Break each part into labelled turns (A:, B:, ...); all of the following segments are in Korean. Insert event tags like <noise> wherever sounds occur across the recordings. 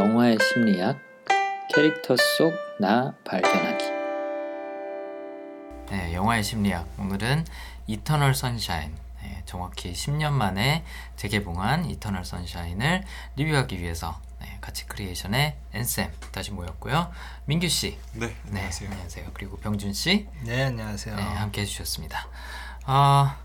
A: 영화의 심리학 캐릭터 속 나 발견하기
B: 네, 영화의 심리학 오늘은 이터널 선샤인 네, 정확히 10년 만에 재개봉한 이터널 선샤인을 리뷰하기 위해서 네, 같이 크리에이션의 앤쌤 다시 모였고요. 민규 씨.
C: 네, 안녕하세요.
B: 네, 안녕하세요. 그리고 병준 씨.
D: 네, 안녕하세요.
B: 네, 함께 해주셨습니다. 아,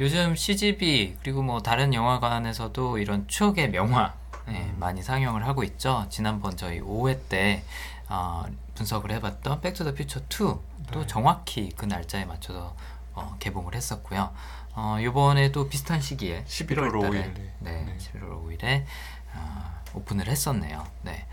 B: 요즘 CGV 그리고 뭐 다른 영화관에서도 이런 추억의 명화 네, 많이 상영을 하고 있죠. 지난번 저희 5회 때 어, 분석을 해봤던 백투더퓨처 2도
C: 네.
B: 정확히 그 날짜에 맞춰서 어, 개봉을 했었고요. 어, 이번에도 비슷한 시기에
C: 11월
B: 11월 달에
C: 5일 에.
B: 네,
C: 네.
B: 11월 5일에 어, 오픈을 했었네요. 네.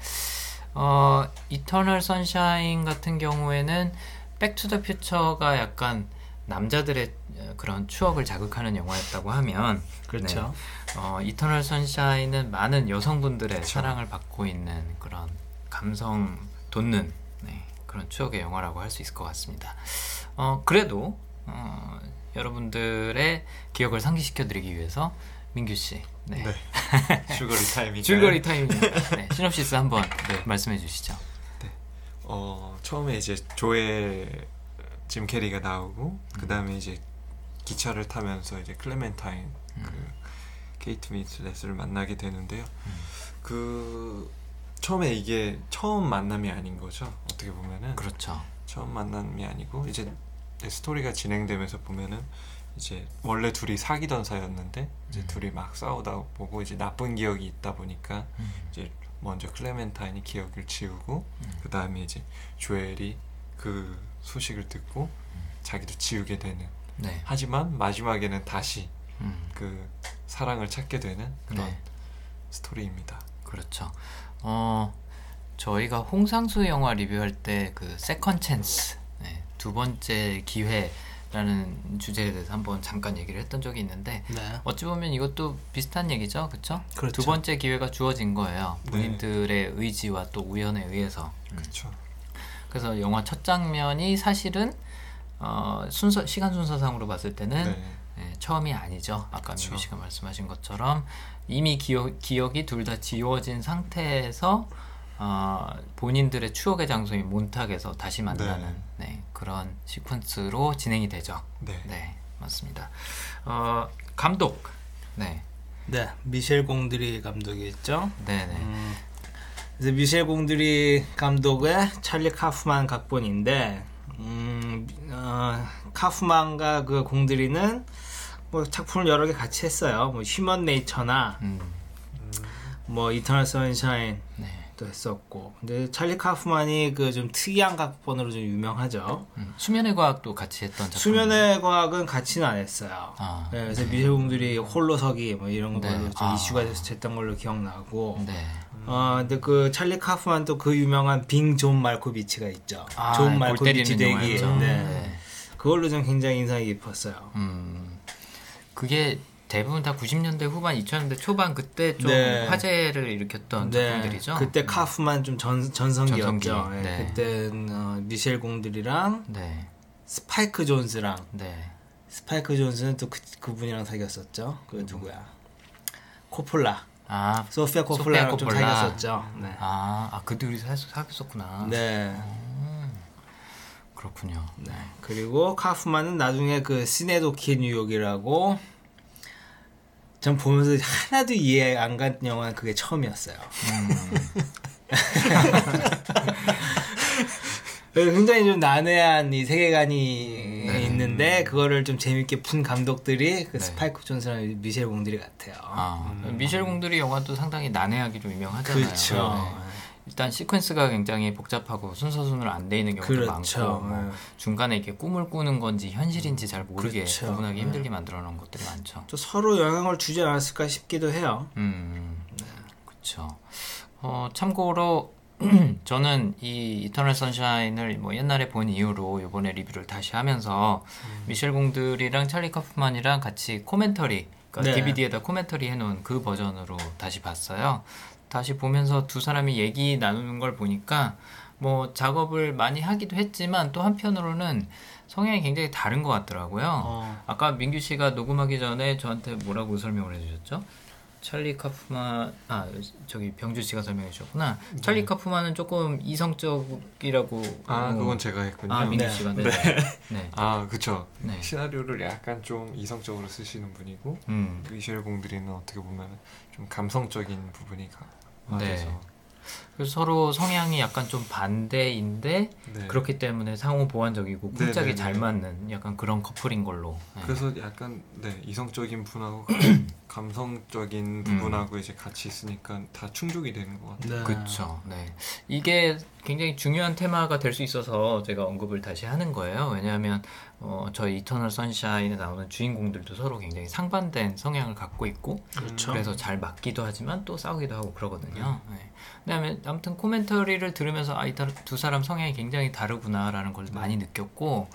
B: 어, 이터널 선샤인 같은 경우에는 백투더퓨처가 약간 남자들의 어, 그런 추억을 자극하는 영화였다고 하면
D: 그렇죠.
B: 네. 어, 이터널 선샤인은 많은 여성분들의
C: 그쵸.
B: 사랑을 받고 있는 그런 감성 돋는 네, 그런 추억의 영화라고 할 수 있을 것 같습니다. 어, 그래도 어, 여러분들의 기억을 상기시켜드리기 위해서 민규 씨, 네.
C: 네. <laughs> 줄거리 타임이
B: 줄거리 타임입니다. <laughs> 네, 시놉시스 한번
C: 네.
B: 말씀해 주시죠.
C: 어 처음에 이제 조엘 짐 캐리가 나오고 그 다음에 이제 기차를 타면서 이제 클레멘타인 그 케이트 윈슬렛을 만나게 되는데요. 그 처음에 이게 처음 만남이 아닌 거죠. 어떻게 보면은
B: 그렇죠.
C: 처음 만남이 아니고 이제 스토리가 진행되면서 보면은 이제 원래 둘이 사귀던 사이였는데 이제
B: 음.
C: 둘이 막 싸우다 보고 이제 나쁜 기억이 있다 보니까
B: 음.
C: 이제 먼저 클레멘타인이 기억을 지우고
B: 음.
C: 그 다음에 이제 조엘이 그 소식을 듣고 자기도 지우게 되는
B: 네.
C: 하지만 마지막에는 다시
B: 음,
C: 그 사랑을 찾게 되는 그런
B: 네.
C: 스토리입니다.
B: 그렇죠. 어, 저희가 홍상수 영화 리뷰할 때 그 second chance 네, 두 번째 기회라는 주제에 대해서 한번 잠깐 얘기를 했던 적이 있는데
D: 네.
B: 어찌 보면 이것도 비슷한 얘기죠, 그렇죠?
D: 그렇죠.
B: 두 번째 기회가 주어진 거예요.
C: 네.
B: 본인들의 의지와 또 우연에 의해서. 음.
C: 그렇죠.
B: 그래서 영화 첫 장면이 사실은 어, 순서 시간 순서상으로 봤을 때는
C: 네.
B: 예, 처음이 아니죠. 아까
C: 그쵸.
B: 민규 씨가 말씀하신 것처럼 이미 기억, 기억이 둘 다 지워진 상태에서 어, 본인들의 추억의 장소인 몬탁에서 다시 만나는 네, 그런 시퀀스로 진행이 되죠.
C: 네.
B: 네, 맞습니다. 어, 감독. 네,
D: 네, 미셸 공드리 감독이었죠.
B: 네, 네.
D: 음, 그래서 미셸 공드리 감독의 찰리 카프만 각본인데, 음, 어, 카프만과 그 공드리는 뭐 작품을 여러 개 같이 했어요. 뭐 휴먼 네이처나
B: 음,
D: 뭐 이터널 선샤인
B: 네.
D: 도 했었고, 근데 찰리 카프만이 그 좀 특이한 각본으로 좀 유명하죠.
B: 음, 수면의 과학도 같이 했던 작품.
D: 수면의 과학은 같이는 안 했어요.
B: 아,
D: 네, 그래서 미셸 공드리 홀로서기 뭐 이런
B: 네.
D: 걸로 좀
B: 아.
D: 이슈가 돼서 됐던 걸로 기억나고.
B: 네.
D: 어, 근데 그 찰리 카프만도 그 유명한 Being John Malkovich가 있죠.
B: 아,
D: 존 말코비치 되기. 네.
B: 네.
D: 그걸로 좀 굉장히 인상이 깊었어요.
B: 음, 그게 대부분 다 90년대 후반, 2000년대 초반 그때 좀
D: 네.
B: 화제를 일으켰던 작품들이죠.
D: 그때
B: 음.
D: 카프만 좀 전, 전성기였죠.
B: 전성기,
D: 네,
B: 네.
D: 그때는 어, 미셸 공드리랑
B: 네,
D: 스파이크 존스랑
B: 네.
D: 스파이크 존스는 또 그, 그분이랑 사귀었었죠. 그 누구야? 코폴라.
B: 아,
D: 소피아 코폴라랑
B: 소피아
D: 좀
B: 코폴라.
D: 사귀었었죠. 네.
B: 아, 아, 그 둘이 사- 사귀었었구나.
D: 네.
B: 그렇군요. 네.
D: 그리고 카프만은 나중에 그 시네도키 뉴욕이라고 전 보면서 하나도 이해 안 간 영화는 그게 처음이었어요. 그래서 <laughs> <laughs> 굉장히 좀 난해한 이 세계관이 있는데 그거를 좀 재밌게 푼 감독들이 그
B: 네.
D: 스파이크 존스랑 미셸 공드리 같아요.
B: 아, 미셸 공드리 영화도 상당히 난해하기로 유명하잖아요.
D: 그렇죠.
B: 네. 일단 시퀀스가 굉장히 복잡하고 순서순으로 안 돼 있는 경우도
D: 그렇죠.
B: 많고 뭐
D: 네.
B: 중간에 이게 꿈을 꾸는 건지 현실인지 잘 모르게
D: 그렇죠.
B: 구분하기
D: 네.
B: 힘들게 만들어 놓은 것들이 많죠.
D: 또 서로 영향을 주지 않았을까 싶기도 해요.
B: 음, 그렇죠. 어, 참고로 <clears throat> 저는 이 이터널 선샤인을 뭐 옛날에 본 이후로 이번에 리뷰를 다시 하면서 미셸 공들이랑 찰리 카프만이랑 같이 코멘터리, 그러니까
D: 네.
B: DVD에다 코멘터리 해놓은 그 버전으로 다시 봤어요. 다시 보면서 두 사람이 얘기 나누는 걸 보니까 뭐 작업을 많이 하기도 했지만 또 한편으로는 성향이 굉장히 다른 것 같더라고요.
D: 어.
B: 아까 민규 씨가 녹음하기 전에 저한테 뭐라고 설명을 해주셨죠? 찰리 카프만 아 저기 병주 씨가 설명해 주셨구나.
C: 네.
B: 찰리 카프만은 조금 이성적이라고
C: 아
B: 어,
C: 그건 제가 했군요.
B: 아 민규
D: 네.
B: 씨가 네. 네.
C: 아 그쵸.
B: 네.
C: 시나리오를 약간 좀 이성적으로 쓰시는 분이고
B: 음.
C: 미셸 공들이는 어떻게 보면 좀 감성적인 부분이 가-
B: 네. 그래서 서로 성향이 약간 좀 반대인데
C: 네.
B: 그렇기 때문에 상호 보완적이고
C: 네,
B: 쿵짝이
C: 네,
B: 잘
C: 네.
B: 맞는 약간 그런 커플인 걸로. 네.
C: 그래서 약간 네 이성적인 분하고 <clears throat> 감성적인
B: 음.
C: 부분하고 이제 같이 있으니까 다 충족이 되는 것 같아요.
D: 네.
B: 그렇죠. 네. 이게 굉장히 중요한 테마가 될 수 있어서 제가 언급을 다시 하는 거예요. 왜냐하면 어, 저희 이터널 선샤인에 나오는 주인공들도 서로 굉장히 상반된 성향을 갖고 있고
D: 그렇죠.
B: 그래서 잘 맞기도 하지만 또 싸우기도 하고 그러거든요. 네. 그다음에 아무튼 코멘터리를 들으면서 아, 이두 사람 성향이 굉장히 다르구나라는 걸 많이 느꼈고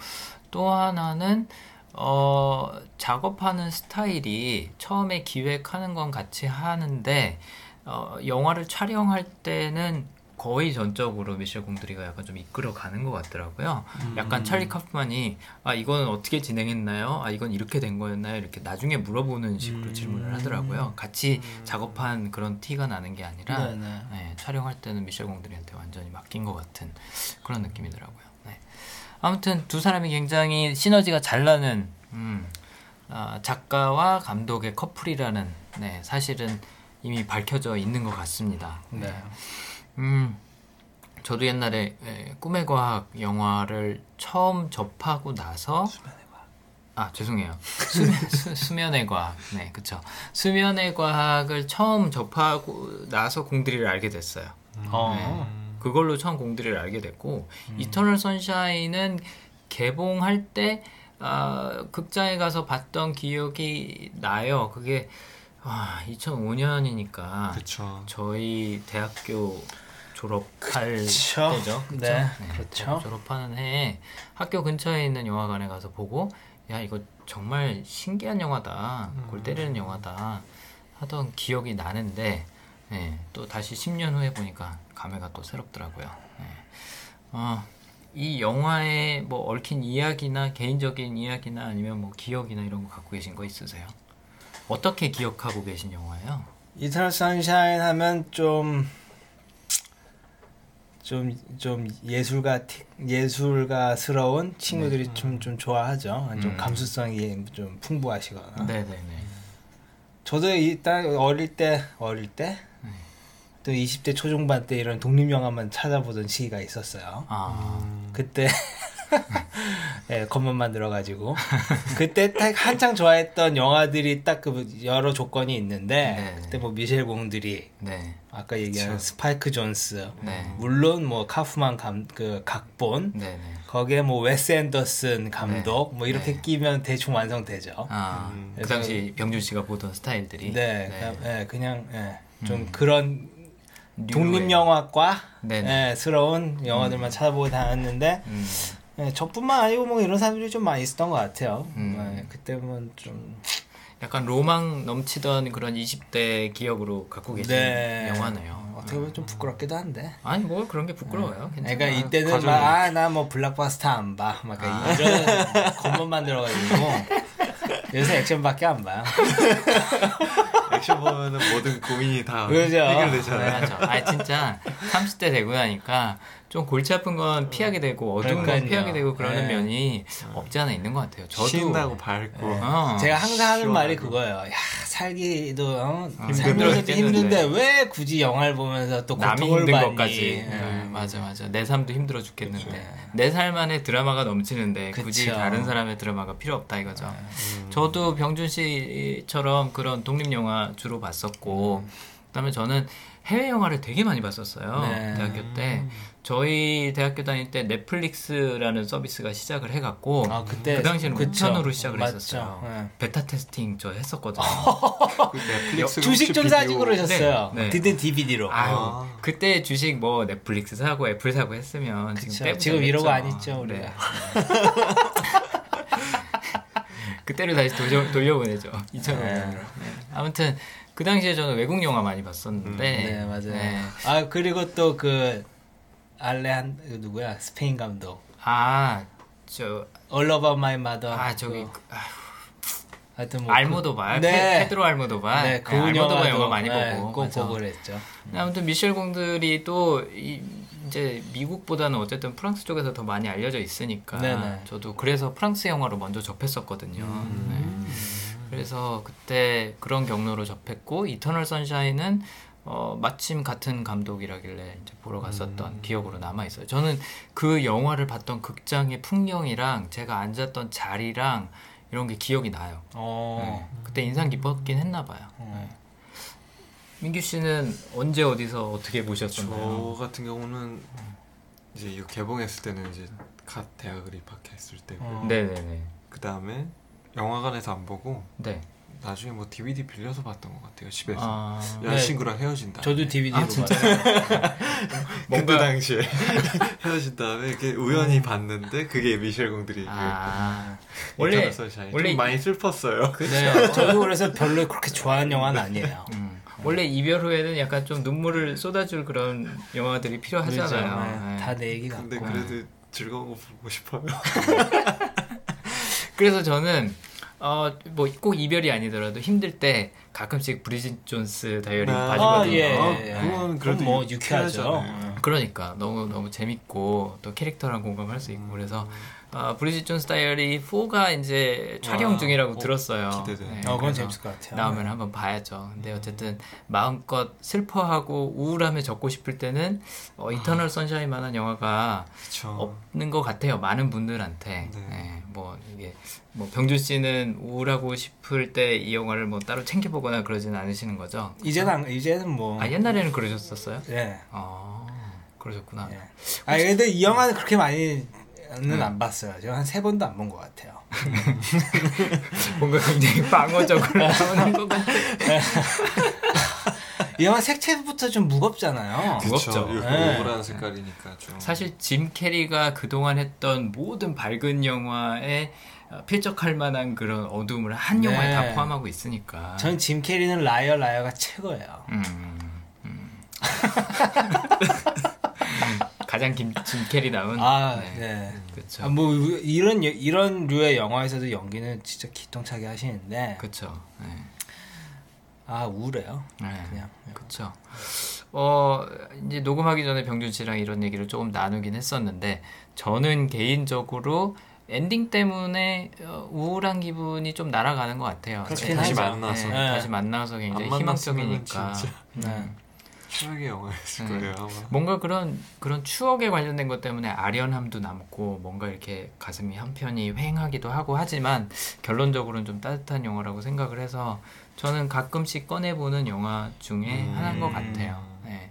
B: 또 하나는 어, 작업하는 스타일이 처음에 기획하는 건 같이 하는데 어, 영화를 촬영할 때는 거의 전적으로 미셸 공드리가 약간 좀 이끌어가는 것 같더라고요. 약간 찰리 카프만이 아 이거는 어떻게 진행했나요? 아 이건 이렇게 된 거였나요? 이렇게 나중에 물어보는 식으로
D: 음.
B: 질문을 하더라고요. 같이 작업한 그런 티가 나는 게 아니라
D: 네, 네.
B: 네, 촬영할 때는 미셸 공드리한테 완전히 맡긴 것 같은 그런 느낌이더라고요. 네. 아무튼 두 사람이 굉장히 시너지가 잘 나는 음, 아, 작가와 감독의 커플이라는 네, 사실은 이미 밝혀져 있는 것 같습니다.
D: 네.
B: 음, 저도 옛날에 에, 꿈의 과학 영화를 처음 접하고 나서 아 죄송해요. 수면, <laughs> 수, 수면 의 과학. 네 그쵸. 수면의 과학을 처음 접하고 나서 공들이를 알게 됐어요.
D: 어.
B: 네. 그걸로 처음 공들이를 알게 됐고 이터널 선샤인은 개봉할 때 아, 극장에 가서 봤던 기억이 나요. 그게 아, 2005년이니까
C: 그렇죠.
B: 저희 대학교 졸업할
D: 그쵸.
B: 때죠. 그쵸?
D: 네,
B: 대학교
D: 그렇죠.
B: 졸업하는 해에 학교 근처에 있는 영화관에 가서 보고 야 이거 정말 신기한 영화다. 골 때리는 영화다. 하던 기억이 나는데 예, 또 다시 10년 후에 보니까 감회가 또 새롭더라고요. 예. 어, 이 영화에 뭐 얽힌 이야기나 개인적인 이야기나 아니면 뭐 기억이나 이런 거 갖고 계신 거 있으세요? 어떻게 기억하고 계신 영화예요?
D: 이터널 선샤인 하면 좀 좀, 좀 예술가, 티- 예술가스러운 친구들이 좀, 좀 좋아하죠. 좀
B: 음.
D: 감수성이 좀 풍부하시거나.
B: 네네네.
D: 저도 일단 어릴 때, 어릴 때? 또 20대 초중반 때 이런 독립영화만 찾아보던 시기가 있었어요.
B: 아,
D: 그때 예, 겉멋만 들어가지고 그때 딱 한창 좋아했던 영화들이 딱 그 여러 조건이 있는데
B: 네.
D: 그때 뭐 미셸 공드리
B: 네.
D: 아까 얘기한 스파이크 존스
B: 네.
D: 물론 뭐 카프만 감 그 각본
B: 네네.
D: 거기에 뭐 웨스 앤더슨 감독 뭐 이렇게
B: 네.
D: 끼면 대충 완성되죠.
B: 아,
C: 음.
B: 그 당시 병준 씨가 보던 스타일들이.
D: 네,
B: 네.
D: 그냥, 예, 그냥 예, 좀
B: 음.
D: 그런 독립영화과
B: 네네.
D: 예, 스러운 영화들만 찾아보고 다녔는데
B: 음,
D: 예, 저뿐만 아니고 뭐 이런 사람들이 좀 많이 있었던 것 같아요.
B: 음.
D: 예, 그때는 좀
B: 약간 로망 넘치던 그런 20대 기억으로 갖고 계신
D: 네.
B: 영화네요.
D: 어떻게 보면 좀 부끄럽기도 한데.
B: 아니 뭐 그런 게 부끄러워요. 괜찮아.
D: 그러니까 이때는 막아나 뭐 블락버스터 안 봐. 막
B: 아.
D: 이런 겉만 만들어가지고 요새 액션밖에 안 봐요. <laughs>
C: 액션 보면은 모든 고민이 다
D: 그죠.
C: 해결되잖아요.
B: 아 진짜 30대 되고 나니까 좀 골치 아픈 건 피하게 되고 어두운 건. 피하게 되고 그러는
D: 네.
B: 면이 없지 않아 있는 것 같아요. 저도
C: 신나고 밝고
B: 어.
D: 제가 항상 하는
C: 시원하고.
D: 말이 그거예요. 야 살기도 어,
B: 힘들어
D: 살면서. 힘든데 왜 굳이 영화를 보면서 또
B: 남이
D: 고통을
B: 힘든
D: 받니?
B: 것까지.
D: 예.
B: 네, 맞아 맞아. 내 삶도 힘들어 죽겠는데 내 삶만의 드라마가 넘치는데 굳이
D: 그쵸.
B: 다른 사람의 드라마가 필요 없다 이거죠.
C: 음.
B: 저도 병준 씨처럼 그런 독립 영화 주로 봤었고 그다음에 저는 해외 영화를 되게 많이 봤었어요.
D: 네.
B: 대학교 때 저희 대학교 다닐 때 넷플릭스라는 서비스가 시작을 해갖고
D: 아, 그때
B: 그 당시에는. 우편으로 시작을
D: 맞죠.
B: 했었어요.
D: 네.
B: beta testing 저 했었거든요. <laughs>
C: 그 넷플릭스
D: 주식 좀 사두고 그러셨어요.
B: 네, 네.
D: 드든 DVD로.
B: 아유,
C: 아.
B: 그때 주식 뭐 넷플릭스 사고 애플 사고 했으면
D: 그쵸.
B: 지금
D: 지금. 이러고 안 있죠, 우리가.
B: 네. <laughs> 그때를 다시 돌려, 돌려보내죠. 2005년으로. 아무튼 그 당시에 저는 외국 영화 많이 봤었는데.
D: 네, 맞아요.
B: 네.
D: 아, 그리고 또그 알레한 그 누구야? 스페인 감독.
B: 아, 저,
D: All About My Mother.
B: 아, 저기,
D: 그 하여튼 뭐
B: 알모도바,
D: 그-
B: 페-
D: 네.
B: 페드로 알모도바,
D: 네,
B: 네,
D: 그
B: 알모도바
D: 영화도,
B: 영화 많이
D: 네,
B: 보고
D: 꼭. 보고 그랬죠.
B: 아무튼 미셸 공들이 또 이, 이제 미국보다는 어쨌든 프랑스 쪽에서 더 많이 알려져 있으니까
D: 네네.
B: 저도 그래서 프랑스 영화로 먼저 접했었거든요.
D: 음.
B: 네. 그래서 그때 그런 경로로 접했고 이터널 선샤인은 어, 마침 같은 감독이라길래 이제 보러 갔었던 기억으로 남아 있어요. 저는 그 영화를 봤던 극장의 풍경이랑 제가 앉았던 자리랑 이런 게 기억이 나요.
D: 어.
B: 네. 그때 인상 깊었긴 했나 봐요.
D: 어.
B: 네. 민규 씨는 언제 어디서 어떻게 보셨었나요?
C: 저 같은 경우는 이제 이거 개봉했을 때는 이제 갓 대학을 입학했을 때고
D: 어.
B: 네네네.
C: 그 다음에 영화관에서 안 보고
B: 네.
C: 나중에 뭐 DVD 빌려서 봤던 것 같아요 집에서
B: 아,
C: 여자친구랑 헤어진 다음에
D: 저도 DVD로
B: 아? <laughs>
C: 그때
B: 뭔가-
C: 당시에 <laughs> 헤어진 다음에 이렇게 우연히 봤는데 그게 미셸 공들이
B: 아, 원래
C: 원래 좀 많이 슬펐어요. <laughs>
D: 네, 저도 그래서 별로 그렇게 좋아하는 영화는 아니에요.
B: 음, 원래 이별 후에는 약간 좀 눈물을 쏟아줄 그런 영화들이 필요하잖아요. 네.
D: 다내 얘기 같고.
C: 근데 그래도 즐거운 거 보고 싶어요.
B: 그래서 저는 어, 뭐꼭 이별이 아니더라도 힘들 때 가끔씩 브리짓 존스 다이어리
C: 아,
B: 봐주거든요.
D: 예,
C: 아,
D: 예.
C: 그건 그래도
D: 뭐
C: 유-
D: 유쾌하죠.
C: 유쾌하잖아요.
B: 그러니까 너무 너무 재밌고 또 캐릭터랑 공감할 수 있고 그래서 아, 브리짓 존스 다이어리 4가 이제 촬영
C: 와,
B: 중이라고
C: 어,
B: 들었어요.
C: 기대돼.
B: 네,
D: 어, 그건 재밌을 것 같아요.
B: 나오면 한번 봐야죠. 근데 어쨌든 마음껏 슬퍼하고 우울함에 젖고 싶을 때는 어, 이터널 선샤인만한 영화가
C: 그쵸.
B: 없는 것 같아요. 많은 분들한테.
C: 네.
B: 네, 뭐 이게 뭐 병준 씨는 우울하고 싶을 때 이 영화를 뭐 따로 챙겨 보거나 그러지는 않으시는 거죠?
D: 이제는 안- 이제는 뭐
B: 아 옛날에는 그러셨었어요?
D: 예.
B: 아 그러셨구나.
D: 예. 아 근데 이 영화는 그렇게 많이 는
B: 네.
D: 안 봤어요. 제가 한 세 번도 안 본 것 같아요. <laughs>
B: 뭔가 굉장히 방어적으로 나오는 것 같아.
D: 이 영화 색채부터 좀 무겁잖아요.
C: 그쵸.
B: 무겁죠.
C: 요-
D: 네.
C: 우울한 색깔이니까 좀.
B: 사실 짐 캐리가 그동안 했던 모든 밝은 영화에 어, 필적할 만한 그런 어둠을 한
D: 네.
B: 영화에 다 포함하고 있으니까.
D: 전 짐 캐리는 라이어 라이어가 최고예요.
B: 음, 음. <laughs> 가장 김, 짐 캐리다운.
D: 아,
B: 네.
D: 네.
B: 그렇죠.
D: 아, 뭐 이런 이런 류의 영화에서도 연기는 진짜 기똥차게 하시는데
B: 그렇죠. 네.
D: 아 우울해요.
B: 네.
D: 그냥.
B: 그렇죠. 어 이제 녹음하기 전에 병준 씨랑 이런 얘기를 조금 나누긴 했었는데 저는 개인적으로 엔딩 때문에 어, 우울한 기분이 좀 날아가는 것 같아요.
C: 다시. 만나서.
B: 네,
D: 네.
B: 다시 만나서 굉장히
C: 안
B: 희망적이니까.
C: 진짜
D: 네.
C: 최악의 영화였을
B: 네.
C: 거예요 아마.
B: 뭔가 그런 그런 추억에 관련된 것 때문에 아련함도 남고 뭔가 이렇게 가슴이 한편이 휑하기도 하고 하지만 결론적으로는 좀 따뜻한 영화라고 생각을 해서 저는 가끔씩 꺼내보는 영화 중에
C: 음.
B: 하나인 것 같아요. 네.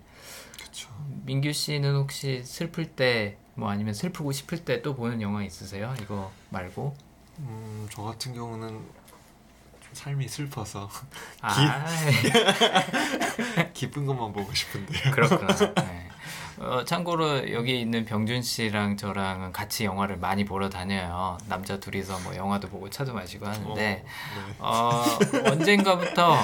C: 그쵸.
B: 민규 씨는 혹시 슬플 때 뭐 아니면 슬프고 싶을 때 또 보는 영화 있으세요? 이거 말고?
C: 음, 저 같은 경우는 좀 삶이 슬퍼서
B: 아, <laughs>
C: 기 쁜 것만 보고 싶은데요.
B: 그렇구나. 네. 어, 참고로 여기 있는 병준 씨랑 저랑은 같이 영화를 많이 보러 다녀요. 남자 둘이서 뭐 영화도 보고 차도 마시고 하는데
C: 어, 네.
B: 어, 언젠가부터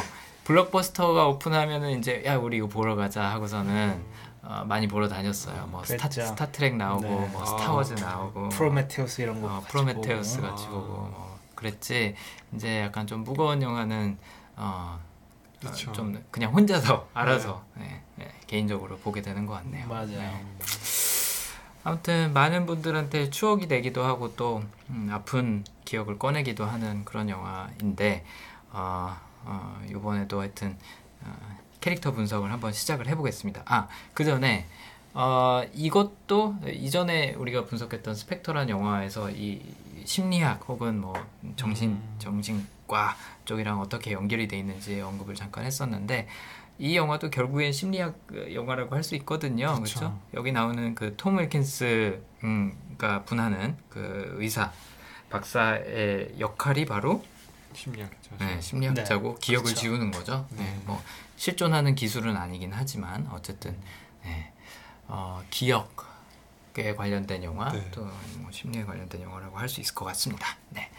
B: 블록버스터가 오픈하면은 이제 야 우리 이거 보러 가자 하고서는 어, 많이 보러 다녔어요. 뭐 스타,
D: 그랬죠.
B: 스타트렉 나오고
D: 네.
B: 뭐
C: 아.
B: 스타워즈 나오고
D: 프로메테우스 이런 거
B: 어,
D: 같이
B: 프로메테우스
D: 보고.
B: 같이
C: 아.
B: 보고 뭐 그랬지 이제 약간 좀 무거운 영화는 어, 어,
C: 그쵸.
B: 좀 그냥 혼자서 알아서 네, 네, 개인적으로 보게 되는 것 같네요.
D: 맞아요.
B: 네. 아무튼 많은 분들한테 추억이 되기도 하고 또 음, 아픈 기억을 꺼내기도 하는 그런 영화인데 어, 어, 이번에도 하여튼 어, 캐릭터 분석을 한번 시작을 해보겠습니다. 아 그 전에 어, 이것도 이전에 우리가 분석했던 스펙터란 영화에서 이 심리학 혹은 뭐 정신
C: 음.
B: 정신과 쪽이랑 어떻게 연결이 돼 있는지 언급을 잠깐 했었는데 이 영화도 결국엔 심리학 그 영화라고 할 수 있거든요. 그렇죠? 여기 나오는 그 톰 윌킨스 가 분하는 그 의사 박사의 역할이 바로
C: 심리학자.
B: 네, 심리학자고 기억을
D: 그렇죠.
B: 지우는 거죠. 네,
C: 네.
B: 뭐 실존하는 기술은 아니긴 하지만 어쨌든 네, 어, 기억 에 관련된 영화
C: 네.
B: 또뭐 심리에 관련된 영화라고 할 수 있을 것 같습니다. 네.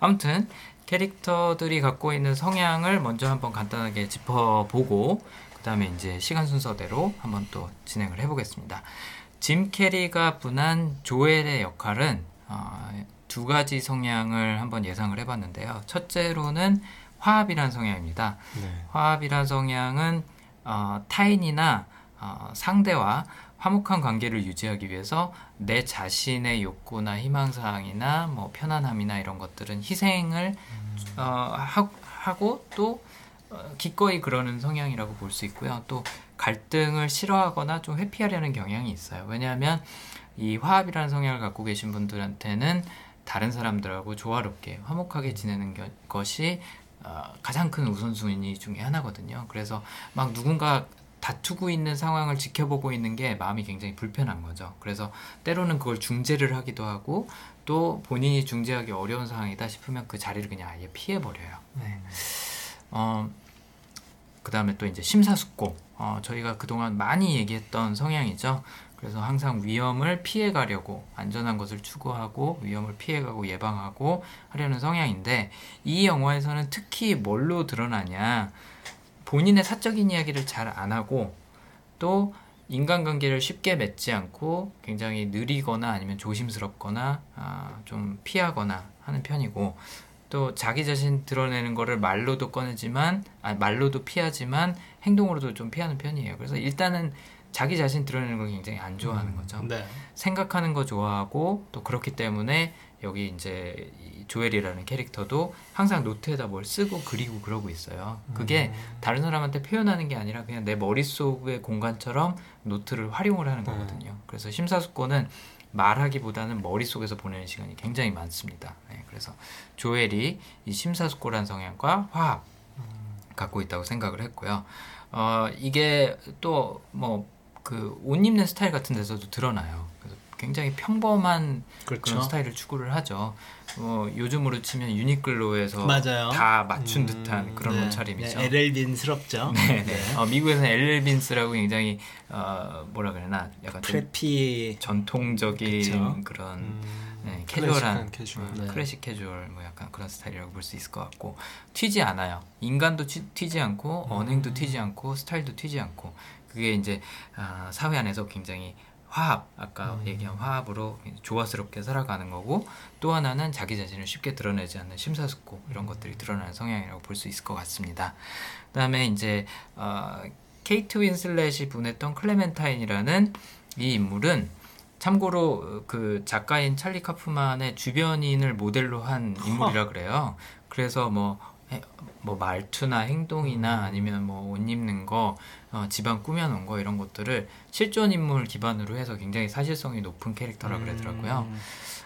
B: 아무튼 캐릭터들이 갖고 있는 성향을 먼저 한번 간단하게 짚어보고 그 다음에 이제 시간 순서대로 한번 또 진행을 해보겠습니다. 짐 캐리가 분한 조엘의 역할은 어, 두 가지 성향을 한번 예상을 해봤는데요. 첫째로는 화합이란 성향입니다.
C: 네.
B: 화합이란 성향은 어, 타인이나 어, 상대와 화목한 관계를 유지하기 위해서 내 자신의 욕구나 희망사항이나 뭐 편안함이나 이런 것들은 희생을 어, 하, 하고 또 어, 기꺼이 그러는 성향이라고 볼 수 있고요. 또 갈등을 싫어하거나 좀 회피하려는 경향이 있어요. 왜냐하면 이 화합이라는 성향을 갖고 계신 분들한테는 다른 사람들하고 조화롭게 화목하게 지내는 겨- 것이 어, 가장 큰 우선순위 중에 하나거든요. 그래서 막 누군가 다투고 있는 상황을 지켜보고 있는 게 마음이 굉장히 불편한 거죠. 그래서 때로는 그걸 중재를 하기도 하고 또 본인이 중재하기 어려운 상황이다 싶으면 그 자리를 그냥 아예 피해 버려요. 네. 어, 그 다음에 또 이제 심사숙고. 어, 저희가 그동안 많이 얘기했던 성향이죠. 그래서 항상 위험을 피해 가려고 안전한 것을 추구하고 위험을 피해가고 예방하고 하려는 성향인데 이 영화에서는 특히 뭘로 드러나냐 본인의 사적인 이야기를 잘 안 하고 또 인간관계를 쉽게 맺지 않고 굉장히 느리거나 아니면 조심스럽거나 아, 좀 피하거나 하는 편이고 또 자기 자신 드러내는 거를 말로도 꺼내지만 아 말로도 피하지만 행동으로도 좀 피하는 편이에요. 그래서 일단은 자기 자신 드러내는 걸 굉장히 안 좋아하는 거죠.
D: 네.
B: 생각하는 거 좋아하고 또 그렇기 때문에 여기 이제 이 조엘이라는 캐릭터도 항상 노트에다 뭘 쓰고 그리고 그러고 있어요. 그게 다른 사람한테 표현하는 게 아니라 그냥 내 머릿속의 공간처럼 노트를 활용을 하는 거거든요. 그래서 심사숙고는 말하기보다는 머릿속에서 보내는 시간이 굉장히 많습니다. 네, 그래서 조엘이 이 심사숙고란 성향과 화합 갖고 있다고 생각을 했고요. 어, 이게 또 뭐 그 옷 입는 스타일 같은 데서도 드러나요. 굉장히 평범한 그
D: 그렇죠.
B: 런 스타일을 추구를 하죠. 어, 요즘으로 치면 유니클로에서
D: 맞아요.
B: 다 맞춘
C: 음,
B: 듯한 그런
D: 네.
B: 옷차림이죠.
D: 네, LL빈스럽죠. <laughs>
B: 네, 네. 어, 미국에서는 엘렐빈스라고 굉장히 어, 뭐라 그러나 약간 좀
D: preppy
B: 전통적인
D: 그쵸.
B: 그런
C: 음,
B: 네, 캐주얼한
C: 캐주얼.
B: 음,
D: 네.
B: 클래식 캐주얼 뭐 약간 그런 스타일이라고 볼 수 있을 것 같고 튀지 않아요. 인간도 튀, 튀지 않고 언행도 튀지 않고 스타일도 튀지 않고 그게 이제 아, 사회 안에서 굉장히 화합 아까 얘기한 화합으로 조화스럽게 살아가는 거고 또 하나는 자기 자신을 쉽게 드러내지 않는 심사숙고 이런 것들이 드러나는 성향이라고 볼 수 있을 것 같습니다. 그다음에 이제 어, 케이트 윈슬렛이 보냈던 클레멘타인이라는 이 인물은 참고로 그 작가인 찰리 카프만의 주변인을 모델로 한 인물이라 <laughs> 그래요. 그래서 뭐, 해- 뭐 말투나 행동이나 아니면 뭐 옷 입는 거, 어, 집안 꾸며놓은 거 이런 것들을 실존 인물 기반으로 해서 굉장히 사실성이 높은 캐릭터라 그러더라고요.
D: 음.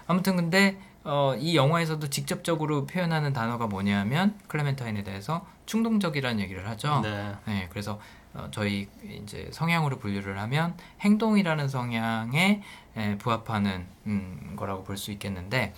B: 아무튼 근데 어, 이 영화에서도 직접적으로 표현하는 단어가 뭐냐면 클레멘타인에 대해서 충동적이라는 얘기를 하죠.
D: 네.
B: 네, 그래서 어, 저희 이제 성향으로 분류를 하면 행동이라는 성향에 에, 부합하는 음, 거라고 볼 수 있겠는데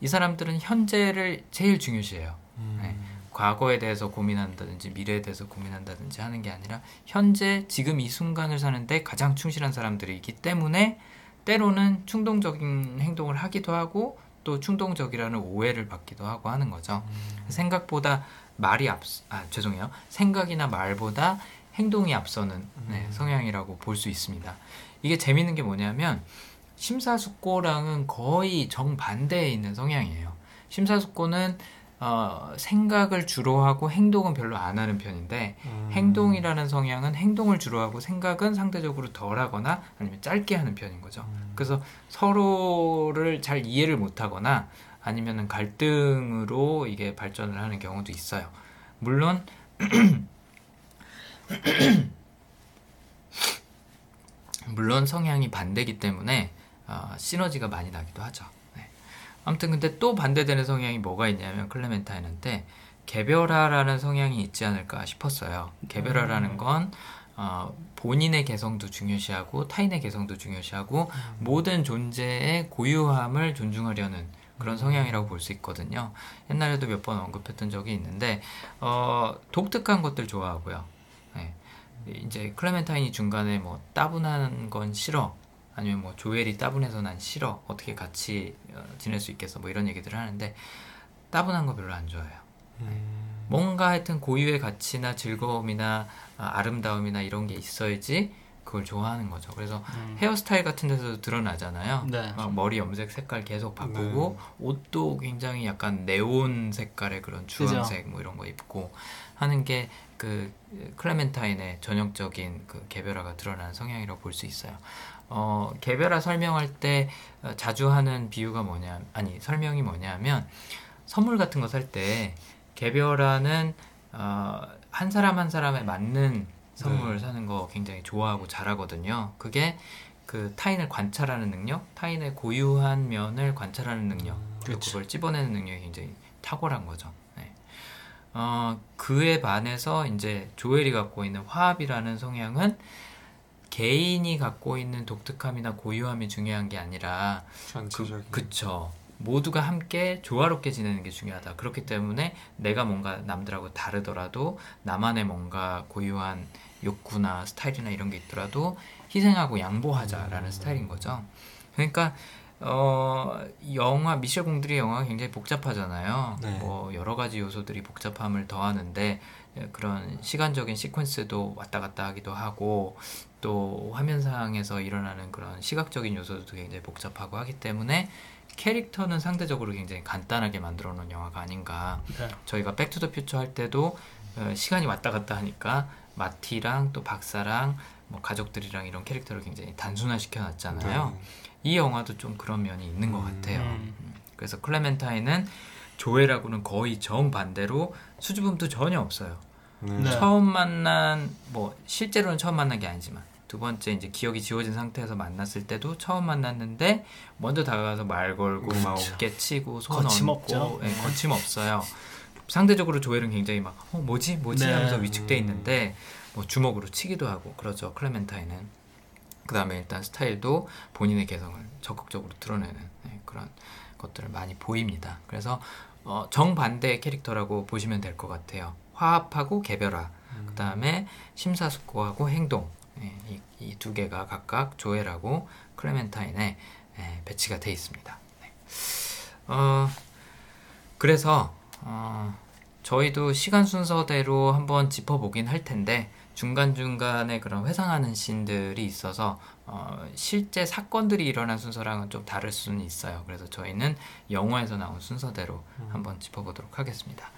B: 이 사람들은 현재를 제일 중요시해요.
C: 음.
B: 네. 과거에 대해서 고민한다든지 미래에 대해서 고민한다든지 하는 게 아니라 현재 지금 이 순간을 사는데 가장 충실한 사람들이기 때문에 때로는 충동적인 행동을 하기도 하고 또 충동적이라는 오해를 받기도 하고 하는 거죠. 생각보다 말이 앞, 아 죄송해요. 생각이나 말보다 행동이 앞서는 네, 성향이라고 볼 수 있습니다. 이게 재밌는 게 뭐냐면 심사숙고랑은 거의 정반대에 있는 성향이에요. 심사숙고는 어, 생각을 주로 하고 행동은 별로 안 하는 편인데
C: 음.
B: 행동이라는 성향은 행동을 주로 하고 생각은 상대적으로 덜 하거나 아니면 짧게 하는 편인 거죠. 그래서 서로를 잘 이해를 못 하거나 아니면은 갈등으로 이게 발전을 하는 경우도 있어요. 물론 <clears throat> 물론 성향이 반대기 때문에 어, 시너지가 많이 나기도 하죠. 네. 아무튼 근데 또 반대되는 성향이 뭐가 있냐면 클레멘타인한테 개별화라는 성향이 있지 않을까 싶었어요. 개별화라는 건 어, 본인의 개성도 중요시하고 타인의 개성도 중요시하고 모든 존재의 고유함을 존중하려는 그런 성향이라고 볼 수 있거든요. 옛날에도 몇 번 언급했던 적이 있는데 어, 독특한 것들 좋아하고요. 네. 이제 클레멘타인이 중간에 뭐 따분한 건 싫어 아니면 뭐 조엘이 따분해서 난 싫어 어떻게 같이 어, 지낼 수 있겠어 뭐 이런 얘기들을 하는데 따분한 거 별로 안 좋아해요. 뭔가 하여튼 고유의 가치나 즐거움이나 아, 아름다움이나 이런 게 있어야지 그걸 좋아하는 거죠. 그래서
D: 음.
B: 헤어스타일 같은 데서도 드러나잖아요.
D: 네.
B: 막 머리 염색 색깔 계속 바꾸고 옷도 굉장히 약간 네온 색깔의 그런 주황색 뭐 이런 거 입고 하는 게 그 클레멘타인의 전형적인 그 개별화가 드러나는 성향이라고 볼 수 있어요. 어, 개별화 설명할 때 어, 자주 하는 비유가 뭐냐 아니 설명이 뭐냐면 선물 같은 거 살 때 개별화는 어, 한 사람 한 사람에 맞는 선물
C: 네.
B: 사는 거 굉장히 좋아하고 잘하거든요. 그게 그 타인을 관찰하는 능력, 타인의 고유한 면을 관찰하는 능력, 그리고
D: 그쵸.
B: 그걸 찝어내는 능력이 굉장히 탁월한 거죠. 네. 어, 그에 반해서 이제 조엘이 갖고 있는 화합이라는 성향은 개인이 갖고 있는 독특함이나 고유함이 중요한 게 아니라
C: 전체적인
B: 그, 그쵸. 모두가 함께 조화롭게 지내는 게 중요하다. 그렇기 때문에 내가 뭔가 남들하고 다르더라도 나만의 뭔가 고유한 욕구나 스타일이나 이런 게 있더라도 희생하고 양보하자라는 스타일인 거죠. 그러니까 어 영화 미셸 공들이 영화가 굉장히 복잡하잖아요.
C: 네.
B: 뭐 여러 가지 요소들이 복잡함을 더하는데 예, 그런 시간적인 시퀀스도 왔다 갔다 하기도 하고 또 화면상에서 일어나는 그런 시각적인 요소도 굉장히 복잡하고 하기 때문에 캐릭터는 상대적으로 굉장히 간단하게 만들어 놓은 영화가 아닌가.
D: 네.
B: 저희가 백투더 퓨처 할 때도 어, 시간이 왔다 갔다 하니까 마티랑 또 박사랑 뭐 가족들이랑 이런 캐릭터를 굉장히 단순화 시켜 놨잖아요.
C: 네.
B: 이 영화도 좀 그런 면이 있는 것
C: 음.
B: 같아요.
D: 음.
B: 음. 그래서 클레멘타인은 조엘하고는 거의 정반대로 수줍음도 전혀 없어요.
C: 네.
D: 네.
B: 처음 만난 뭐 실제로는 처음 만난 게 아니지만 두 번째 이제 기억이 지워진 상태에서 만났을 때도 처음 만났는데 먼저 다가가서 말 걸고 막
D: 그렇죠.
B: 어깨 치고 손
D: 거침없죠.
B: 얹고 예,
D: 네.
B: 거침없어요. 상대적으로 조엘은 굉장히 막 어, 뭐지 뭐지
D: 네.
B: 하면서 위축돼
C: 음.
B: 있는데 뭐 주먹으로 치기도 하고 그러죠 클레멘타인은 그 다음에 일단 스타일도 본인의 개성을 적극적으로 드러내는 예, 그런 것들을 많이 보입니다. 그래서 어, 정반대의 캐릭터라고 보시면 될 것 같아요. 화합하고 개별화, 그 다음에 심사숙고하고 행동 이두 개가 각각 조엘하고 클레멘타인에 예, 배치가 돼 있습니다. 네. 어, 그래서 어, 저희도 시간 순서대로 한번 짚어보긴 할 텐데 중간중간에 그런 회상하는 씬들이 있어서 어, 실제 사건들이 일어난 순서랑은 좀 다를 수는 있어요. 그래서 저희는 영화에서 나온 순서대로 한번 짚어보도록 하겠습니다.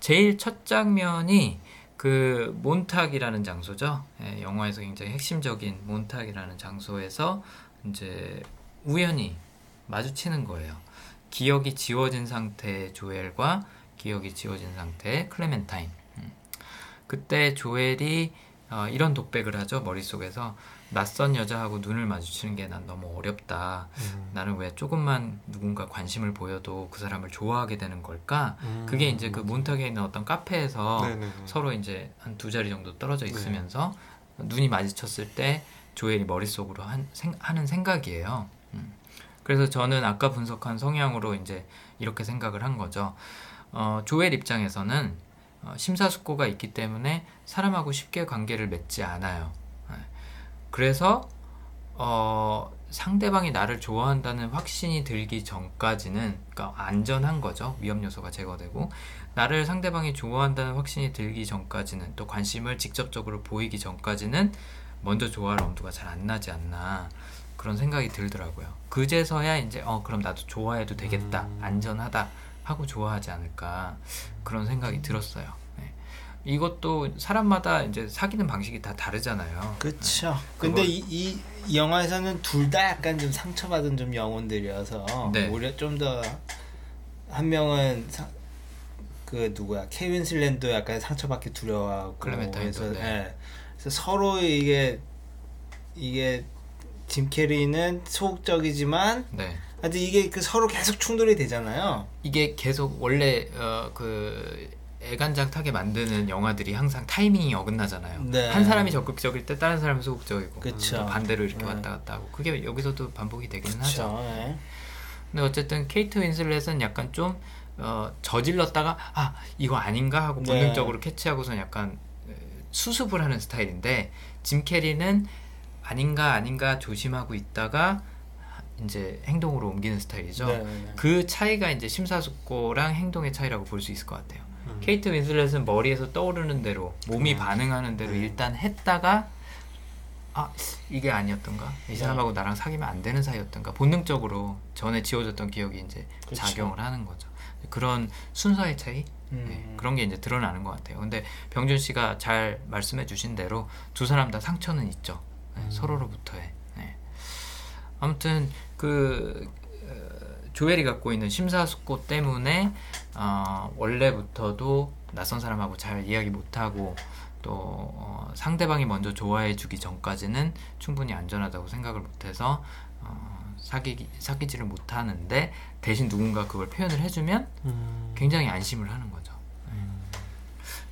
B: 제일 첫 장면이 그 몬탁이라는 장소죠. 예, 영화에서 굉장히 핵심적인 몬탁이라는 장소에서 이제 우연히 마주치는 거예요. 기억이 지워진 상태의 조엘과 기억이 지워진 상태의 클레멘타인. 음. 그때 조엘이 어, 이런 독백을 하죠 머릿속에서 낯선 여자하고 눈을 마주치는 게 난 너무 어렵다.
C: 음.
B: 나는 왜 조금만 누군가 관심을 보여도 그 사람을 좋아하게 되는 걸까?
C: 음.
B: 그게 이제 그 몬탁에 있는 어떤 카페에서
C: 네네네.
B: 서로 이제 한 두 자리 정도 떨어져
C: 네.
B: 있으면서 눈이 마주쳤을 때 조엘이 머릿속으로 한, 생, 하는 생각이에요. 음. 그래서 저는 아까 분석한 성향으로 이제 이렇게 생각을 한 거죠. 어, 조엘 입장에서는 어, 심사숙고가 있기 때문에 사람하고 쉽게 관계를 맺지 않아요. 네. 그래서 어, 상대방이 나를 좋아한다는 확신이 들기 전까지는 그러니까 안전한 거죠. 위험 요소가 제거되고 나를 상대방이 좋아한다는 확신이 들기 전까지는 또 관심을 직접적으로 보이기 전까지는 먼저 좋아할 엄두가 잘 안 나지 않나 그런 생각이 들더라고요. 그제서야 이제 어 그럼 나도 좋아해도 되겠다
C: 음.
B: 안전하다 하고 좋아하지 않을까 그런 생각이 들었어요. 네. 이것도 사람마다 이제 사귀는 방식이 다 다르잖아요.
D: 그렇죠. 근데 이, 이, 이 영화에서는 둘 다 약간 좀 상처받은 좀 영혼들이어서
B: 네.
D: 오히려 좀 더 한 명은 사, 그 누구야 케빈 슬랜도 약간 상처받기 두려워하고 그래서,
B: 네.
D: 예. 그래서 서로 이게 이게 짐 캐리는 소극적이지만
B: 네.
D: 하여튼 이게 그 서로 계속 충돌이 되잖아요.
B: 이게 계속 원래 어, 그 애간장 타게 만드는 영화들이 항상 타이밍이 어긋나잖아요.
D: 네.
B: 한 사람이 적극적일 때 다른 사람이 소극적이고
D: 그쵸.
B: 또 반대로 이렇게
D: 네.
B: 왔다 갔다 하고 그게 여기서도 반복이 되기는 하죠.
D: 예.
B: 근데 어쨌든 케이트 윈슬렛은 약간 좀 어, 저질렀다가 아 이거 아닌가 하고
D: 네.
B: 본능적으로 캐치하고서 약간 어, 수습을 하는 스타일인데 짐 캐리는 아닌가 아닌가 조심하고 있다가 이제 행동으로 옮기는 스타일이죠.
D: 네, 네.
B: 그 차이가 이제 심사숙고랑 행동의 차이라고 볼 수 있을 것 같아요.
C: 음.
B: 케이트 윈슬렛은 머리에서 떠오르는 대로 몸이
C: 음.
B: 반응하는 대로
C: 네.
B: 일단 했다가 아 이게 아니었던가 이 사람하고 나랑 사귀면 안 되는 사이였던가 본능적으로 전에 지워졌던 기억이 이제
D: 그쵸.
B: 작용을 하는 거죠 그런 순서의 차이
D: 음.
B: 네, 그런 게 이제 드러나는 것 같아요 근데 병준 씨가 잘 말씀해 주신 대로 두 사람 다 상처는 있죠 네, 서로로부터의 네. 아무튼 그 어, 조엘이 갖고 있는 심사숙고 때문에 어, 원래부터도 낯선 사람하고 잘 이야기 못하고 또 어, 상대방이 먼저 좋아해주기 전까지는 충분히 안전하다고 생각을 못해서 어, 사귀기 사귀지를 못하는데 대신 누군가 그걸 표현을 해주면
C: 음.
B: 굉장히 안심을 하는 거죠. 네.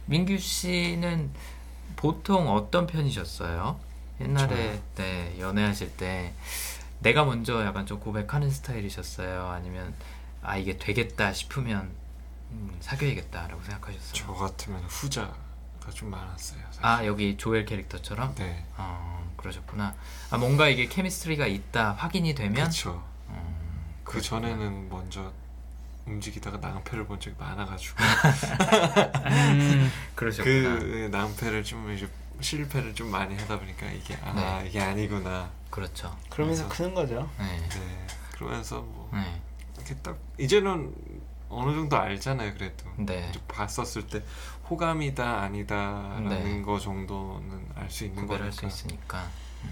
B: 민규 씨는 보통 어떤 편이셨어요? 옛날에 네, 연애하실 때 내가 먼저 약간 좀 고백하는 스타일이셨어요? 아니면 아 이게 되겠다 싶으면 음, 사귀어야겠다라고 생각하셨어요?
C: 저 같으면 후자가 좀 많았어요. 사실.
B: 아 여기 조엘 캐릭터처럼?
C: 네.
B: 어, 그러셨구나. 아 뭔가 이게 케미스트리가 있다 확인이 되면
C: 그렇죠.
B: 음,
C: 그. 전에는 먼저 움직이다가 낭패를 본 적이 많아가지고 <laughs>
D: 음. <laughs>
B: 그러셨구나.
C: 그 낭패를 좀 이제 실패를 좀 많이 하다 보니까 이게 아
B: 네.
C: 이게 아니구나.
B: 그렇죠.
D: 그러면서 크는 거죠.
B: 네.
C: 네. 그러면서 뭐
B: 네.
C: 이렇게 딱 이제는 어느 정도 알잖아요. 그래도
B: 네.
C: 봤었을 때 호감이다 아니다라는
B: 네.
C: 거 정도는 알 수 있는
B: 구별할
C: 거니까
B: 수 있으니까. 음.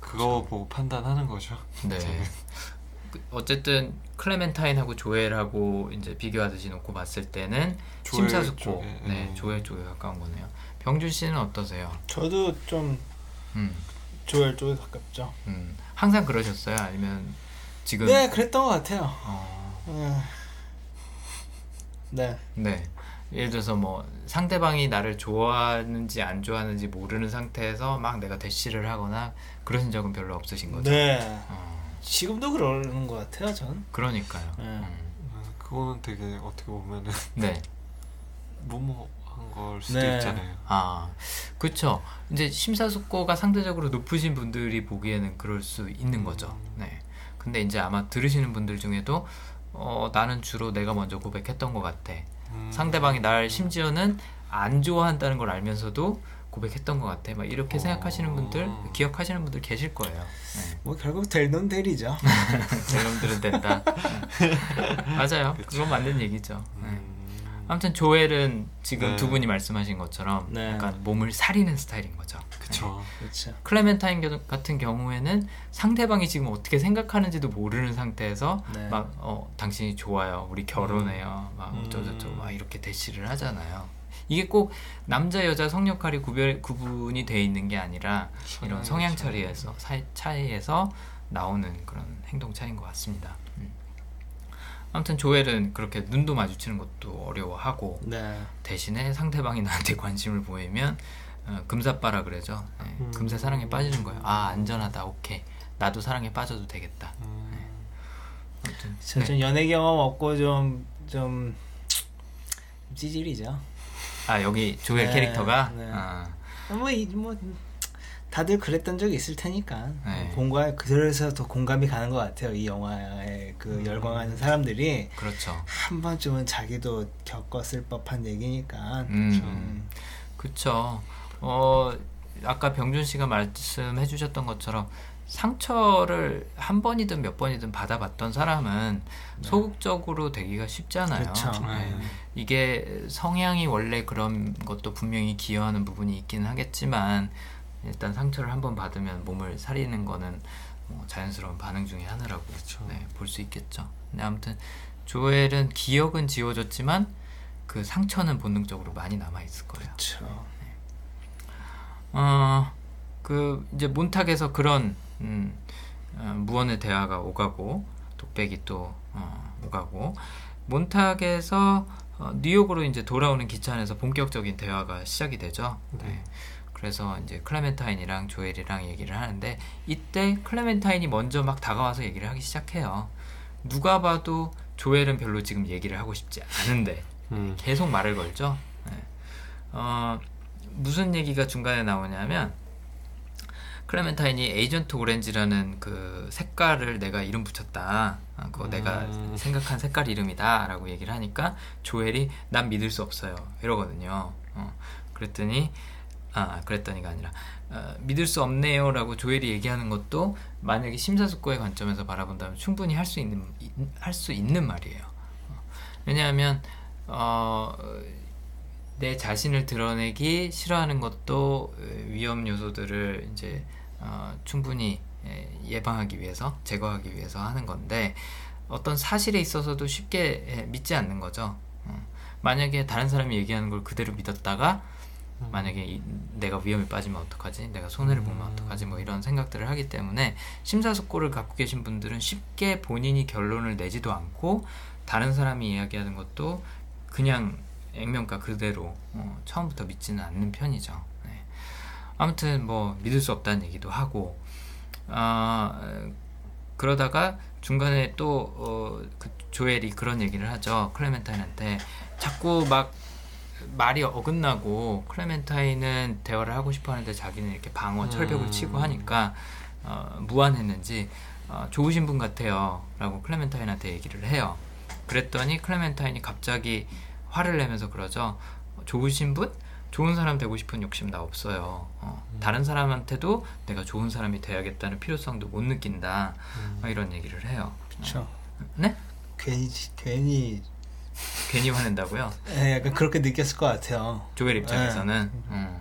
C: 그거 보고 판단하는 거죠.
B: 네. <laughs> 그 어쨌든 클레멘타인하고 조엘하고 이제 비교하듯이 놓고 봤을 때는
C: 조엘
B: 심사숙고,
C: 쪽에,
B: 네,
C: 음.
B: 조엘 쪽에 가까운 거네요. 병준 씨는 어떠세요?
D: 저도 좀
B: 음,
D: 조엘 쪽에 가깝죠.
B: 음, 항상 그러셨어요? 아니면 지금?
D: 네, 그랬던 것 같아요.
B: 어,
D: 음. 네.
B: 네. 예를 들어서 뭐 상대방이 나를 좋아하는지 안 좋아하는지 모르는 상태에서 막 내가 대시를 하거나 그러신 적은 별로 없으신 거죠?
D: 네.
B: 어,
D: 지금도 그러는 것 같아요, 전.
B: 그러니까요.
D: 네.
B: 음,
C: 음, 그거는 되게 어떻게 보면은
B: 네. <laughs>
C: 무모한 걸 수도
D: 네.
C: 있잖아요.
B: 아, 그쵸. 이제 심사숙고가 상대적으로 높으신 분들이 보기에는 그럴 수 있는 거죠. 네. 근데 이제 아마 들으시는 분들 중에도 어, 나는 주로 내가 먼저 고백했던 것 같아.
C: 음.
B: 상대방이 날 심지어는 안 좋아한다는 걸 알면서도 고백했던 것 같아. 막 이렇게
C: 어.
B: 생각하시는 분들, 기억하시는 분들 계실 거예요. 네.
D: 뭐 결국 될 놈 되리죠. <laughs>
B: 놈들은 된다. 맞아요. 그건 맞는 얘기죠. 네.
C: 음.
B: 아무튼 조엘은 지금
C: 네.
B: 두 분이 말씀하신 것처럼
D: 네.
B: 약간 몸을 사리는 스타일인 거죠.
D: 그렇죠.
B: 클레멘타인 겨- 같은 경우에는 상대방이 지금 어떻게 생각하는지도 모르는 상태에서
D: 네.
B: 막 어, 당신이 좋아요, 우리 결혼해요, 막
C: 음.
B: 어쩌저쩌고 막 이렇게 대시를 하잖아요. 이게 꼭 남자 여자 성 역할이 구별 구분이 돼 있는 게 아니라 이런 성향
C: 성향
B: 차이에서 사- 차이에서 나오는 그런 행동 차이인 것 같습니다. 음. 아무튼 조엘은 그렇게 눈도 마주치는 것도 어려워하고
D: 네.
B: 대신에 상대방이 나한테 <laughs> 관심을 보이면 어, 금사빠라 그러죠. 네,
C: 음.
B: 금세 사랑에 빠지는 거예요. 아 안전하다. 오케이. 나도 사랑에 빠져도 되겠다.
C: 음.
B: 아무튼
D: 저
B: 네.
D: 좀 연애 경험 없고 좀, 좀, 찌질이죠.
B: 아 여기 조엘
D: 네,
B: 캐릭터가
D: 네.
B: 아,
D: 뭐, 이, 뭐, 다들 그랬던 적이 있을 테니까.
B: 네.
D: 공감, 그래서 더 공감이 가는 것 같아요. 이 영화에 그
C: 음.
D: 열광하는 사람들이
B: 그렇죠.
D: 한 번쯤은 자기도 겪었을 법한 얘기니까.
B: 음,
D: 음.
B: 그쵸. 어 아까 병준 씨가 말씀해 주셨던 것처럼 상처를 한 번이든 몇 번이든 받아봤던 사람은 소극적으로 되기가 쉽잖아요.
D: 네. 그쵸.
B: 네.
C: 네.
B: 이게 성향이 원래 그런 것도 분명히 기여하는 부분이 있기는 하겠지만 일단 상처를 한번 받으면 몸을 사리는 거는 뭐 자연스러운 반응 중에 하나라고. 네, 볼 수 있겠죠. 근데 아무튼 조엘은 기억은 지워졌지만 그 상처는 본능적으로 많이 남아 있을 거예요.
D: 그렇죠.
B: 어, 그 이제 몬탁에서 그런 음, 어, 무언의 대화가 오가고 독백이 또 어, 오가고 몬탁에서 어, 뉴욕으로 이제 돌아오는 기차 안에서 본격적인 대화가 시작이 되죠.
C: 네.
B: 그래서 이제 클레멘타인이랑 조엘이랑 얘기를 하는데 이때 클레멘타인이 먼저 막 다가와서 얘기를 하기 시작해요. 누가 봐도 조엘은 별로 지금 얘기를 하고 싶지 않은데
C: 음.
B: 계속 말을 걸죠. 네. 어, 무슨 얘기가 중간에 나오냐면 클레멘타인이 에이전트 오렌지라는 그 색깔을 내가 이름 붙였다. 아, 그거 내가
C: 음.
B: 생각한 색깔 이름이다라고 얘기를 하니까 조엘이 난 믿을 수 없어요. 이러거든요. 어, 그랬더니 아 그랬더니가 아니라 어, 믿을 수 없네요라고 조엘이 얘기하는 것도 만약에 심사숙고의 관점에서 바라본다면 충분히 할 수 있는 할 수 있는 말이에요. 어, 왜냐하면 어, 내 자신을 드러내기 싫어하는 것도 위험 요소들을 이제 어, 충분히 예, 예방하기 위해서 제거하기 위해서 하는 건데 어떤 사실에 있어서도 쉽게 예, 믿지 않는 거죠. 어, 만약에 다른 사람이 얘기하는 걸 그대로 믿었다가 만약에 이, 내가 위험에 빠지면 어떡하지? 내가 손해를 보면 어떡하지? 뭐 이런 생각들을 하기 때문에 심사숙고를 갖고 계신 분들은 쉽게 본인이 결론을 내지도 않고 다른 사람이 이야기하는 것도 그냥 액면가 그대로 어, 처음부터 믿지는 않는 편이죠. 네. 아무튼 뭐 믿을 수 없다는 얘기도 하고 아 그러다가 중간에 또 어, 그 조엘이 그런 얘기를 하죠. 클레멘타인한테 자꾸 막 말이 어긋나고 클레멘타인은 대화를 하고 싶어 하는데 자기는 이렇게 방어 철벽을 치고 하니까 어, 무안했는지 어, 좋으신 분 같아요 라고 클레멘타인한테 얘기를 해요. 그랬더니 클레멘타인이 갑자기 화를 내면서 그러죠. 좋으신 분? 좋은 사람 되고 싶은 욕심 나 없어요. 어, 다른 사람한테도 내가 좋은 사람이 돼야겠다는 필요성도 못 느낀다. 어, 이런 얘기를 해요.
D: 그렇죠.
B: 네?
D: 괜히 괜히
B: 괜히 화낸다고요?
D: 예, 약간 그렇게 느꼈을 것 같아요.
B: 조엘 입장에서는 음.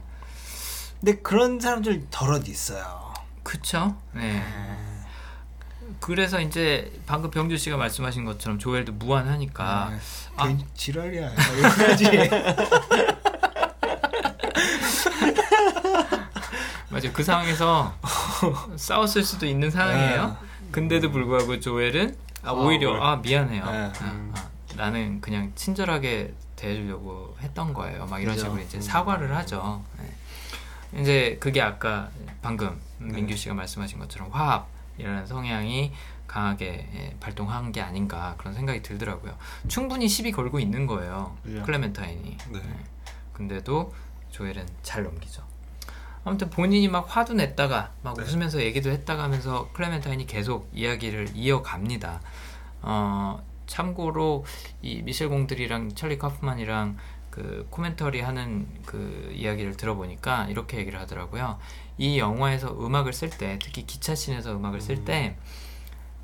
D: 근데 그런 사람들 덜어도 있어요.
B: 그쵸? 네. 그래서 이제 방금 병주 씨가 말씀하신 것처럼 조엘도 무한하니까
D: 네.
B: 아.
D: 괜히 지랄이야. 이거지. <laughs>
B: 맞아요. 그 상황에서 싸웠을 수도 있는 상황이에요. 근데도 불구하고 조엘은 아, 오히려
C: 뭘.
B: 아 미안해요.
D: 네.
B: 아, 아, 나는 그냥 친절하게 대해주려고 했던 거예요. 막 이런
D: 그죠.
B: 식으로 이제 사과를 하죠. 네. 이제 그게 아까 방금 민규 씨가 말씀하신 것처럼 화합이라는 성향이 강하게 예, 발동한 게 아닌가 그런 생각이 들더라고요. 충분히 시비 걸고 있는 거예요.
D: 그죠.
B: 클레멘타인이.
C: 네.
B: 근데도 조엘은 잘 넘기죠. 아무튼 본인이 막 화도 냈다가 막
C: 네.
B: 웃으면서 얘기도 했다가 하면서 클레멘타인이 계속 이야기를 이어갑니다. 어, 참고로 이 미셸 공들이랑 찰리 카프만이랑 그 코멘터리 하는 그 이야기를 들어보니까 이렇게 얘기를 하더라고요. 이 영화에서 음악을 쓸 때, 특히 기차씬에서 음악을 쓸때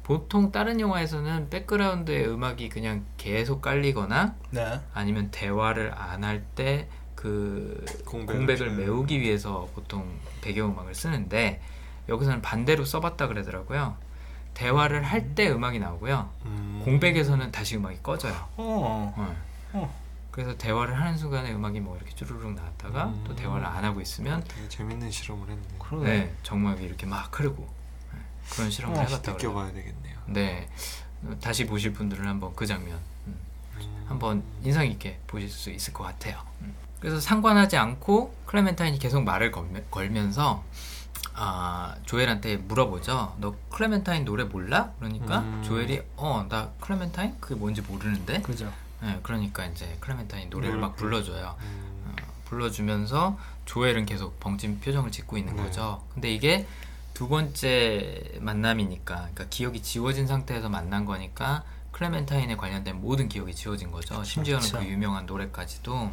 B: 보통 다른 영화에서는 백그라운드에 음악이 그냥 계속 깔리거나
D: 네.
B: 아니면 대화를 안 할 때 그
C: 공백을
B: 공백을
C: 좀-
B: 메우기 위해서 보통 배경음악을 쓰는데 여기서는 반대로 써봤다 그러더라고요. 대화를 할 때 음악이 나오고요.
C: 음.
B: 공백에서는 다시 음악이 꺼져요.
D: 어.
B: 어.
D: 어.
B: 그래서 대화를 하는 순간에 음악이 뭐 이렇게 쭈르륵 나왔다가
C: 음.
B: 또 대화를 안 하고 있으면
C: 되게 재밌는 실험을 했네.
D: 그러네.
B: 네 정막이 이렇게 막 흐르고 네, 그런 실험을
D: 어,
B: 해봤다고 그래요.
C: 느껴봐야 되겠네요.
B: 네 어, 다시 보실 분들은 한번 그 장면 음,
C: 음.
B: 한번 인상 있게 보실 수 있을 것 같아요. 음. 그래서 상관하지 않고 클레멘타인이 계속 말을 걸면, 걸면서 아, 조엘한테 물어보죠. 너 클레멘타인 노래 몰라? 그러니까
C: 음.
B: 조엘이 어 나 클레멘타인 그게 뭔지 모르는데.
D: 그죠.
B: 네, 그러니까 이제 클레멘타인 노래를
C: 노래
B: 막 불러줘요.
C: 음.
B: 어, 불러주면서 조엘은 계속 벙찐 표정을 짓고 있는
C: 네.
B: 거죠. 근데 이게 두 번째 만남이니까, 그러니까 기억이 지워진 상태에서 만난 거니까 클레멘타인에 관련된 모든 기억이 지워진 거죠. 심지어는
D: 그쵸.
B: 그 유명한 노래까지도.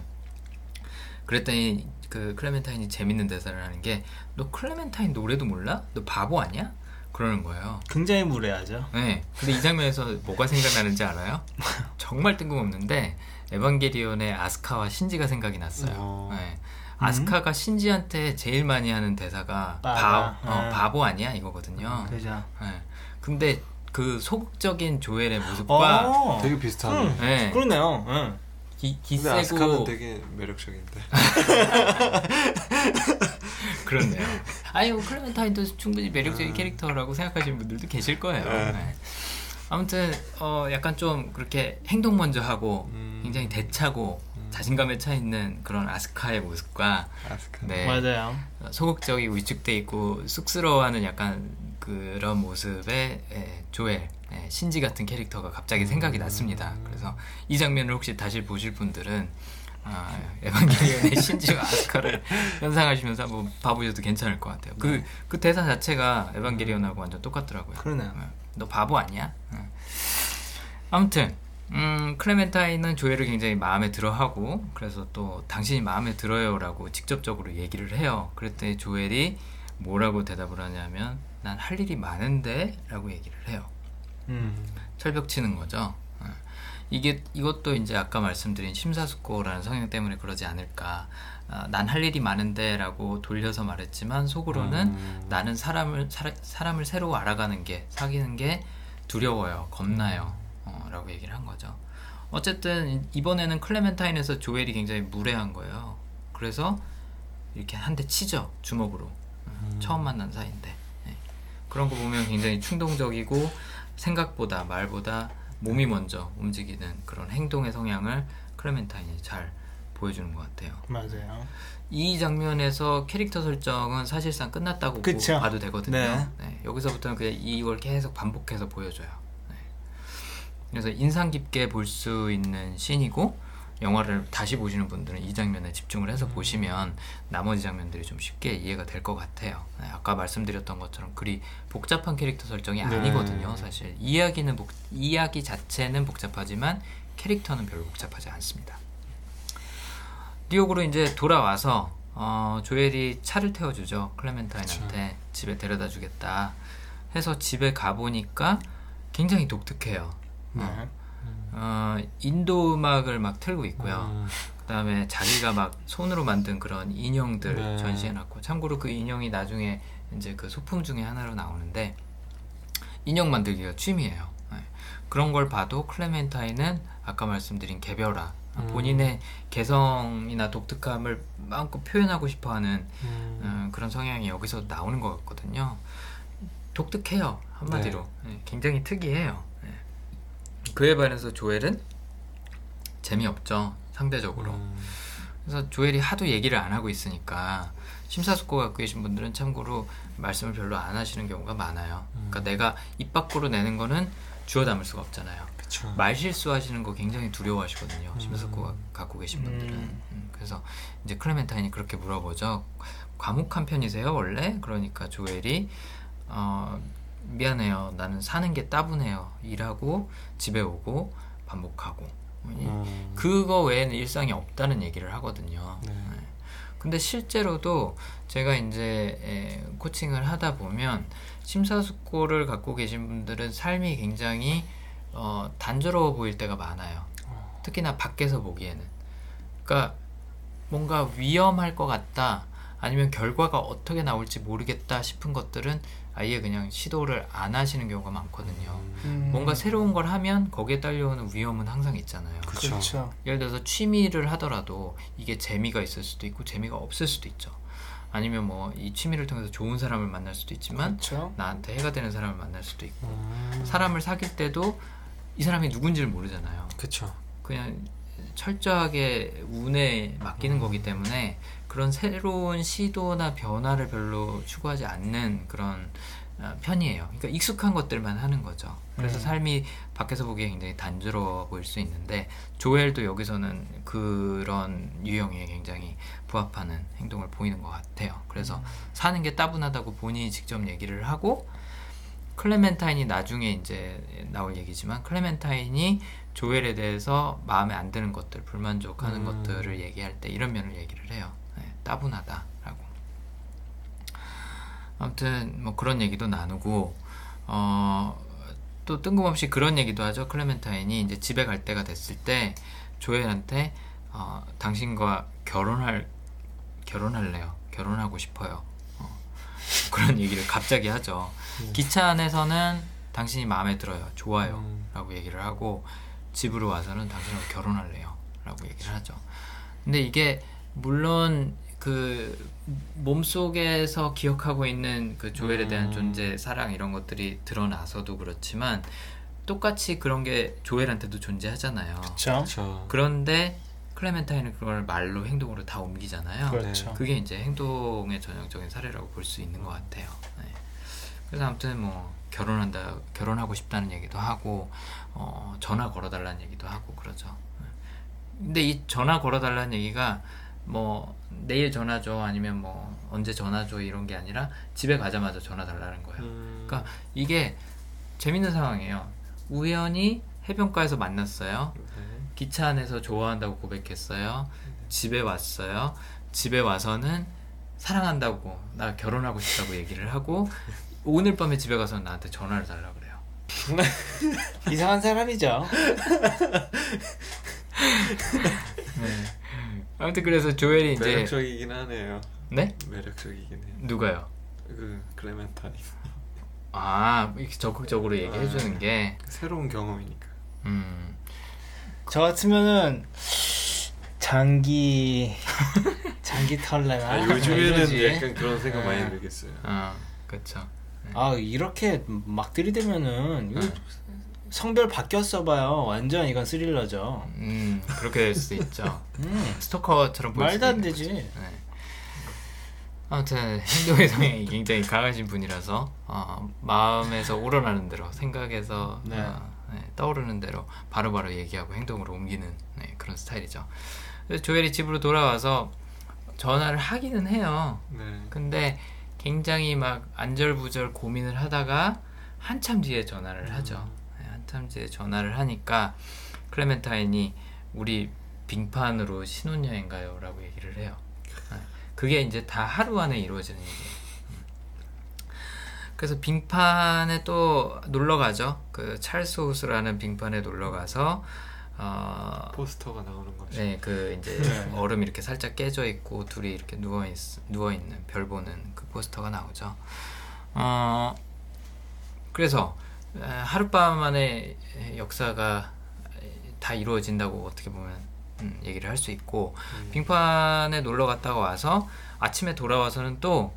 B: 그랬더니 그 클레멘타인이 재밌는 대사를 하는 게 너 클레멘타인 노래도 몰라? 너 바보 아니야? 그러는 거예요.
D: 굉장히 무례하죠.
B: 네. 근데 이 장면에서 뭐가 생각나는지 알아요? <laughs> 정말 뜬금없는데 에반게리온의 아스카와 신지가 생각이 났어요.
C: 어.
B: 네. 아스카가 신지한테 제일 많이 하는 대사가.
D: 바,
B: 어,
D: 네.
B: 바보 아니야 이거거든요.
D: 그죠.
B: 네. 근데 그 소극적인 조엘의 모습과
D: 어.
C: 되게 비슷하네.
D: 음.
B: 네.
D: 그러네요. 응.
B: 기,
C: 근데 아스카는
B: 기세고
C: 되게 매력적인데. <laughs>
B: 그렇네요. 아니 뭐 클레멘타인도 충분히 매력적인 캐릭터라고 생각하시는 분들도 계실 거예요.
C: 네.
B: 네. 아무튼 어 약간 좀 그렇게 행동 먼저 하고
C: 음.
B: 굉장히 대차고 자신감에 차 있는 그런 아스카의 모습과
C: 아스카.
B: 네.
D: 맞아요.
B: 소극적이고 위축돼 있고 쑥스러워하는 약간 그런 모습의 예, 조엘 예, 신지 같은 캐릭터가 갑자기 생각이 났습니다. 그래서 이 장면을 혹시 다시 보실 분들은 아, 에반게리온의 <laughs> 신지와 아스카를 연상하시면서 한번 봐보셔도 괜찮을 것 같아요. 그, 그 대사 자체가 에반게리온하고 완전 똑같더라고요.
D: 그러네요.
B: 예, 너 바보 아니야? 예. 아무튼 음, 클레멘타인은 조엘을 굉장히 마음에 들어하고 그래서 또 당신이 마음에 들어요라고 직접적으로 얘기를 해요. 그랬더니 조엘이 뭐라고 대답을 하냐면 난 할 일이 많은데라고 얘기를 해요.
C: 음.
B: 철벽 치는 거죠. 어. 이게 이것도 이제 아까 말씀드린 심사숙고라는 성향 때문에 그러지 않을까. 아, 난할 일이 많은데라고 돌려서 말했지만 속으로는
C: 음.
B: 나는 사람을 사, 사람을 새로 알아가는 게 사귀는 게 두려워요, 겁나요, 어, 라고 얘기를 한 거죠. 어쨌든 이번에는 클레멘타인에서 조엘이 굉장히 무례한 거예요. 그래서 이렇게 한 대 치죠 주먹으로 어, 처음 만난 사이인데 예. 그런 거 보면 굉장히 충동적이고 생각보다 말보다 몸이 먼저 움직이는 그런 행동의 성향을 클레멘타인이 잘 보여주는 것 같아요.
D: 맞아요.
B: 이 장면에서 캐릭터 설정은 사실상 끝났다고
D: 그쵸.
B: 봐도 되거든요.
D: 네.
B: 네, 여기서부터는 그냥 이걸 계속 반복해서 보여줘요. 네. 그래서 인상 깊게 볼 수 있는 씬이고 영화를 다시 보시는 분들은 이 장면에 집중을 해서 보시면 나머지 장면들이 좀 쉽게 이해가 될 것 같아요. 네, 아까 말씀드렸던 것처럼 그리 복잡한 캐릭터 설정이
C: 네.
B: 아니거든요. 사실 이야기는 복, 이야기 자체는 복잡하지만 캐릭터는 별로 복잡하지 않습니다. 뉴욕으로 이제 돌아와서 어, 조엘이 차를 태워주죠 클레멘타인한테 집에 데려다 주겠다 해서 집에 가보니까 굉장히 독특해요
D: 네.
B: 어, 인도 음악을 막 틀고 있고요
C: 음.
B: 그다음에 자기가 막 손으로 만든 그런 인형들
C: 네.
B: 전시해놨고 참고로 그 인형이 나중에 이제 그 소품 중에 하나로 나오는데 인형 만들기가 취미예요. 네. 그런 걸 봐도 클레멘타인은 아까 말씀드린 개별화
C: 음.
B: 본인의 개성이나 독특함을 마음껏 표현하고 싶어하는
C: 음.
B: 음, 그런 성향이 여기서 나오는 것 같거든요. 독특해요 한마디로 네, 굉장히 특이해요. 네. 그에 반해서 조엘은 재미없죠 상대적으로.
C: 음.
B: 그래서 조엘이 하도 얘기를 안 하고 있으니까 심사숙고 갖고 계신 분들은 참고로 말씀을 별로 안 하시는 경우가 많아요. 그러니까 내가 입 밖으로 내는 거는 주워 담을 수가 없잖아요.
C: 그쵸.
B: 말 실수하시는 거 굉장히 두려워하시거든요. 심사숙고 갖고 계신 분들은.
D: 음.
B: 음, 그래서 이제 클레멘타인이 그렇게 물어보죠. 과묵한 편이세요 원래? 그러니까 조엘이 어, 미안해요. 나는 사는 게 따분해요. 일하고 집에 오고 반복하고.
C: 음.
B: 그거 외에는 일상이 없다는 얘기를 하거든요.
C: 네.
B: 네. 근데 실제로도 제가 이제 에, 코칭을 하다 보면 심사숙고를 갖고 계신 분들은 삶이 굉장히 어, 단조로워 보일 때가 많아요. 특히나 밖에서 보기에는. 그러니까 뭔가 위험할 것 같다. 아니면 결과가 어떻게 나올지 모르겠다 싶은 것들은 아예 그냥 시도를 안 하시는 경우가 많거든요.
D: 음.
B: 뭔가 새로운 걸 하면 거기에 딸려오는 위험은 항상 있잖아요.
C: 그쵸.
D: 그렇죠.
B: 예를 들어서 취미를 하더라도 이게 재미가 있을 수도 있고 재미가 없을 수도 있죠. 아니면 뭐 이 취미를 통해서 좋은 사람을 만날 수도 있지만
D: 그렇죠.
B: 나한테 해가 되는 사람을 만날 수도 있고
C: 음.
B: 사람을 사귈 때도 이 사람이 누군지를 모르잖아요.
C: 그쵸.
B: 그냥 철저하게 운에 맡기는 거기 때문에 그런 새로운 시도나 변화를 별로 추구하지 않는 그런 어, 편이에요. 그러니까 익숙한 것들만 하는 거죠. 그래서
D: 음.
B: 삶이 밖에서 보기에 굉장히 단조로워 보일 수 있는데 조엘도 여기서는 그런 유형에 굉장히 부합하는 행동을 보이는 것 같아요. 그래서 사는 게 따분하다고 본인이 직접 얘기를 하고 클레멘타인이 나중에 이제 나올 얘기지만 클레멘타인이 조엘에 대해서 마음에 안 드는 것들, 불만족하는
C: 음.
B: 것들을 얘기할 때 이런 면을 얘기를 해요. 네, 따분하다라고. 아무튼 뭐 그런 얘기도 나누고 어, 또 뜬금없이 그런 얘기도 하죠. 클레멘타인이 이제 집에 갈 때가 됐을 때 조엘한테 어, 당신과 결혼할 결혼할래요. 결혼하고 싶어요. 어, 그런 얘기를 갑자기 하죠. 기차 안에서는 당신이 마음에 들어요. 좋아요.
C: 음.
B: 라고 얘기를 하고 집으로 와서는 당신하고 결혼할래요. 라고 얘기를 하죠. 근데 이게 물론 그 몸속에서 기억하고 있는 그 조엘에 대한
C: 음.
B: 존재, 사랑 이런 것들이 드러나서도 그렇지만 똑같이 그런 게 조엘한테도 존재하잖아요.
D: 그렇죠.
B: 그런데 클레멘타인은 그걸 말로 행동으로 다 옮기잖아요.
D: 그렇죠.
B: 그게 이제 행동의 전형적인 사례라고 볼 수 있는 것 같아요. 네. 그래서 아무튼 뭐 결혼한다, 결혼하고 싶다는 얘기도 하고 어, 전화 걸어달라는 얘기도 하고 그러죠. 네. 근데 이 전화 걸어달라는 얘기가 뭐 내일 전화 줘 아니면 뭐 언제 전화 줘 이런 게 아니라 집에 가자마자 전화 달라는 거예요.
C: 음.
B: 그러니까 이게 재밌는 상황이에요. 우연히 해변가에서 만났어요.
C: 네.
B: 기차 안에서 좋아한다고 고백했어요. 집에 왔어요. 집에 와서는 사랑한다고 나 결혼하고 싶다고 얘기를 하고 <laughs> 오늘 밤에 집에 가서 나한테 전화를 달라 그래요. <laughs>
D: 이상한 사람이죠. <laughs>
B: 아무튼 그래서 조엘이 이제
C: 매력적이긴 하네요.
B: 네
C: 매력적이긴 해요.
B: 누가요?
C: 그 클레멘타인
B: 아 이렇게 적극적으로 얘기해 주는 게
C: 새로운 경험이니까.
B: 음.
D: 저 같으면은 장기 장기 털레나
C: 아, 요즘에는
D: 이러지.
C: 약간 그런 생각 많이
D: 네.
C: 들겠어요.
B: 어, 그렇죠.
D: 아 이렇게 막 들이대면은 이거
B: 네.
D: 성별 바뀌었어 봐요. 완전 이건 스릴러죠.
B: 음, 그렇게 될 수도 있죠. <laughs>
D: 음,
B: 스토커처럼 보일
D: 말도
B: 수도
D: 안
B: 있는
D: 되지.
B: 거죠. 네. 아무튼 행동의 성향이 <laughs> 굉장히 강하신 분이라서 어, 마음에서 우러나는 대로 생각에서
D: 네.
B: 어, 네, 떠오르는 대로 바로바로 얘기하고 행동으로 옮기는 네, 그런 스타일이죠. 그래서 조엘이 집으로 돌아와서 전화를 하기는 해요.
C: 네.
B: 근데 굉장히 막 안절부절 고민을 하다가 한참 뒤에 전화를 하죠. 뒤에 전화를 하니까 클레멘타인이 우리 빙판으로 신혼여행 가요 라고 얘기를 해요. 네, 그게 이제 다 하루 안에 이루어지는 일이에요. 음. 그래서 빙판에 또 놀러 가죠. 그 찰스 호수라는 빙판에 놀러 가서 어,
C: 포스터가 나오는 거죠.
B: 네, 그 이제
D: 네.
B: 얼음이 이렇게 살짝 깨져 있고 둘이 이렇게 누워 있 누워 있는 별 보는 그 포스터가 나오죠. 어 그래서 에, 하룻밤 만에 역사가 다 이루어진다고 어떻게 보면 음, 얘기를 할 수 있고
C: 음.
B: 빙판에 놀러 갔다가 와서 아침에 돌아와서는 또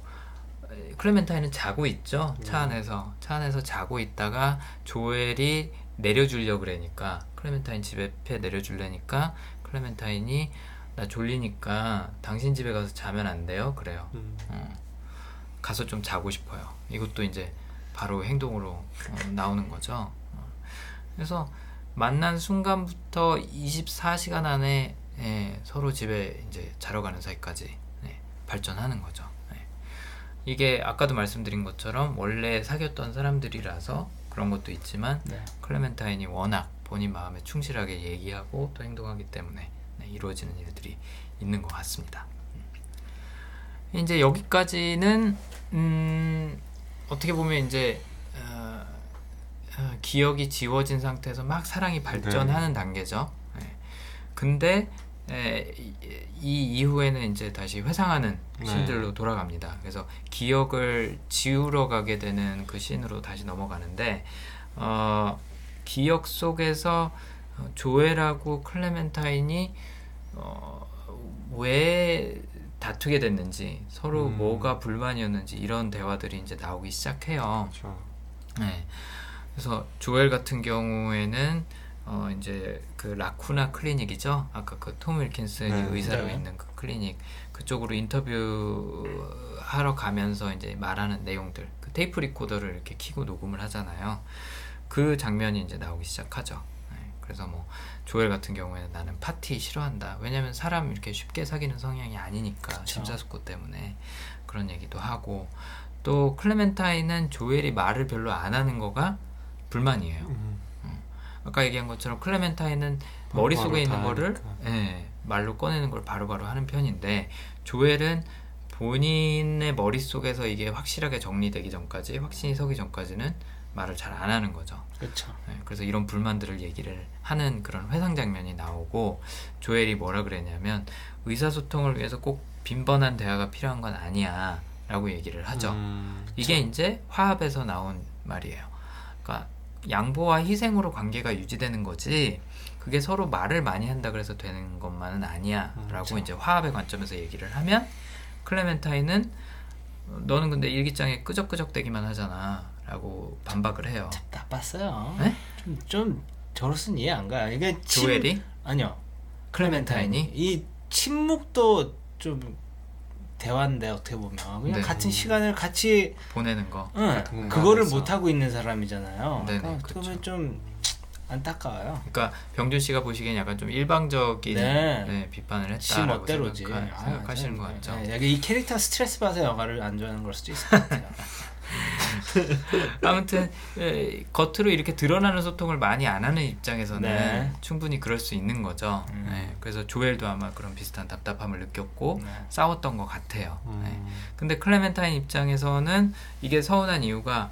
B: 에, 클레멘타인은 자고 있죠 차
C: 음.
B: 안에서 차 안에서 자고 있다가 조엘이 내려주려 그러니까 클레멘타인 집 앞에 내려주려니까 클레멘타인이 나 졸리니까 당신 집에 가서 자면 안 돼요 그래요
C: 음.
B: 어, 가서 좀 자고 싶어요. 이것도 이제 바로 행동으로 어, 나오는 거죠. 어, 그래서 만난 순간부터 24시간 안에 예, 서로 집에 이제 자러 가는 사이까지 네, 발전하는 거죠. 네. 이게 아까도 말씀드린 것처럼 원래 사귀었던 사람들이라서 그런 것도 있지만
D: 네.
B: 클레멘타인이 워낙 본인 마음에 충실하게 얘기하고 또 행동하기 때문에 네, 이루어지는 일들이 있는 것 같습니다. 음. 이제 여기까지는 음, 어떻게 보면 이제 어, 어, 기억이 지워진 상태에서 막 사랑이 발전하는 단계죠. 네. 근데 에, 이, 이 이후에는 이제 다시 회상하는
C: 네.
B: 씬들로 돌아갑니다. 그래서 기억을 지우러 가게 되는 그 씬으로 다시 넘어가는데 어, 기억 속에서 어, 조엘하고 클레멘타인이 어, 왜 다투게 됐는지 서로
C: 음.
B: 뭐가 불만이었는지 이런 대화들이 이제 나오기 시작해요.
C: 그렇죠.
B: 네. 그래서 조엘 같은 경우에는 어 이제 그 라쿠나 클리닉이죠. 아까 그 톰 윌킨슨이
C: 네.
B: 의사로
D: 네.
B: 있는 그 클리닉 그쪽으로 인터뷰 하러 가면서 이제 말하는 내용들 그 테이프 리코더를 이렇게 키고 녹음을 하잖아요. 그 장면이 이제 나오기 시작하죠. 네. 그래서 뭐 조엘 같은 경우에는 나는 파티 싫어한다. 왜냐면 사람 이렇게 쉽게 사귀는 성향이 아니니까
D: 그쵸.
B: 심사숙고 때문에 그런 얘기도 하고 또 클레멘타인은 조엘이 말을 별로 안 하는 거가 불만이에요.
C: 음.
B: 아까 얘기한 것처럼 클레멘타인은
C: 바로
B: 머릿속에 있는
C: 다
B: 거를. 예, 말로 꺼내는 걸 바로 바로 하는 편인데 조엘은 본인의 머릿속에서 이게 확실하게 정리되기 전까지 확신이 서기 전까지는 말을 잘 안 하는 거죠.
D: 그렇죠.
B: 예, 그래서 이런 불만들을 얘기를 하는 그런 회상 장면이 나오고 조엘이 뭐라 그랬냐면 의사소통을 위해서 꼭 빈번한 대화가 필요한 건 아니야 라고 얘기를 하죠.
C: 음.
B: 이게 이제 화합에서 나온 말이에요. 그러니까 양보와 희생으로 관계가 유지되는 거지. 그게 서로 말을 많이 한다 그래서 되는 것만은 아니야라고
C: 그렇죠.
B: 이제 화합의 관점에서 얘기를 하면 클레멘타인은 어, 너는 근데 일기장에 끄적끄적대기만 하잖아 라고 반박을 해요.
D: 나빴어요.
B: 네?
D: 좀, 좀 저로서는 이해 안 가요. 이게 침-
B: 조엘이
D: 아니요.
B: 클레멘타인이
D: 이 침묵도 좀 대화인데 어떻게 보면 그냥
B: 네.
D: 같은 시간을 같이
B: 보내는 거.
D: 응, 그거를. 못 하고 있는 사람이잖아요.
B: 네네,
D: 그러니까
B: 그쵸.
D: 좀 안타까워요.
B: 그러니까 병준 씨가 보시기엔 약간 좀 일방적인
D: 네.
B: 네, 비판을
D: 지
B: 했다라고
D: 멋대로지.
B: 생각하,
D: 아,
B: 생각하시는 것
D: 네,
B: 같죠.
D: 네, 이 캐릭터 스트레스 받아서 영화를 안 좋아하는 걸 수도 있을 것 같아요. <laughs> <laughs>
B: 아무튼 에, 겉으로 이렇게 드러나는 소통을 많이 안 하는 입장에서는
D: 네.
B: 충분히 그럴 수 있는 거죠.
D: 음.
B: 네, 그래서 조엘도 아마 그런 비슷한 답답함을 느꼈고
D: 네.
B: 싸웠던 것 같아요.
C: 음.
B: 네. 근데 클레멘타인 입장에서는 이게 서운한 이유가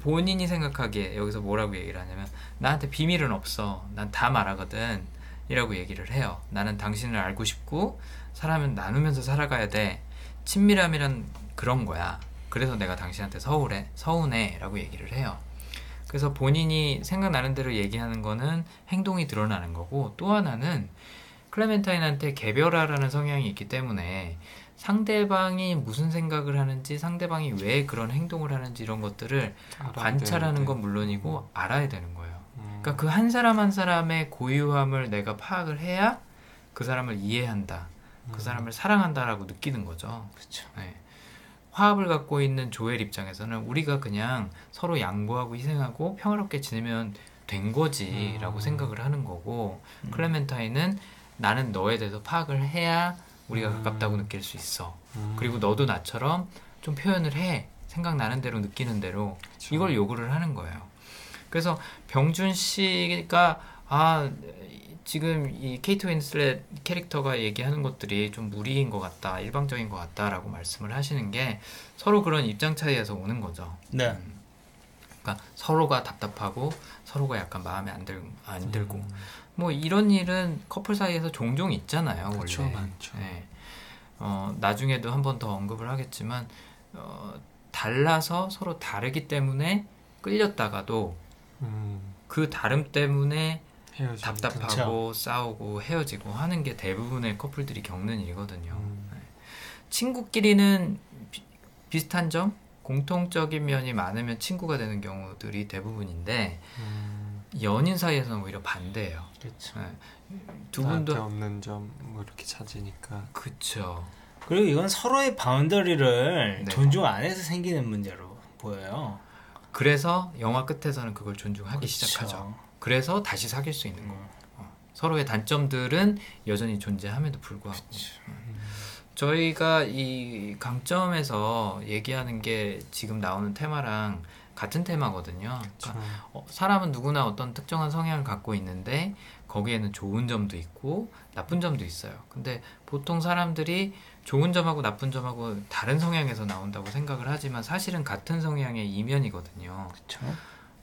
B: 본인이 생각하기에 여기서 뭐라고 얘기를 하냐면 나한테 비밀은 없어. 난 다 말하거든. 이라고 얘기를 해요. 나는 당신을 알고 싶고 사람은 나누면서 살아가야 돼. 친밀함이란 그런 거야. 그래서 내가 당신한테 서운해, 서운해라고 얘기를 해요. 그래서 본인이 생각나는 대로 얘기하는 거는 행동이 드러나는 거고 또 하나는 클레멘타인한테 개별화라는 성향이 있기 때문에 상대방이 무슨 생각을 하는지 상대방이 왜 그런 행동을 하는지 이런 것들을 관찰하는. 건 물론이고 알아야 되는 거예요.
C: 음.
B: 그러니까 그 한 사람 한 사람의 고유함을 내가 파악을 해야 그 사람을 이해한다. 그
C: 음.
B: 사람을 사랑한다라고 느끼는 거죠.
D: 그렇죠.
B: 네. 화합을 갖고 있는 조엘 입장에서는 우리가 그냥 서로 양보하고 희생하고 평화롭게 지내면 된 거지라고
C: 음.
B: 생각을 하는 거고
D: 음.
B: 클레멘타인은 나는 너에 대해서 파악을 해야 우리가
C: 음.
B: 가깝다고 느낄 수 있어.
C: 음.
B: 그리고 너도 나처럼 좀 표현을 해. 생각나는 대로 느끼는 대로
C: 그쵸.
B: 이걸 요구를 하는 거예요. 그래서 병준 씨가 아 지금 이 케이트 윈슬렛 캐릭터가 얘기하는 것들이 좀 무리인 것 같다, 일방적인 것 같다라고 말씀을 하시는 게 서로 그런 입장 차이에서 오는 거죠.
D: 네.
B: 그러니까 서로가 답답하고 서로가 약간 마음에 안, 들, 안 들고
C: 음.
B: 뭐 이런 일은 커플 사이에서 종종 있잖아요.
C: 그쵸,
B: 원래.
C: 많죠.
B: 네. 어, 나중에도 한 번 더 언급을 하겠지만 어, 달라서 서로 다르기 때문에 끌렸다가도
C: 음.
B: 그 다름 때문에
C: 헤어지고.
B: 답답하고 싸우고 헤어지고 하는 게 대부분의 커플들이 겪는 일이거든요.
C: 음.
B: 네. 친구끼리는 비, 비슷한 점, 공통적인 면이 많으면 친구가 되는 경우들이 대부분인데
C: 음.
B: 연인 사이에서는 오히려 반대예요.
D: 그렇죠.
B: 네. 두 분도
C: 없는 점 뭐 이렇게 찾으니까
B: 그쵸.
D: 그리고 이건 서로의 바운더리를
B: 네.
D: 존중 안 해서 생기는 문제로 보여요.
B: 그래서 영화 끝에서는 그걸 존중하기
D: 그쵸.
B: 시작하죠. 그래서 다시 사귈 수 있는 거.
D: 음.
B: 어. 서로의 단점들은 여전히 존재함에도 불구하고 음. 저희가 이 강점에서 얘기하는 게 지금 나오는 테마랑 같은 테마거든요. 그러니까 어, 사람은 누구나 어떤 특정한 성향을 갖고 있는데 거기에는 좋은 점도 있고 나쁜 점도 있어요. 근데 보통 사람들이 좋은 점하고 나쁜 점하고 다른 성향에서 나온다고 생각을 하지만 사실은 같은 성향의 이면이거든요.
D: 그렇죠.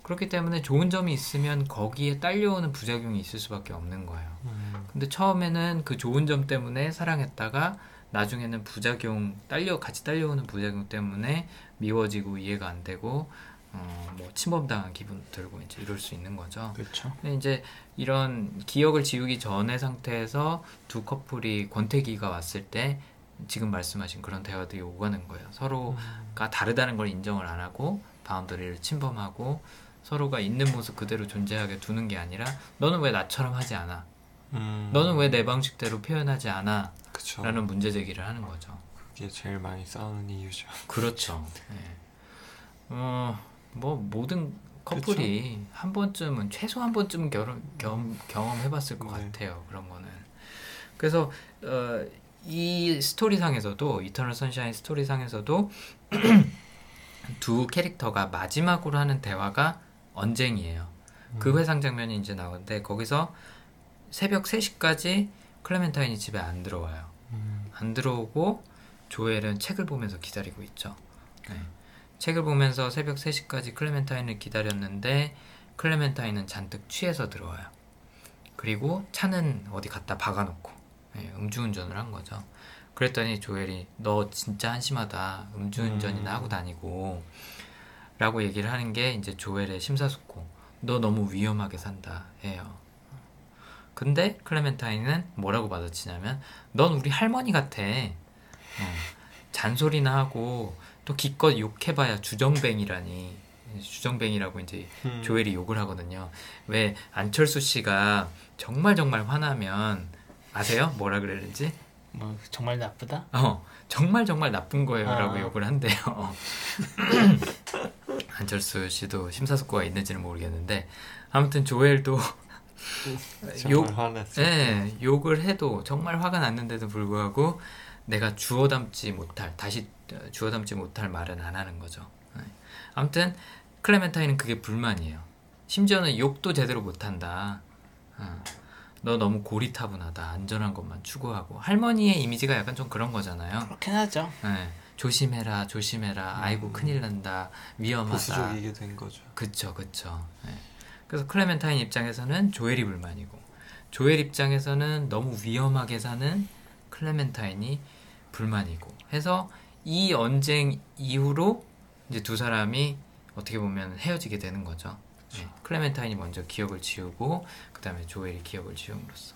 B: 그렇기 때문에 좋은 점이 있으면 거기에 딸려오는 부작용이 있을 수밖에 없는 거예요.
C: 음.
B: 근데 처음에는 그 좋은 점 때문에 사랑했다가 나중에는 부작용 딸려 같이 딸려오는 부작용 때문에 미워지고 이해가 안 되고 어, 뭐 침범당한 기분 들고 이제 이럴 수 있는 거죠.
D: 그렇죠.
B: 근데 이제 이런 기억을 지우기 전의 상태에서 두 커플이 권태기가 왔을 때 지금 말씀하신 그런 대화들이 오가는 거예요. 서로가 다르다는 걸 인정을 안 하고 바운더리를 침범하고 서로가 있는 모습 그대로 존재하게 두는 게 아니라 너는 왜 나처럼 하지 않아?
C: 음.
B: 너는 왜 내 방식대로 표현하지 않아?
C: 그쵸.
B: 라는 문제 제기를 하는 거죠.
C: 그게 제일 많이 싸우는 이유죠. <laughs>
B: 그렇죠. 네. 어, 뭐 모든 커플이 한 번쯤은 최소 한 번쯤은 결혼 경험 경험해봤을 것
C: 네.
B: 같아요. 그런 거는. 그래서 어, 이 스토리상에서도 이터널 선샤인 스토리상에서도 <clears throat> 두 캐릭터가 마지막으로 하는 대화가 언쟁이에요. 그 회상 장면이 이제 나오는데 거기서 새벽 3시까지 클레멘타인이 집에 안 들어와요.
C: 음.
B: 안 들어오고 조엘은 책을 보면서 기다리고 있죠. 네. 책을 보면서 새벽 3시까지 클레멘타인을 기다렸는데 클레멘타인은 잔뜩 취해서 들어와요. 그리고 차는 어디 갖다 박아놓고 네, 음주운전을 한 거죠. 그랬더니 조엘이 너 진짜 한심하다. 음주운전이나
C: 음.
B: 하고 다니고 라고 얘기를 하는 게 이제 조엘의 심사숙고. 너 너무 위험하게 산다 해요. 근데 클레멘타인은 뭐라고 받아치냐면 넌 우리 할머니 같아. 어, 잔소리나 하고 또 기껏 욕해봐야 주정뱅이라니. 주정뱅이라고 이제
C: 음.
B: 조엘이 욕을 하거든요. 왜 안철수 씨가 정말 정말 화나면 아세요? 뭐라 그랬는지?
D: 뭐 정말 나쁘다?
B: 어, 정말 정말 나쁜 거예요라고
D: 아.
B: 욕을 한대요. <laughs> 안철수 씨도 심사숙고가 있는지는 모르겠는데 아무튼 조엘도 욕. 예, 욕을 해도 정말 화가 났는데도 불구하고 내가 주워 담지 못할 다시 주워 담지 못할 말은 안 하는 거죠. 네. 아무튼 클레멘타인은 그게 불만이에요. 심지어는 욕도 제대로 못한다. 어. 너 너무 고리타분하다. 안전한 것만 추구하고 할머니의 이미지가 약간 좀 그런 거잖아요.
D: 그렇긴 하죠.
B: 네. 조심해라, 조심해라. 아이고 큰일 난다. 위험하다.
C: 보수적이게 된 거죠.
B: 그쵸, 그쵸. 네. 그래서 클레멘타인 입장에서는 조엘이 불만이고, 조엘 입장에서는 너무 위험하게 사는 클레멘타인이 불만이고, 해서 이 언쟁 이후로 이제 두 사람이 어떻게 보면 헤어지게 되는 거죠. 네. 클레멘타인이 먼저 기억을 지우고, 그 다음에 조엘이 기억을 지움으로써.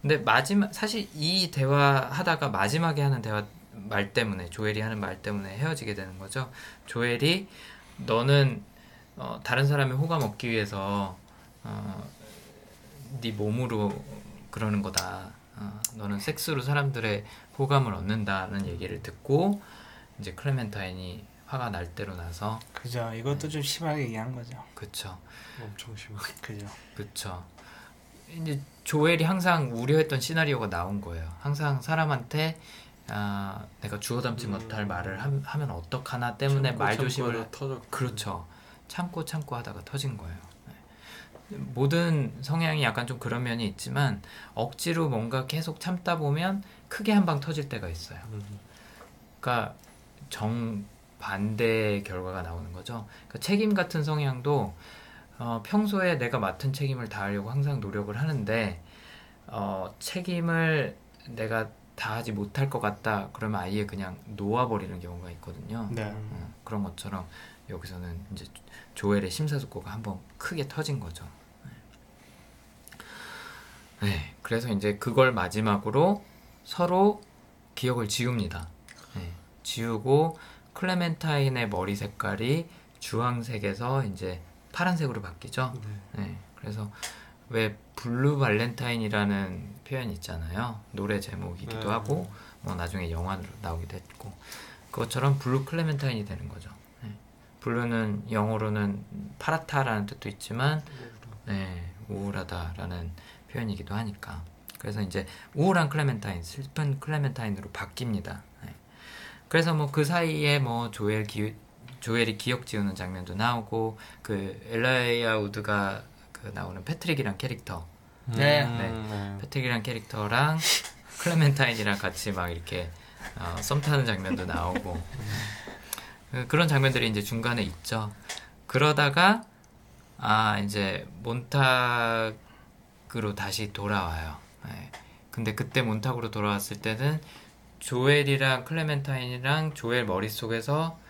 B: 근데 마지막 사실 이 대화 하다가 마지막에 하는 대화 말 때문에 조엘이 하는 말 때문에 헤어지게 되는 거죠. 조엘이 너는 어, 다른 사람의 호감 얻기 위해서 어, 네 몸으로 그러는 거다. 어, 너는 섹스로 사람들의 호감을 얻는다는 얘기를 듣고 이제 클레멘타인이 화가 날 대로 나서
D: 그죠. 이것도 좀 심하게 얘기한 거죠.
B: 그쵸
C: 엄청 심하게.
D: 그죠.
B: 그쵸 이제 조엘이 항상 우려했던 시나리오가 나온 거예요. 항상 사람한테 아, 내가 주워 담지
C: 음.
B: 못할 말을 함- 하면 어떡하나 때문에 말 조심을
C: 터졌.
B: 그렇죠. 참고 참고 하다가 터진 거예요. 네. 모든 성향이 약간 좀 그런 면이 있지만 억지로 뭔가 계속 참다 보면 크게 한 방 터질 때가 있어요.
C: 음.
B: 그러니까 정 반대의 결과가 나오는 거죠. 그러니까 책임 같은 성향도 어, 평소에 내가 맡은 책임을 다하려고 항상 노력을 하는데 어, 책임을 내가 다하지 못할 것 같다 그러면 아예 그냥 놓아버리는 경우가 있거든요.
D: 네.
B: 어, 그런 것처럼 여기서는 이제 조엘의 심사숙고가 한번 크게 터진 거죠. 네. 네, 그래서 이제 그걸 마지막으로 서로 기억을 지웁니다. 네, 지우고 클레멘타인의 머리 색깔이 주황색에서 이제 파란색으로 바뀌죠.
C: 네.
B: 네, 그래서 왜 Blue Valentine이라는 표현 있잖아요. 노래 제목이기도
C: 네.
B: 하고 뭐 나중에 영화로 나오기도 했고 그것처럼 Blue 클레멘타인이 되는 거죠. 네. Blue는 영어로는 파랗다라는 뜻도 있지만 네, 우울하다라는 표현이기도 하니까 그래서 이제 우울한 클레멘타인, 슬픈 클레멘타인으로 바뀝니다. 네. 그래서 뭐 그 사이에 뭐 조엘 기 조엘이 기억 지우는 장면도 나오고 그 엘라이아 우드가 그 나오는 패트릭이란 캐릭터
D: 네.
C: 음,
B: 네.
C: 네.
B: 패트릭이란 캐릭터랑 <laughs> 클레멘타인이랑 같이 막 이렇게 어, 썸 타는 장면도 나오고 그- 그런 장면들이 이제 중간에 있죠. 그러다가 아 이제 몬탁으로 다시 돌아와요. 네. 근데 그때 몬탁으로 돌아왔을 때는 조엘이랑 클레멘타인이랑 조엘 머릿속에서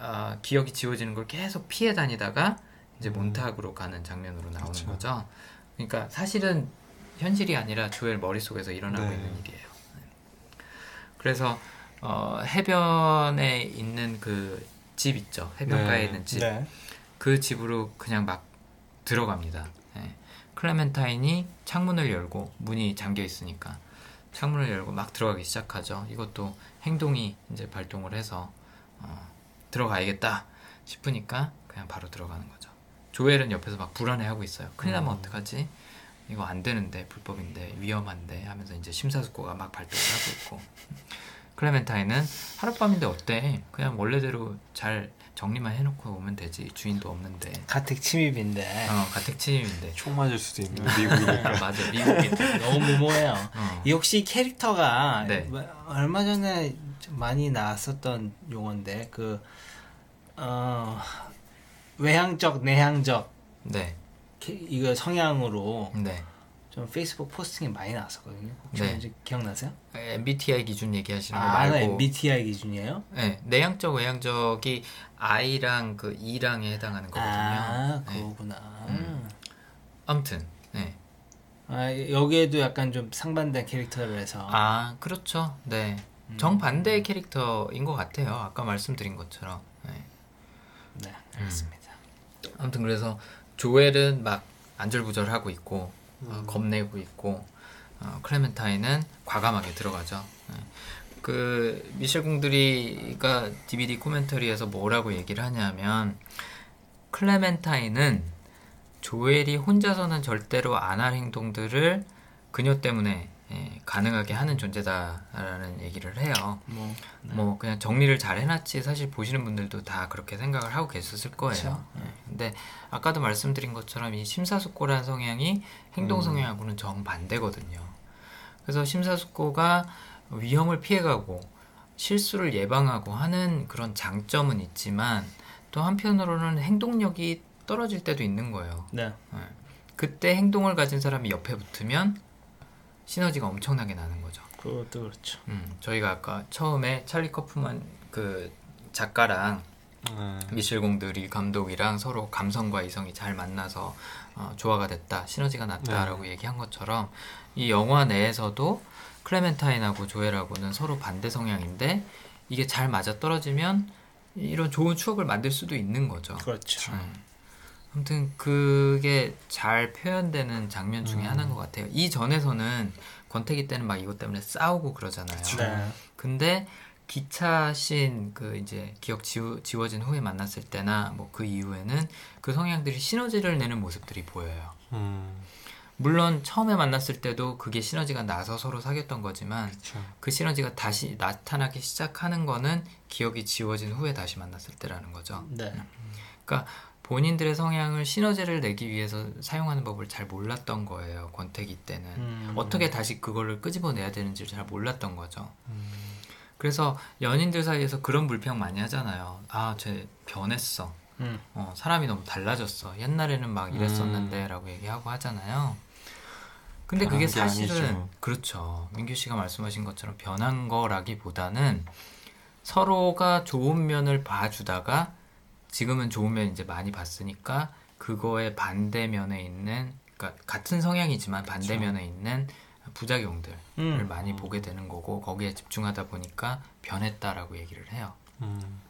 B: 아, 기억이 지워지는 걸 계속 피해 다니다가 이제 몬탁으로 가는 장면으로 나오는
C: 그쵸.
B: 거죠. 그러니까 사실은 현실이 아니라 조엘 머릿속에서 일어나고
C: 네.
B: 있는 일이에요. 네. 그래서 어, 해변에 있는 그 집 있죠. 해변가에
C: 네.
B: 있는 집.
D: 네.
B: 그 집으로 그냥 막 들어갑니다. 예. 클레멘타인이 창문을 열고 문이 잠겨 있으니까 창문을 열고 막 들어가기 시작하죠. 이것도 행동이 이제 발동을 해서 어, 들어가야겠다 싶으니까 그냥 바로 들어가는 거죠. 조엘은 옆에서 막 불안해하고 있어요. 큰일 나면
C: 음.
B: 어떡하지? 이거 안 되는데 불법인데 위험한데 하면서 이제 심사숙고가 막 발동을 하고 있고 <laughs> 클레멘타인은 하룻밤인데 어때? 그냥 원래대로 잘 정리만 해놓고 오면 되지 주인도 없는데
D: 가택 침입인데
B: 어 가택 침입인데
C: 총 맞을 수도 있는 <laughs> 미국이니까.
B: 맞아 미국인
D: 너무 무모해요.
B: 어.
D: 이 혹시 캐릭터가
B: 네.
D: 뭐, 얼마 전에 좀 많이 나왔었던 용어인데 그 어, 외향적 내향적
B: 네,
D: 캐- 이거 성향으로
B: 네.
D: 좀 페이스북 포스팅이 많이 나왔었거든요. 혹시
B: 네.
D: 뭔지 기억나세요?
B: MBTI 기준 얘기하시는 거
D: 아,
B: 말고
D: 나 MBTI 기준이에요?
B: 네, 내향적 외향적이 I랑 그 E랑에 해당하는 거거든요.
D: 아,
B: 네.
D: 그거구나.
B: 음. 아무튼 네.
D: 아, 여기에도 약간 좀 상반된 캐릭터라서
B: 아 그렇죠. 네.
D: 음.
B: 정반대의 캐릭터인 것 같아요. 아까 말씀드린 것처럼. 네.
D: 네, 알겠습니다.
B: 아무튼 그래서 조엘은 막 안절부절하고 있고
D: 음.
B: 어, 겁내고 있고 어, 클레멘타인은 과감하게 들어가죠. 네. 그 미셸 공드리가 DVD 코멘터리에서 뭐라고 얘기를 하냐면 클레멘타인은 조엘이 혼자서는 절대로 안 할 행동들을 그녀 때문에 예, 가능하게 하는 존재다라는 얘기를 해요. 뭐뭐 그냥 정리를 잘 해놨지 사실 보시는 분들도 다 그렇게 생각을 하고 계셨을 거예요. 예. 근데 아까도 말씀드린 것처럼 이 심사숙고라는 성향이 행동 성향하고는 정 반대거든요. 그래서 심사숙고가 위험을 피해가고 실수를 예방하고 하는 그런 장점은 있지만 또 한편으로는 행동력이 떨어질 때도 있는 거예요.
D: 네.
B: 예. 그때 행동을 가진 사람이 옆에 붙으면 시너지가 엄청나게 나는 거죠.
D: 그것도 그렇죠.
B: 음, 저희가 아까 처음에 찰리 커프만 그 작가랑
C: 네.
B: 미셸 공들이 감독이랑 서로 감성과 이성이 잘 만나서 어, 조화가 됐다, 시너지가 났다라고 얘기한 것처럼 이 영화 내에서도 클레멘타인하고 조엘하고는 서로 반대 성향인데 이게 잘 맞아 떨어지면 이런 좋은 추억을 만들 수도 있는 거죠.
D: 그렇죠.
B: 음. 아무튼 그게 잘 표현되는 장면 중에 하나인 것 같아요. 이 전에서는 권태기 때는 막 이것 때문에 싸우고 그러잖아요.
D: 네.
B: 근데 기차 씬 그 이제 기억 지워, 지워진 후에 만났을 때나 뭐 그 이후에는 그 성향들이 시너지를 내는 모습들이 보여요.
C: 음,
B: 물론 처음에 만났을 때도 그게 시너지가 나서 서로 사귀었던 거지만
C: 그쵸.
B: 그 시너지가 다시 나타나기 시작하는 거는 기억이 지워진 후에 다시 만났을 때라는 거죠.
D: 네.
B: 그러니까 본인들의 성향을 시너지를 내기 위해서 사용하는 법을 잘 몰랐던 거예요. 권태기 때는
D: 음.
B: 어떻게 다시 그거를 끄집어내야 되는지를 잘 몰랐던 거죠.
C: 음,
B: 그래서 연인들 사이에서 그런 불평 많이 하잖아요. 아, 쟤 변했어.
D: 음.
B: 어, 사람이 너무 달라졌어. 옛날에는 막 이랬었는데라고 얘기하고 하잖아요. 근데 그게
C: 게
B: 사실은
C: 아니죠.
B: 그렇죠. 민규 씨가 말씀하신 것처럼 변한 거라기보다는 서로가 좋은 면을 봐주다가 지금은 좋은 면 이제 많이 봤으니까 그거의 반대면에 있는 그러니까 같은 성향이지만 반대면에 있는 부작용들을
D: 음.
B: 많이 보게 되는 거고 거기에 집중하다 보니까 변했다라고 얘기를 해요.
C: 음,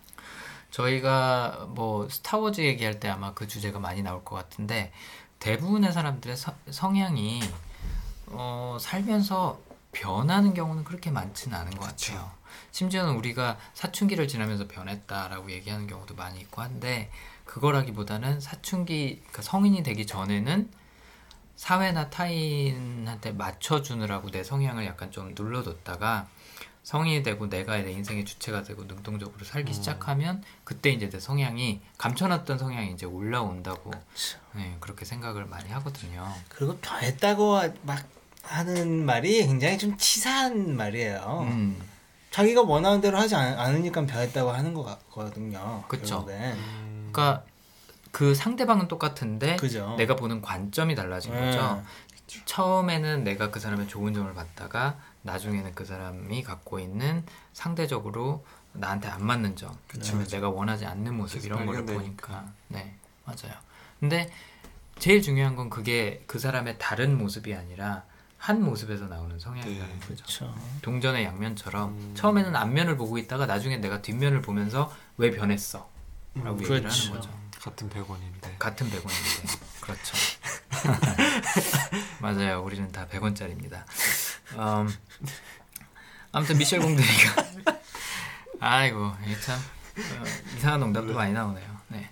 B: 저희가 뭐 스타워즈 얘기할 때 아마 그 주제가 많이 나올 것 같은데 대부분의 사람들의 서- 성향이 어, 살면서 변하는 경우는 그렇게 많지는 않은 것 같아요. 심지어는 우리가 사춘기를 지나면서 변했다라고 얘기하는 경우도 많이 있고 한데 그거라기보다는 사춘기 그러니까 성인이 되기 전에는 사회나 타인한테 맞춰주느라고 내 성향을 약간 좀 눌러뒀다가 성인이 되고 내가 내 인생의 주체가 되고 능동적으로 살기 시작하면 그때 이제 내 성향이 감춰놨던 성향이 이제 올라온다고 네, 그렇게 생각을 많이 하거든요.
D: 그리고 변했다고 막 하는 말이 굉장히 좀 치사한 말이에요.
B: 음,
D: 자기가 원하는 대로 하지 않, 않으니까 변했다고 하는 것 같거든요.
B: 그쵸.
D: 결국엔.
C: 음,
B: 그러니까 그 상대방은 똑같은데
D: 그죠.
B: 내가 보는 관점이 달라진
D: 네.
B: 거죠. 처음에는 내가 그 사람의 좋은 점을 봤다가 나중에는 그 사람이 갖고 있는 상대적으로 나한테 안 맞는 점, 그다음에 내가 원하지 않는 모습 이런 거를
C: 발견되니까.
B: 보니까 네 맞아요. 근데 제일 중요한 건 그게 그 사람의 다른 모습이 아니라 한 모습에서 나오는 성향이라는
C: 네,
B: 거죠.
D: 그렇죠.
B: 동전의 양면처럼
C: 음.
B: 처음에는 앞면을 보고 있다가 나중에 내가 뒷면을 보면서 왜 변했어? 라고
C: 음,
B: 얘기를
D: 그렇죠.
B: 하는 거죠.
C: 같은 100원인데
B: 같은 100원인데 <laughs> 그렇죠. <laughs> 맞아요. 우리는 다 100원짜리입니다. 음, 아무튼 미셸 공들이가 <laughs> 아이고 참 어, 이상한 농담도 많이 나오네요. 네.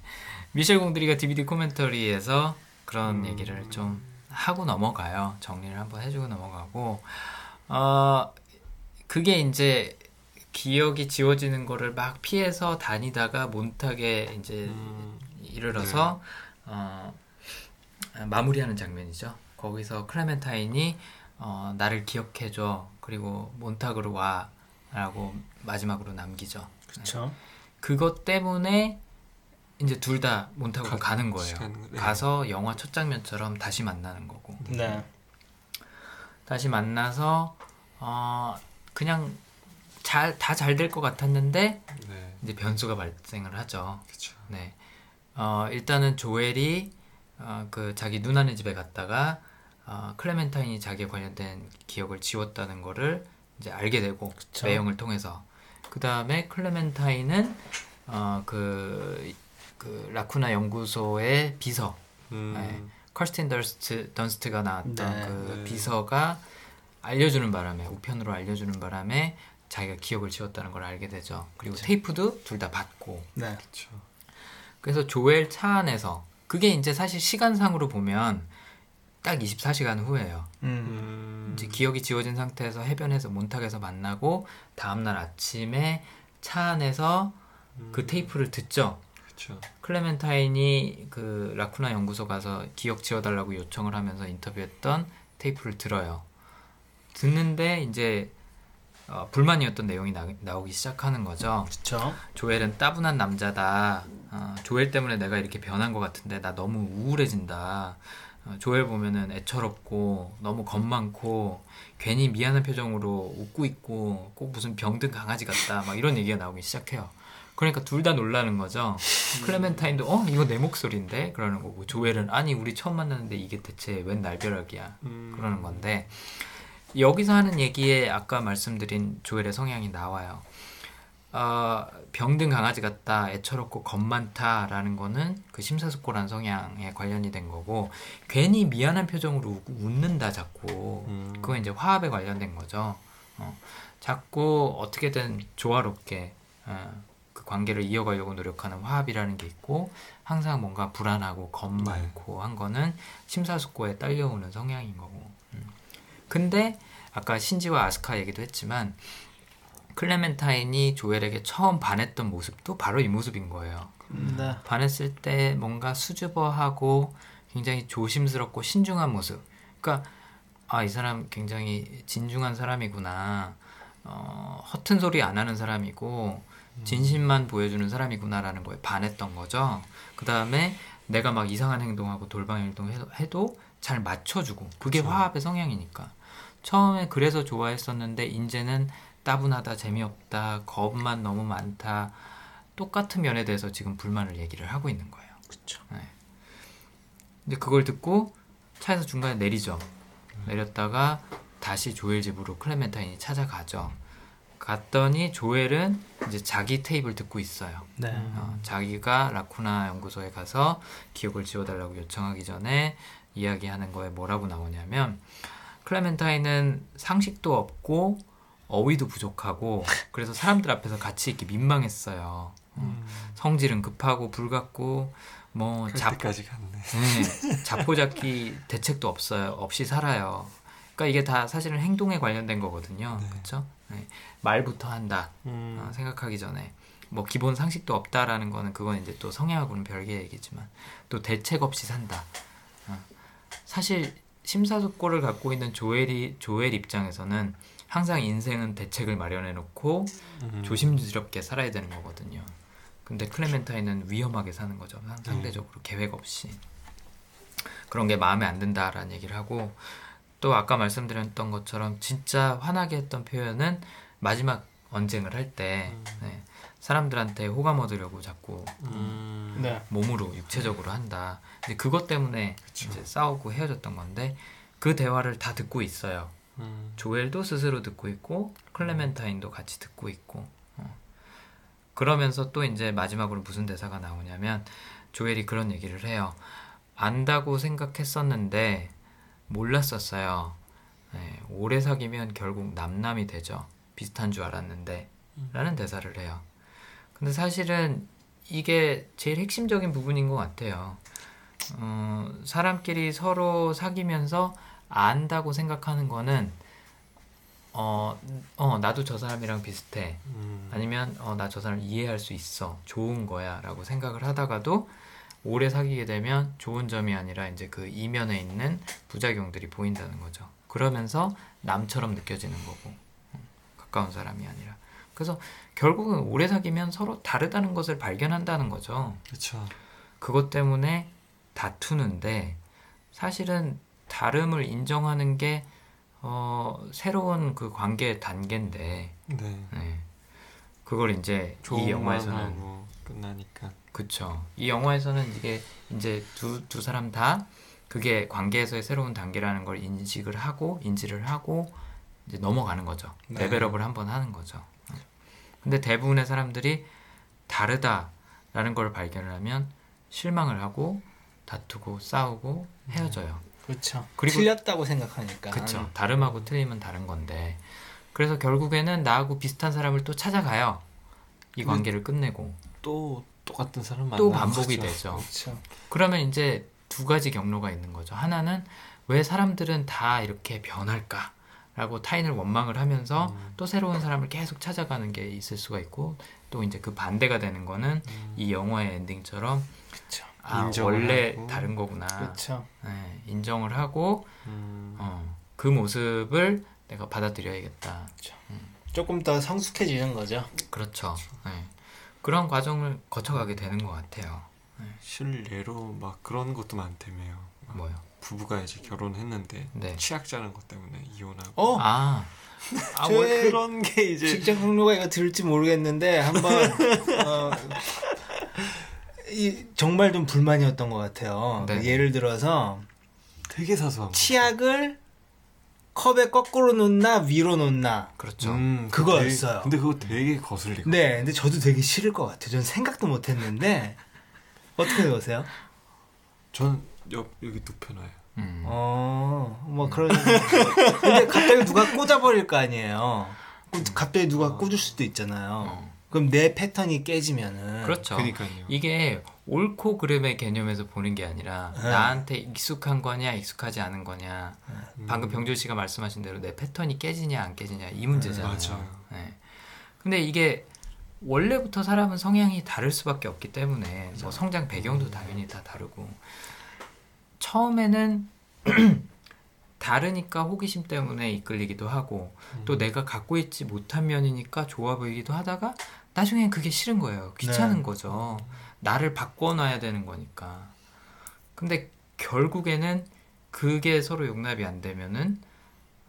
B: 미셸 공들이가 DVD 코멘터리에서 그런
C: 음.
B: 얘기를 좀 하고 넘어가요. 정리를 한번 해주고 넘어가고 어 그게 이제 기억이 지워지는 거를 막 피해서 다니다가 몬탁에 이제
C: 음,
B: 이르러서 어, 마무리하는 장면이죠. 거기서 클레멘타인이 어, 나를 기억해줘 그리고 몬탁으로 와 라고 마지막으로 남기죠.
D: 그렇죠.
B: 그것 때문에 이제 둘 다 몬탁으로
C: 가-
B: 가는 거예요.
C: 시간- 네.
B: 가서 영화 첫 장면처럼 다시 만나는 거고
D: 네.
B: 다시 만나서 어, 그냥 잘 다 잘 될 것 같았는데
C: 네,
B: 이제 변수가 발생을 하죠.
C: 그렇죠.
B: 네. 어, 일단은 조엘이 어, 그 자기 누나네 집에 갔다가 어, 클레멘타인이 자기에 관련된 기억을 지웠다는 거를 이제 알게 되고
D: 그쵸.
B: 내용을 통해서 그 다음에 클레멘타인은 어, 그, 그 라쿠나 연구소의 비서
C: 음,
B: 네. 커스틴 던스트, 던스트가 나왔던
D: 네.
B: 그
C: 네.
B: 비서가 알려주는 바람에 우편으로 알려주는 바람에 자기가 기억을 지웠다는 걸 알게 되죠. 그리고 테이프도 둘 다 받고
D: 네.
C: 그렇죠.
B: 그래서 조엘 차 안에서 그게 이제 사실 시간상으로 보면 딱 24시간 후예요.
D: 음.
C: 음.
B: 이제 기억이 지워진 상태에서 해변에서 몬탁에서 만나고 다음 날 아침에 차 안에서 그 테이프를 듣죠.
C: 그렇죠.
B: 클레멘타인이 그 라쿠나 연구소 가서 기억 지워달라고 요청을 하면서 인터뷰했던 테이프를 들어요. 듣는데 이제 어, 불만이었던 내용이 나, 나오기 시작하는 거죠.
D: 그쵸.
B: 조엘은 따분한 남자다. 어, 조엘 때문에 내가 이렇게 변한 것 같은데 나 너무 우울해진다. 어, 조엘 보면은 애처롭고 너무 겁 많고 괜히 미안한 표정으로 웃고 있고 꼭 무슨 병든 강아지 같다. 막 이런 얘기가 나오기 시작해요. 그러니까 둘 다 놀라는 거죠. <laughs> 클레멘타인도 어 이거 내 목소리인데 그러는 거고 조엘은 아니 우리 처음 만났는데 이게 대체 웬 날벼락이야
C: 음.
B: 그러는 건데 여기서 하는 얘기에 아까 말씀드린 조엘의 성향이 나와요. 어, 병든 강아지 같다, 애처롭고 겁 많다라는 거는 그 심사숙고란 성향에 관련이 된 거고 괜히 미안한 표정으로 웃- 웃는다 자꾸
C: 음.
B: 그건 이제 화합에 관련된 거죠. 어, 자꾸 어떻게든 조화롭게 어, 그 관계를 이어가려고 노력하는 화합이라는 게 있고 항상 뭔가 불안하고 겁 많고 한 거는 심사숙고에 딸려오는 성향인 거고. 음. 근데 아까 신지와 아스카 얘기도 했지만 클레멘타인이 조엘에게 처음 반했던 모습도 바로 이 모습인 거예요.
D: 네.
B: 반했을 때 뭔가 수줍어하고 굉장히 조심스럽고 신중한 모습. 그러니까 아 이 사람 굉장히 진중한 사람이구나. 어, 허튼 소리 안 하는 사람이고 진심만 보여주는 사람이구나라는 거에 반했던 거죠. 그 다음에 내가 막 이상한 행동하고 돌방 행동 해도, 해도 잘 맞춰주고 그게 화합의 성향이니까 처음에 그래서 좋아했었는데 이제는 따분하다 재미없다 겁만 너무 많다 똑같은 면에 대해서 지금 불만을 얘기를 하고 있는 거예요.
D: 그쵸.
B: 근데 그걸 듣고 차에서 중간에 내리죠. 내렸다가 다시 조엘 집으로 클레멘타인이 찾아가죠. 갔더니 조엘은 이제 자기 테이프를 듣고 있어요.
D: 네.
B: 어, 자기가 라쿠나 연구소에 가서 기억을 지워달라고 요청하기 전에 이야기하는 거에 뭐라고 나오냐면 클레멘타인은 상식도 없고 어휘도 부족하고 그래서 사람들 앞에서 같이 있기 민망했어요. 어, 성질은 급하고 불같고 뭐
C: 갔네.
B: 네, 자포자기 대책도 없어요. 없이 살아요. 그러니까 이게 다 사실은 행동에 관련된 거거든요.
C: 네.
B: 그렇죠? 말부터 한다.
C: 음.
B: 어, 생각하기 전에 뭐 기본 상식도 없다라는 거는 그건 이제 또 성향하고는 별개의 얘기지만 또 대책 없이 산다. 어. 사실 심사숙고를 갖고 있는 조엘이 조엘 입장에서는 항상 인생은 대책을 마련해 놓고
C: 음.
B: 조심스럽게 살아야 되는 거거든요. 근데 클레멘타인은 위험하게 사는 거죠. 상- 상대적으로 계획 없이 그런 게 마음에 안 든다라는 얘기를 하고 또 아까 말씀드렸던 것처럼 진짜 화나게 했던 표현은 마지막 언쟁을 할때 네, 사람들한테 호감 얻으려고 자꾸
C: 음.
D: 네.
B: 몸으로 육체적으로 한다. 근데 그것 때문에 이제 싸우고 헤어졌던 건데 그 대화를 다 듣고 있어요.
C: 음.
B: 조엘도 스스로 듣고 있고 클레멘타인도 같이 듣고 있고 어. 그러면서 또 이제 마지막으로 무슨 대사가 나오냐면 조엘이 그런 얘기를 해요 안다고 생각했었는데 몰랐었어요 네, 오래 사귀면 결국 남남이 되죠 비슷한 줄 알았는데 라는 대사를 해요. 근데 사실은 이게 제일 핵심적인 부분인 것 같아요. 어, 사람끼리 서로 사귀면서 안다고 생각하는 거는 어, 어 나도 저 사람이랑 비슷해.
C: 음.
B: 아니면 어, 나 저 사람 이해할 수 있어. 좋은 거야 라고 생각을 하다가도 오래 사귀게 되면 좋은 점이 아니라 이제 그 이면에 있는 부작용들이 보인다는 거죠. 그러면서 남처럼 느껴지는 거고. 어, 가까운 사람이 아니라 그래서 결국은 오래 사귀면 서로 다르다는 것을 발견한다는 거죠
C: 그렇죠.
B: 그것 때문에 다투는데 사실은 다름을 인정하는 게 어, 새로운 그 관계의 단계인데
C: 네.
B: 네. 그걸 이제 이 영화에서는
C: 끝나니까.
B: 그쵸 이 영화에서는 이게 이제 두, 두 사람 다 그게 관계에서의 새로운 단계라는 걸 인식을 하고 인지를 하고 이제 넘어가는 거죠
C: 네.
B: 레벨업을 한번 하는 거죠 근데 대부분의 사람들이 다르다라는 걸 발견하면 실망을 하고 다투고 싸우고 헤어져요
D: 그렇죠.
B: 그리고-
D: 틀렸다고 생각하니까.
B: 그쵸. 다름하고 틀림은 다른 건데. 그래서 결국에는 나하고 비슷한 사람을 또 찾아가요. 이
C: 근데-
B: 관계를 끝내고.
C: 또 똑같은 사람
B: 또
C: 만나는
B: 반복이
C: 거죠.
B: 되죠.
D: 그렇죠.
B: 그러면 이제 두 가지 경로가 있는 거죠. 하나는 왜 사람들은 다 이렇게 변할까? 라고 타인을 원망을 하면서
C: 음.
B: 또 새로운 사람을 계속 찾아가는 게 있을 수가 있고 또 이제 그 반대가 되는 거는 이 영화의 엔딩처럼
D: 그쵸.
B: 아
C: 음.
B: 원래
C: 하고.
B: 다른 거구나. 네, 인정을 하고
C: 음,
B: 어, 그 모습을 내가 받아들여야겠다
D: 조금 더 성숙해지는 거죠.
B: 그렇죠 네. 그런 과정을 거쳐가게 되는 것 같아요
C: 실례로 막 그런 것도 많다며요. 막
B: 뭐요?
C: 부부가 이제 결혼했는데
B: 네.
C: 취약자는 것 때문에 이혼하고.
D: 어,
B: 아,
C: 아,
D: 뭐제
C: 그런 게 이제
D: 직장 동료가 이거 들을지 모르겠는데 한번 <laughs> 어, 이 정말 좀 불만이었던 것 같아요.
B: 네.
D: 예를 들어서
C: 되게 사소한 거.
D: 치약을 컵에 거꾸로 놓나 위로 놓나.
B: 그렇죠
C: 음,
D: 그거였어요.
C: 되게- 근데 그거 되게 거슬리고.
D: 네, 근데 저도 되게 싫을 것 같아요. 전 생각도 못했는데 어떻게 보세요?
C: 전 옆 여기 눕혀놔요.
B: 음.
D: 어, 뭐 그런. <laughs> 근데 갑자기 누가 꽂아버릴 거 아니에요. 그럼 갑자기 누가 꽂을 수도 있잖아요. 그럼 내 패턴이 깨지면은.
B: 그렇죠
C: 그러니까요.
B: 이게 옳고 그름의 개념에서 보는 게 아니라
D: 네.
B: 나한테 익숙한 거냐 익숙하지 않은 거냐
C: 음.
B: 방금 병준 씨가 말씀하신 대로 내 패턴이 깨지냐 안 깨지냐 이 문제잖아요.
C: 맞아요.
B: 네. 근데 이게 원래부터 사람은 성향이 다를 수밖에 없기 때문에 뭐 성장 배경도 당연히 다 다르고 처음에는 <clears throat> 다르니까 호기심 때문에 이끌리기도 하고 또 내가 갖고 있지 못한 면이니까 좋아 보이기도 하다가 나중엔 그게 싫은 거예요. 귀찮은
D: 네.
B: 거죠. 나를 바꿔놔야 되는 거니까. 근데 결국에는 그게 서로 용납이 안 되면은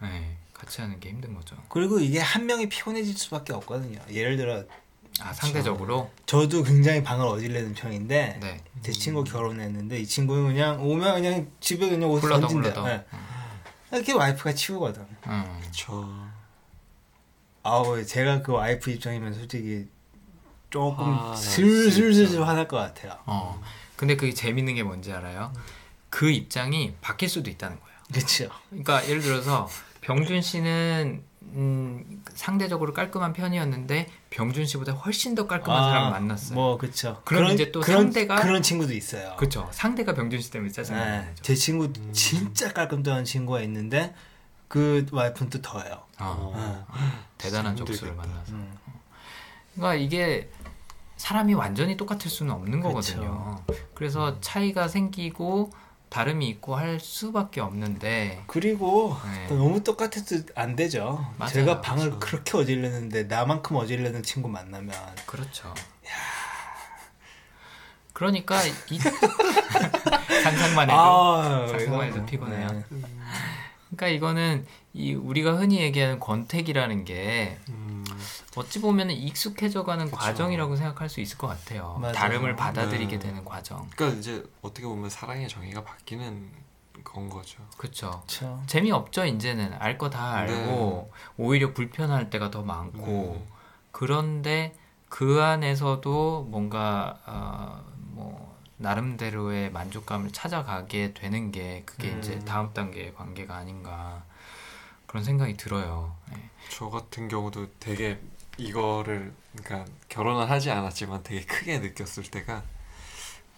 B: 네, 같이 하는 게 힘든 거죠.
D: 그리고 이게 한 명이 피곤해질 수밖에 없거든요. 예를 들어
B: 아 상대적으로
D: 저도 굉장히 방을 어질내는 편인데
B: 네
D: 제 친구 결혼했는데 이 친구는 그냥 오면 그냥 집에 그냥 옷
B: 굴러덩
D: 던진대요.
B: 굴러덩.
D: 네. 이렇게 와이프가 치우거든.
B: 음.
C: 저
D: 아우 제가 그 와이프 입장이면 솔직히 조금
C: 화날
D: 슬슬슬슬
C: 수 있죠.
D: 화날 것 같아요.
B: 어. 근데 그게 재밌는 게 뭔지 알아요? 그 입장이 바뀔 수도 있다는 거예요.
D: 그렇죠.
B: 그러니까 예를 들어서 병준 씨는 음, 상대적으로 깔끔한 편이었는데 병준 씨보다 훨씬 더 깔끔한 사람을 만났어요.
D: 뭐 그렇죠.
B: 그럼 이제 또
D: 그런,
B: 상대가-
D: 그런 친구도 있어요.
B: 그렇죠. 상대가 병준 씨 때문에 짜증나는
D: 네. 제 친구 진짜 깔끔한 친구가 있는데 그 와이프는 또 더해요.
B: 어, 대단한 적수를. 만나서.
D: 음.
B: 그러니까 이게 사람이 완전히 똑같을 수는 없는
D: 그쵸.
B: 거거든요. 그래서 차이가 생기고 다름이 있고 할 수밖에 없는데
D: 그리고
B: 네.
D: 또 너무 똑같아도 안 되죠.
B: 맞아요.
D: 제가 방을
C: 그렇죠.
D: 그렇게 어질렀는데 나만큼 어질르는 친구 만나면
B: 그렇죠. 그러니까 이 <laughs> 상상만 해도
D: 아,
B: 상상만 해도 피곤해요.
D: 네.
B: 그러니까 이거는 이 우리가 흔히 얘기하는 권태기라는 게
C: 음,
B: 어찌 보면 익숙해져가는 과정이라고 생각할 수 있을 것 같아요.
D: 맞아요.
B: 다름을 받아들이게
C: 네.
B: 되는 과정.
C: 그러니까 이제 어떻게 보면 사랑의 정의가 바뀌는 건 거죠.
B: 그렇죠.
D: 그렇죠.
B: 재미 없죠 이제는 알 거 다 알고 오히려 불편할 때가 더 많고
C: 네.
B: 그런데 그 안에서도 뭔가 어, 뭐 나름대로의 만족감을 찾아가게 되는 게 그게
C: 음.
B: 이제 다음 단계의 관계가 아닌가 그런 생각이 들어요. 네.
C: 저 같은 경우도 되게 이거를 그러니까 결혼을 하지 않았지만 되게 크게 느꼈을 때가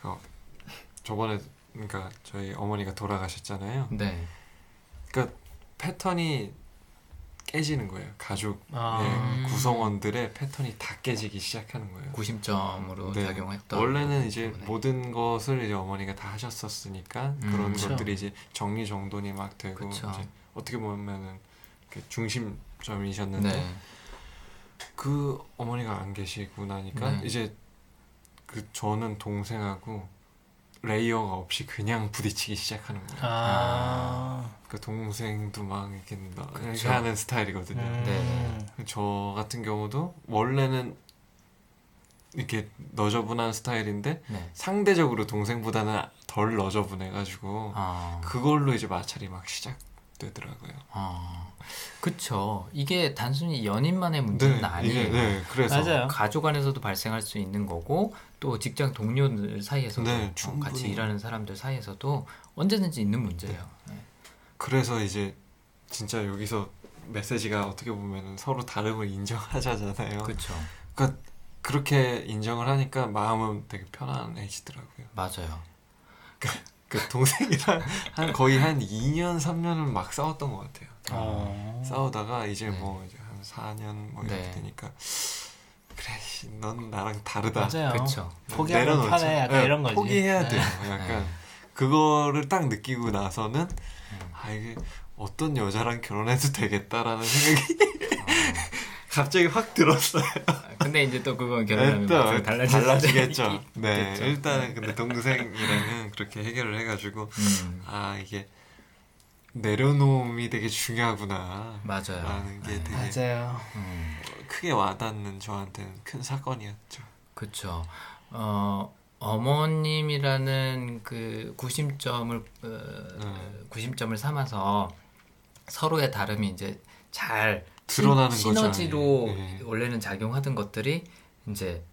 C: 어, 저번에 그러니까 저희 어머니가 돌아가셨잖아요.
B: 네.
C: 그러니까 패턴이 깨지는 거예요. 가족의
D: 아.
C: 구성원들의 패턴이 다 깨지기 시작하는 거예요.
B: 구심점으로
C: 네.
B: 작용했던
C: 원래는 이제
B: 부분에.
C: 모든 것을 이제 어머니가 다 하셨었으니까
B: 음,
C: 그런
D: 그쵸.
C: 것들이 이제 정리 정돈이 막 되고 어떻게 보면은 그 중심점이셨는데
B: 네.
C: 그 어머니가 안 계시고 나니까
B: 네.
C: 이제 그 저는 동생하고 레이어가 없이 그냥 부딪히기 시작하는 거예요.
D: 아.
C: 그 동생도 막 이렇게, 너- 이렇게. 하는 스타일이거든요.
D: 음.
B: 네.
C: 저 같은 경우도 원래는 이렇게 너저분한 스타일인데
B: 네.
C: 상대적으로 동생보다는 덜 너저분해가지고
B: 아.
C: 그걸로 이제 마찰이 막 시작 되더라고요.
B: 아. 그쵸. 이게 단순히 연인만의 문제는 아니에요.
C: 이게, 네, 그래서
D: 맞아요.
B: 가족 안에서도 발생할 수 있는 거고 또 직장 동료들 사이에서도
C: 네,
B: 어. 같이 일하는 사람들 사이에서도 언제든지 있는 문제예요. 네.
C: 그래서 이제 진짜 여기서 메시지가 어떻게 보면 서로 다름을 인정하자잖아요.
B: 그렇죠.
C: 그러니까 그렇게 인정을 하니까 마음은 되게 편안해지더라고요.
B: 맞아요.
C: 그 동생이랑 <laughs> 한 거의 한 2년 3년을 막 싸웠던 것 같아요.
D: 어.
C: 싸우다가 이제
B: 네.
C: 뭐 이제 한 4년 뭐 이렇게
B: 네.
C: 되니까 그래 씨, 넌 나랑 다르다.
D: 맞아요.
B: 그쵸.
D: 포기하면
C: 내려놓자.
D: 편해. 약간
C: 네,
D: 이런 거지.
C: 포기해야
B: 네.
C: 돼요. 약간
B: 네.
C: 그거를 딱 느끼고 나서는
B: 음.
C: 아 이게 어떤 여자랑 결혼해도 되겠다라는 생각이 갑자기 확 들었어요.
B: 근데 이제 또 그건 결혼하면
C: 일단
B: 막상 달라질
C: 달라지겠죠. 네,
B: 있겠죠.
C: 일단은 근데 동생이랑은 그렇게 해결을 해가지고
B: 음,
C: 아 이게 내려놓음이 되게 중요하구나.
B: 맞아요.
C: 라는 게
B: 네.
C: 되게
D: 맞아요.
B: 음,
C: 크게 와닿는 저한테는 큰 사건이었죠.
B: 그쵸. 어, 어머님이라는 그 구심점을 어,
C: 음.
B: 구심점을 삼아서 서로의 다름이 이제 잘
C: 드러나는
B: 시,
C: 거죠.
B: 시너지로
C: 네.
B: 원래는 작용하던 것들이 이제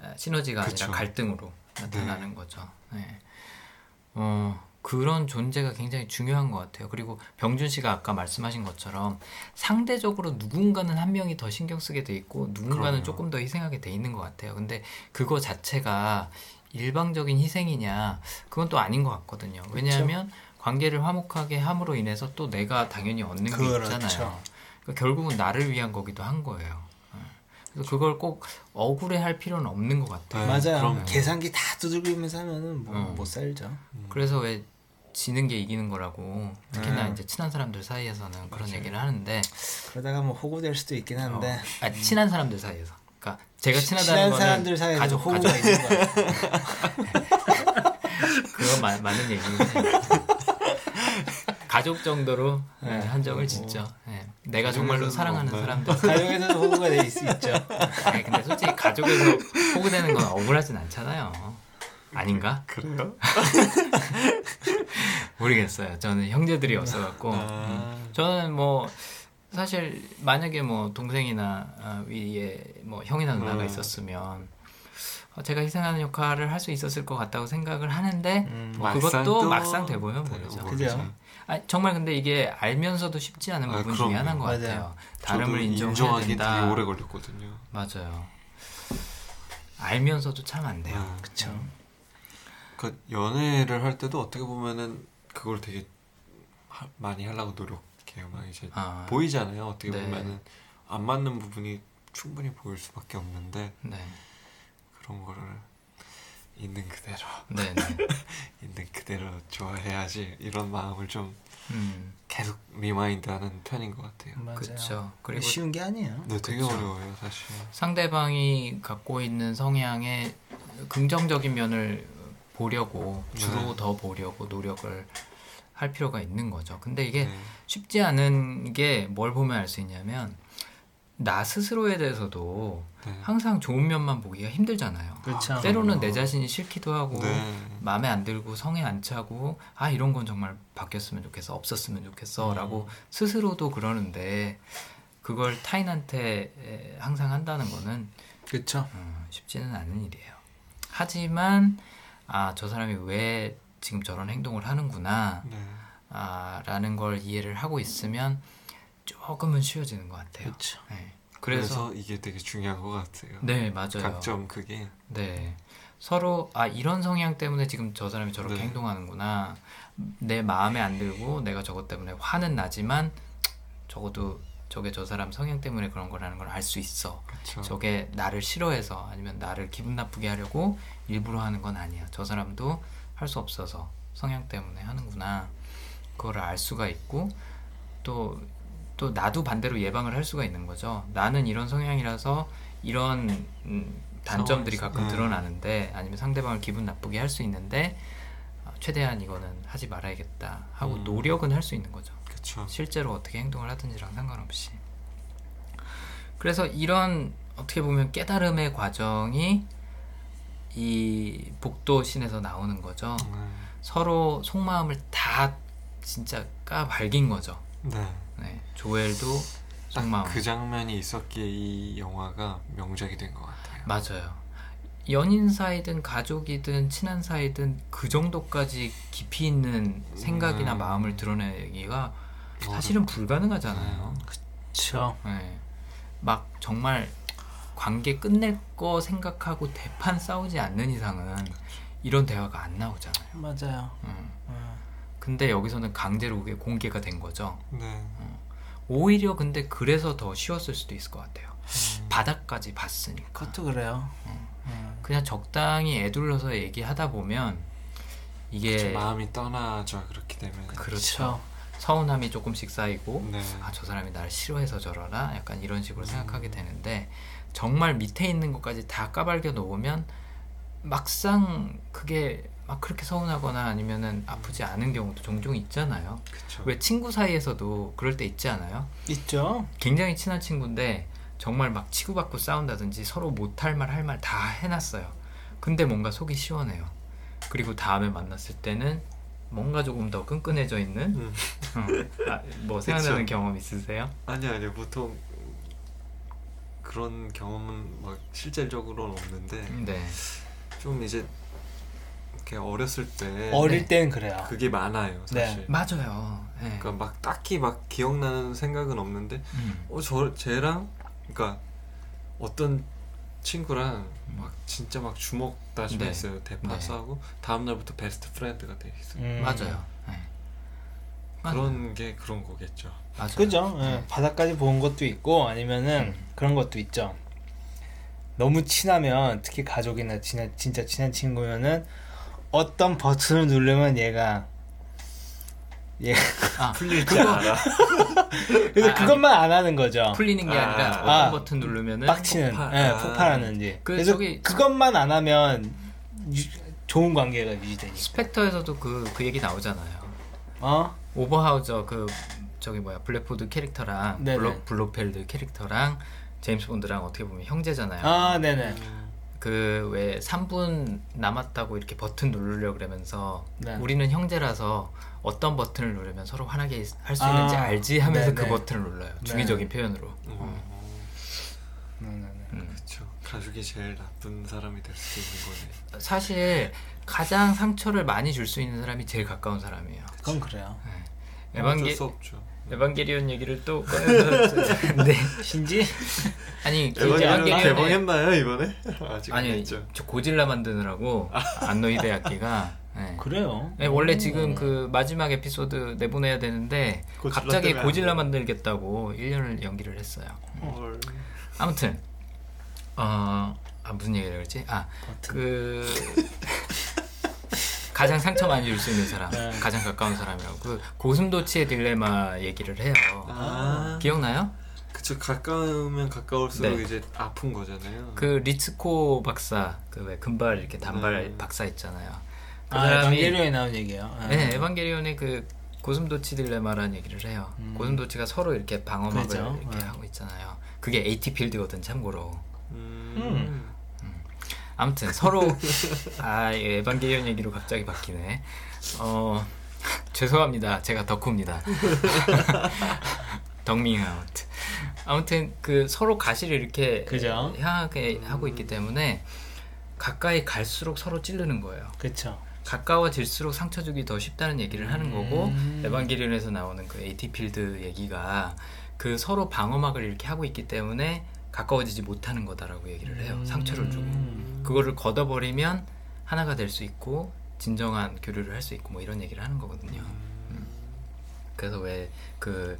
B: 아, 시너지가
C: 그쵸.
B: 아니라 갈등으로 나타나는 거죠. 네. 어, 그런 존재가 굉장히 중요한 것 같아요. 그리고 병준 씨가 아까 말씀하신 것처럼 상대적으로 누군가는 한 명이 더 신경 쓰게 돼 있고 누군가는
C: 그럼요.
B: 조금 더 희생하게 돼 있는 것 같아요. 근데 그거 자체가 일방적인 희생이냐 그건 또 아닌 것 같거든요. 왜냐하면 관계를 화목하게 함으로 인해서 또 내가 당연히 얻는 게
D: 그렇죠.
B: 있잖아요. 그러니까 결국은 나를 위한 거기도 한 거예요. 어. 그래서 그걸 꼭 억울해할 필요는 없는 것 같아요.
C: 네,
D: 맞아요.
C: 그럼요.
D: 계산기 다 두들기면서 하면은 뭐
B: 어.
D: 못 살죠.
B: 그래서 왜 지는 게 이기는 거라고 특히나
C: 네.
B: 이제 친한 사람들 사이에서는 그런
C: 맞아요.
B: 얘기를 하는데
D: 그러다가 뭐 호구될 수도 있긴 한데
B: 어, 아, 친한 사람들 사이에서 그러니까 제가 친하다는
D: 친한
B: 거는
D: 사람들 사이에서
B: 가족
D: 호구가
B: 가족
D: 있는 거야. <laughs>
B: 그건 마- 맞는 얘기인데 가족 정도로 예,
D: 네.
B: 한정을
D: 뭐.
B: 짓죠. 예. 내가 정말로
C: 가족에서는
B: 사랑하는
C: 뭐,
B: 사람들.
D: 가족에서도 호구가 될 수 있죠. <laughs>
B: 아니, 근데 솔직히 가족에서 호구되는 건 억울하진 않잖아요. 아닌가?
C: 그래요? <laughs>
B: 모르겠어요. 저는 형제들이 없어갖고
C: 아.
B: 저는 뭐 사실 만약에 뭐 동생이나 아, 위에 뭐 형이나 누나가
C: 음.
B: 있었으면 어, 제가 희생하는 역할을 할 수 있었을 것 같다고 생각을 하는데
D: 음,
B: 뭐
C: 막상
B: 그것도
C: 또
B: 막상 되보면 모르죠.
D: 그죠.
B: 아, 정말 근데 이게 알면서도 쉽지 않은
C: 아,
B: 부분 중에. 하나인 것
D: 맞아요.
B: 같아요. 다름을 인정해야 된다.
C: 되게 오래 걸렸거든요.
B: 맞아요. 알면서도 참 안 돼요.
C: 네.
D: 그쵸.
C: 그 연애를 할 때도 어떻게 보면은 그걸 되게 하- 많이 하려고 노력해요. 막 이제
B: 아,
C: 보이잖아요. 어떻게
B: 네.
C: 보면은 안 맞는 부분이 충분히 보일 수밖에 없는데
B: 네,
C: 그런 거를 있는 그대로
B: 네, 네. <laughs>
C: 있는 그대로 좋아해야지 이런 마음을 좀
B: 음,
C: 계속 remind하는 편인 것 같아요.
D: 맞아요.
B: 그렇죠. 그리고
D: 쉬운 게 아니에요.
C: 네, 되게
B: 그쵸.
C: 어려워요, 사실.
B: 상대방이 갖고 있는 성향의 긍정적인 면을 보려고 주로
C: 네.
B: 더 보려고 노력을 할 필요가 있는 거죠. 근데 이게
C: 네.
B: 쉽지 않은 게 뭘 보면 알 수 있냐면 나 스스로에 대해서도
C: 네.
B: 항상 좋은 면만 보기가 힘들잖아요.
D: 그렇죠.
B: 때로는 내 자신이 싫기도 하고
C: 네.
B: 마음에 안 들고 성에 안 차고 아 이런 건 정말 바뀌었으면 좋겠어 없었으면 좋겠어라고
C: 음.
B: 스스로도 그러는데 그걸 타인한테 에, 항상 한다는 거는
D: 그렇죠.
B: 음, 쉽지는 않은 일이에요. 하지만 아 저 사람이 왜 지금 저런 행동을 하는구나
C: 네.
B: 아, 라는 걸 이해를 하고 있으면 조금은 쉬워지는 것 같아요.
D: 그렇죠.
B: 네.
C: 그래서,
B: 그래서,
C: 이게 되게 중요한 것 같아요.
B: 네 맞아요.
C: 강점 그게
B: 네. 서로 아 이런 성향 때문에 지금 저 사람이 저렇게
C: 네.
B: 행동하는구나. 내 마음에 안 들고 내가 저것 때문에 화는 나지만 적어도 저게 저 사람 성향 때문에 그런 거라는 걸 알 수 있어.
C: 그렇죠.
B: 저게 나를 싫어해서 아니면 나를 기분 나쁘게 하려고 일부러 하는 건 아니야. 저 사람도 할 수 없어서 성향 때문에 하는구나. 그거를 알 수가 있고 또 또 나도 반대로 예방을 할 수가 있는 거죠. 나는 이런 성향이라서 이런 음, 단점들이. 가끔
C: 음.
B: 드러나는데 아니면 상대방을 기분 나쁘게 할 수 있는데 어, 최대한 이거는 하지 말아야겠다 하고
C: 음.
B: 노력은 할 수 있는 거죠.
C: 그렇죠.
B: 실제로 어떻게 행동을 하든지랑 상관없이. 그래서 이런 어떻게 보면 깨달음의 과정이 이 복도신에서 나오는 거죠.
C: 네.
B: 서로 속마음을 다 진짜 까 밝인 거죠.
C: 네.
B: 네. 조엘도 속마음.
C: 딱그 장면이 있었기에 이 영화가 명작이 된 것 같아요.
B: 맞아요. 연인 사이든 가족이든 친한 사이든 그 정도까지 깊이 있는 생각이나
C: 음.
B: 마음을 드러내기가 사실은 불가능하잖아요.
D: 그렇죠.
B: 네. 막 정말 관계 끝낼 거 생각하고 대판 싸우지 않는 이상은 이런 대화가 안 나오잖아요.
D: 맞아요.
B: 음.
D: 어.
B: 근데 여기서는 강제로 그게 공개가 된 거죠.
C: 네.
B: 오히려 근데 그래서 더 쉬웠을 수도 있을 것 같아요.
C: 음.
B: 바닥까지 봤으니까.
D: 그것도 그래요.
B: 그냥 적당히 애둘러서 얘기하다 보면 이게
C: 좀 마음이 떠나죠 그렇게 되면.
B: 그렇죠. 서운함이 조금씩 쌓이고
C: 네.
B: 아저 사람이 나를 싫어해서 저러나 약간 이런 식으로 생각하게 되는데 정말 밑에 있는 것까지 다 까발겨 놓으면 막상 그게 막 그렇게 서운하거나 아니면은 아프지 않은 경우도 종종 있잖아요.
C: 그쵸.
B: 왜 친구 사이에서도 그럴 때 있지 않아요?
D: 있죠.
B: 굉장히 친한 친구인데 정말 막 치고받고 싸운다든지 서로 못할 말 할 말 다 해놨어요. 근데 뭔가 속이 시원해요. 그리고 다음에 만났을 때는 뭔가 조금 더 끈끈해져 있는
C: 음.
B: 어, 아, 뭐 생각나는. 경험 있으세요?
C: 아니 아니 보통 그런 경험은 막 실질적으로는 없는데
B: 네.
C: 좀 이제 이렇게 어렸을 때
D: 어릴
B: 네.
D: 땐 그래요.
C: 그게 많아요 사실.
B: 맞아요. 네.
C: 그러니까 막 딱히 막 기억나는 생각은 없는데
B: 음.
C: 어저 쟤랑 그러니까 어떤 친구랑 막 진짜 막 주먹 다짐
B: 네.
C: 했어요 대파
B: 네.
C: 싸우고 다음 날부터 best friend가 돼 있어요.
D: 음.
B: 맞아요. 네. 맞아요.
C: 그런 게 그런 거겠죠.
B: 맞아요.
D: 그죠? 예,
B: 네.
D: 바닥까지 본 것도 있고 아니면은
B: 음.
D: 그런 것도 있죠. 너무 친하면 특히 가족이나 친한, 진짜 친한 친구면은 어떤 버튼을 누르면 얘가 얘
B: 아,
C: 풀릴 줄
B: 그거
C: 알아. <laughs>
D: 그래서
B: 아,
D: 그것만 안 하는 거죠.
B: 풀리는 게 아 니라
C: 아,
B: 어떤
D: 아.
B: 버튼 누르면은
D: 빡치는,
C: 폭발.
D: 예,
C: 아.
D: 폭발하는지.
B: 그
D: 그래서
B: 저기-
D: 그것만 안 하면 유- 좋은 관계가 유지되니까.
B: 스펙터에서도 그, 그 얘기 나오잖아요.
D: 어?
B: 오버하우저 그 저기 뭐야 블랙포드 캐릭터랑
D: 네네.
B: 블로, 블로펠드 캐릭터랑 제임스 본드랑 어떻게 보면 형제잖아요.
D: 아, 네네.
B: 그 왜 3분 남았다고 이렇게 버튼 누르려 그러면서
D: 네.
B: 우리는 형제라서 어떤 버튼을 누르면 서로 환하게 할수
D: 아,
B: 있는지 알지 하면서
D: 네네.
B: 그 버튼을 눌러요. 중의적인 표현으로.
C: 어,
D: 네, 네, 네.
B: 음.
C: 그렇죠. 가족이 제일 나쁜 사람이 될 수도 있는 거네.
B: 사실 가장 상처를 많이 줄 수 있는 사람이 제일 가까운 사람이에요.
D: 그건 그래요.
B: 에반게
C: 어쩔 수 없죠.
B: 에반게리온 얘기를 또 꺼내서 <laughs> 네.
D: 신지?
B: 아니 그
C: 에반게리온
B: 에반게리온의-
C: 개봉했나요 이번에? 아직 안
B: 아니
C: 했죠.
B: 저 고질라 만드느라고 안노 히데야키가 네.
D: 그래요.
B: 네, 원래
D: 음.
B: 지금 그 마지막 에피소드 내보내야 되는데
C: 고질라
B: 갑자기 고질라. 만들겠다고 1년을 연기를 했어요.
C: 헐.
B: 아무튼 어 아, 무슨 얘기를 했지? 아 그 <laughs> 가장 상처 많이 줄 수 있는 사람,
D: 네.
B: 가장 가까운 사람이라고 그 고슴도치의 딜레마 얘기를 해요.
C: 아,
B: 기억나요?
C: 그쵸. 가까우면 가까울수록
B: 네.
C: 이제 아픈 거잖아요.
B: 그 리츠코 박사, 그 왜 금발 이렇게 단발
C: 네.
B: 박사 있잖아요. 그
D: 아, 에반게리온에 나온 얘기예요. 아.
B: 네, 에반게리온의 그 고슴도치 딜레마라는 얘기를 해요.
D: 음.
B: 고슴도치가 서로 이렇게 방어막을
D: 그죠.
B: 이렇게
D: 네.
B: 하고 있잖아요. 그게 AT 필드거든 참고로.
C: 음.
B: 아무튼 서로 <laughs> 아 예, 에반게리온 얘기로 갑자기 바뀌네. 어 <laughs> 죄송합니다. 제가 덕후입니다. <laughs> 덕밍아웃. 아무튼 그 서로 가시를 이렇게
D: 그죠.
B: 향하게 하고 있기 때문에 가까이 갈수록 서로 찌르는 거예요.
D: 그쵸.
B: 가까워질수록 상처 주기 더 쉽다는 얘기를 하는 거고
D: 음.
B: 에반게리온에서 나오는 그 AT 필드 얘기가 그 서로 방어막을 이렇게 하고 있기 때문에 가까워지지 못하는 거다라고 얘기를 해요.
D: 음.
B: 상처를 주고 그거를 걷어버리면 하나가 될 수 있고 진정한 교류를 할 수 있고 뭐 이런 얘기를 하는 거거든요. 음. 그래서 왜 그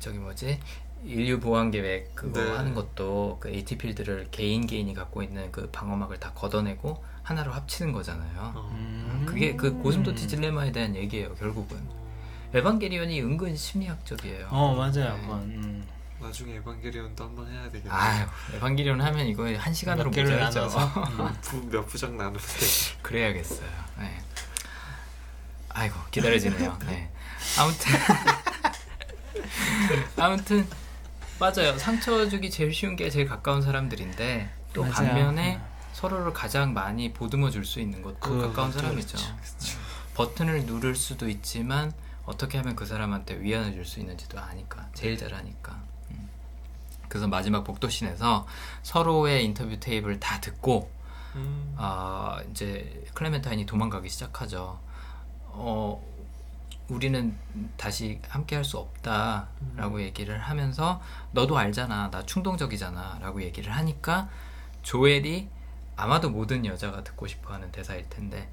B: 저기 뭐지 인류 보안 계획 그거
C: 네.
B: 하는 것도 그 AT 필드를 개인 개인이 갖고 있는 그 방어막을 다 걷어내고 하나로 합치는 거잖아요.
C: 어.
D: 음.
B: 그게 그 고슴도치 딜레마에 대한 얘기예요, 결국은. 에반게리온이 은근 심리학적이에요.
D: 어, 맞아요.
B: 네.
D: 음.
C: 나중에 에반게리온도 한번 해야 되겠네.
B: 아유, 에반게리온 하면 이거 한 시간으로 모자라죠.
C: 부, 몇 부작 나누면 돼. <laughs>
B: 그래야겠어요. 네. 아이고 기다려지네요. <laughs> 네. 아무튼 <laughs> 아무튼 맞아요. 상처 주기 제일 쉬운 게 제일 가까운 사람들인데 또
D: 맞아요.
B: 반면에
D: 네.
B: 서로를 가장 많이 보듬어 줄 수 있는 것도
D: 그,
B: 가까운
D: 그렇죠,
B: 사람이죠.
D: 그렇죠.
B: 버튼을 누를 수도 있지만 어떻게 하면 그 사람한테 위안을 줄 수 있는지도 아니까 제일 잘 아니까. 음. 그래서 마지막 복도신에서 서로의 인터뷰 테이프를 다 듣고
C: 음.
B: 아 이제 클레멘타인이 도망가기 시작하죠. 어 우리는 다시 함께 할 수 없다라고 얘기를 하면서 너도 알잖아 나 충동적이잖아라고 얘기를 하니까 조엘이 아마도 모든 여자가 듣고 싶어하는 대사일 텐데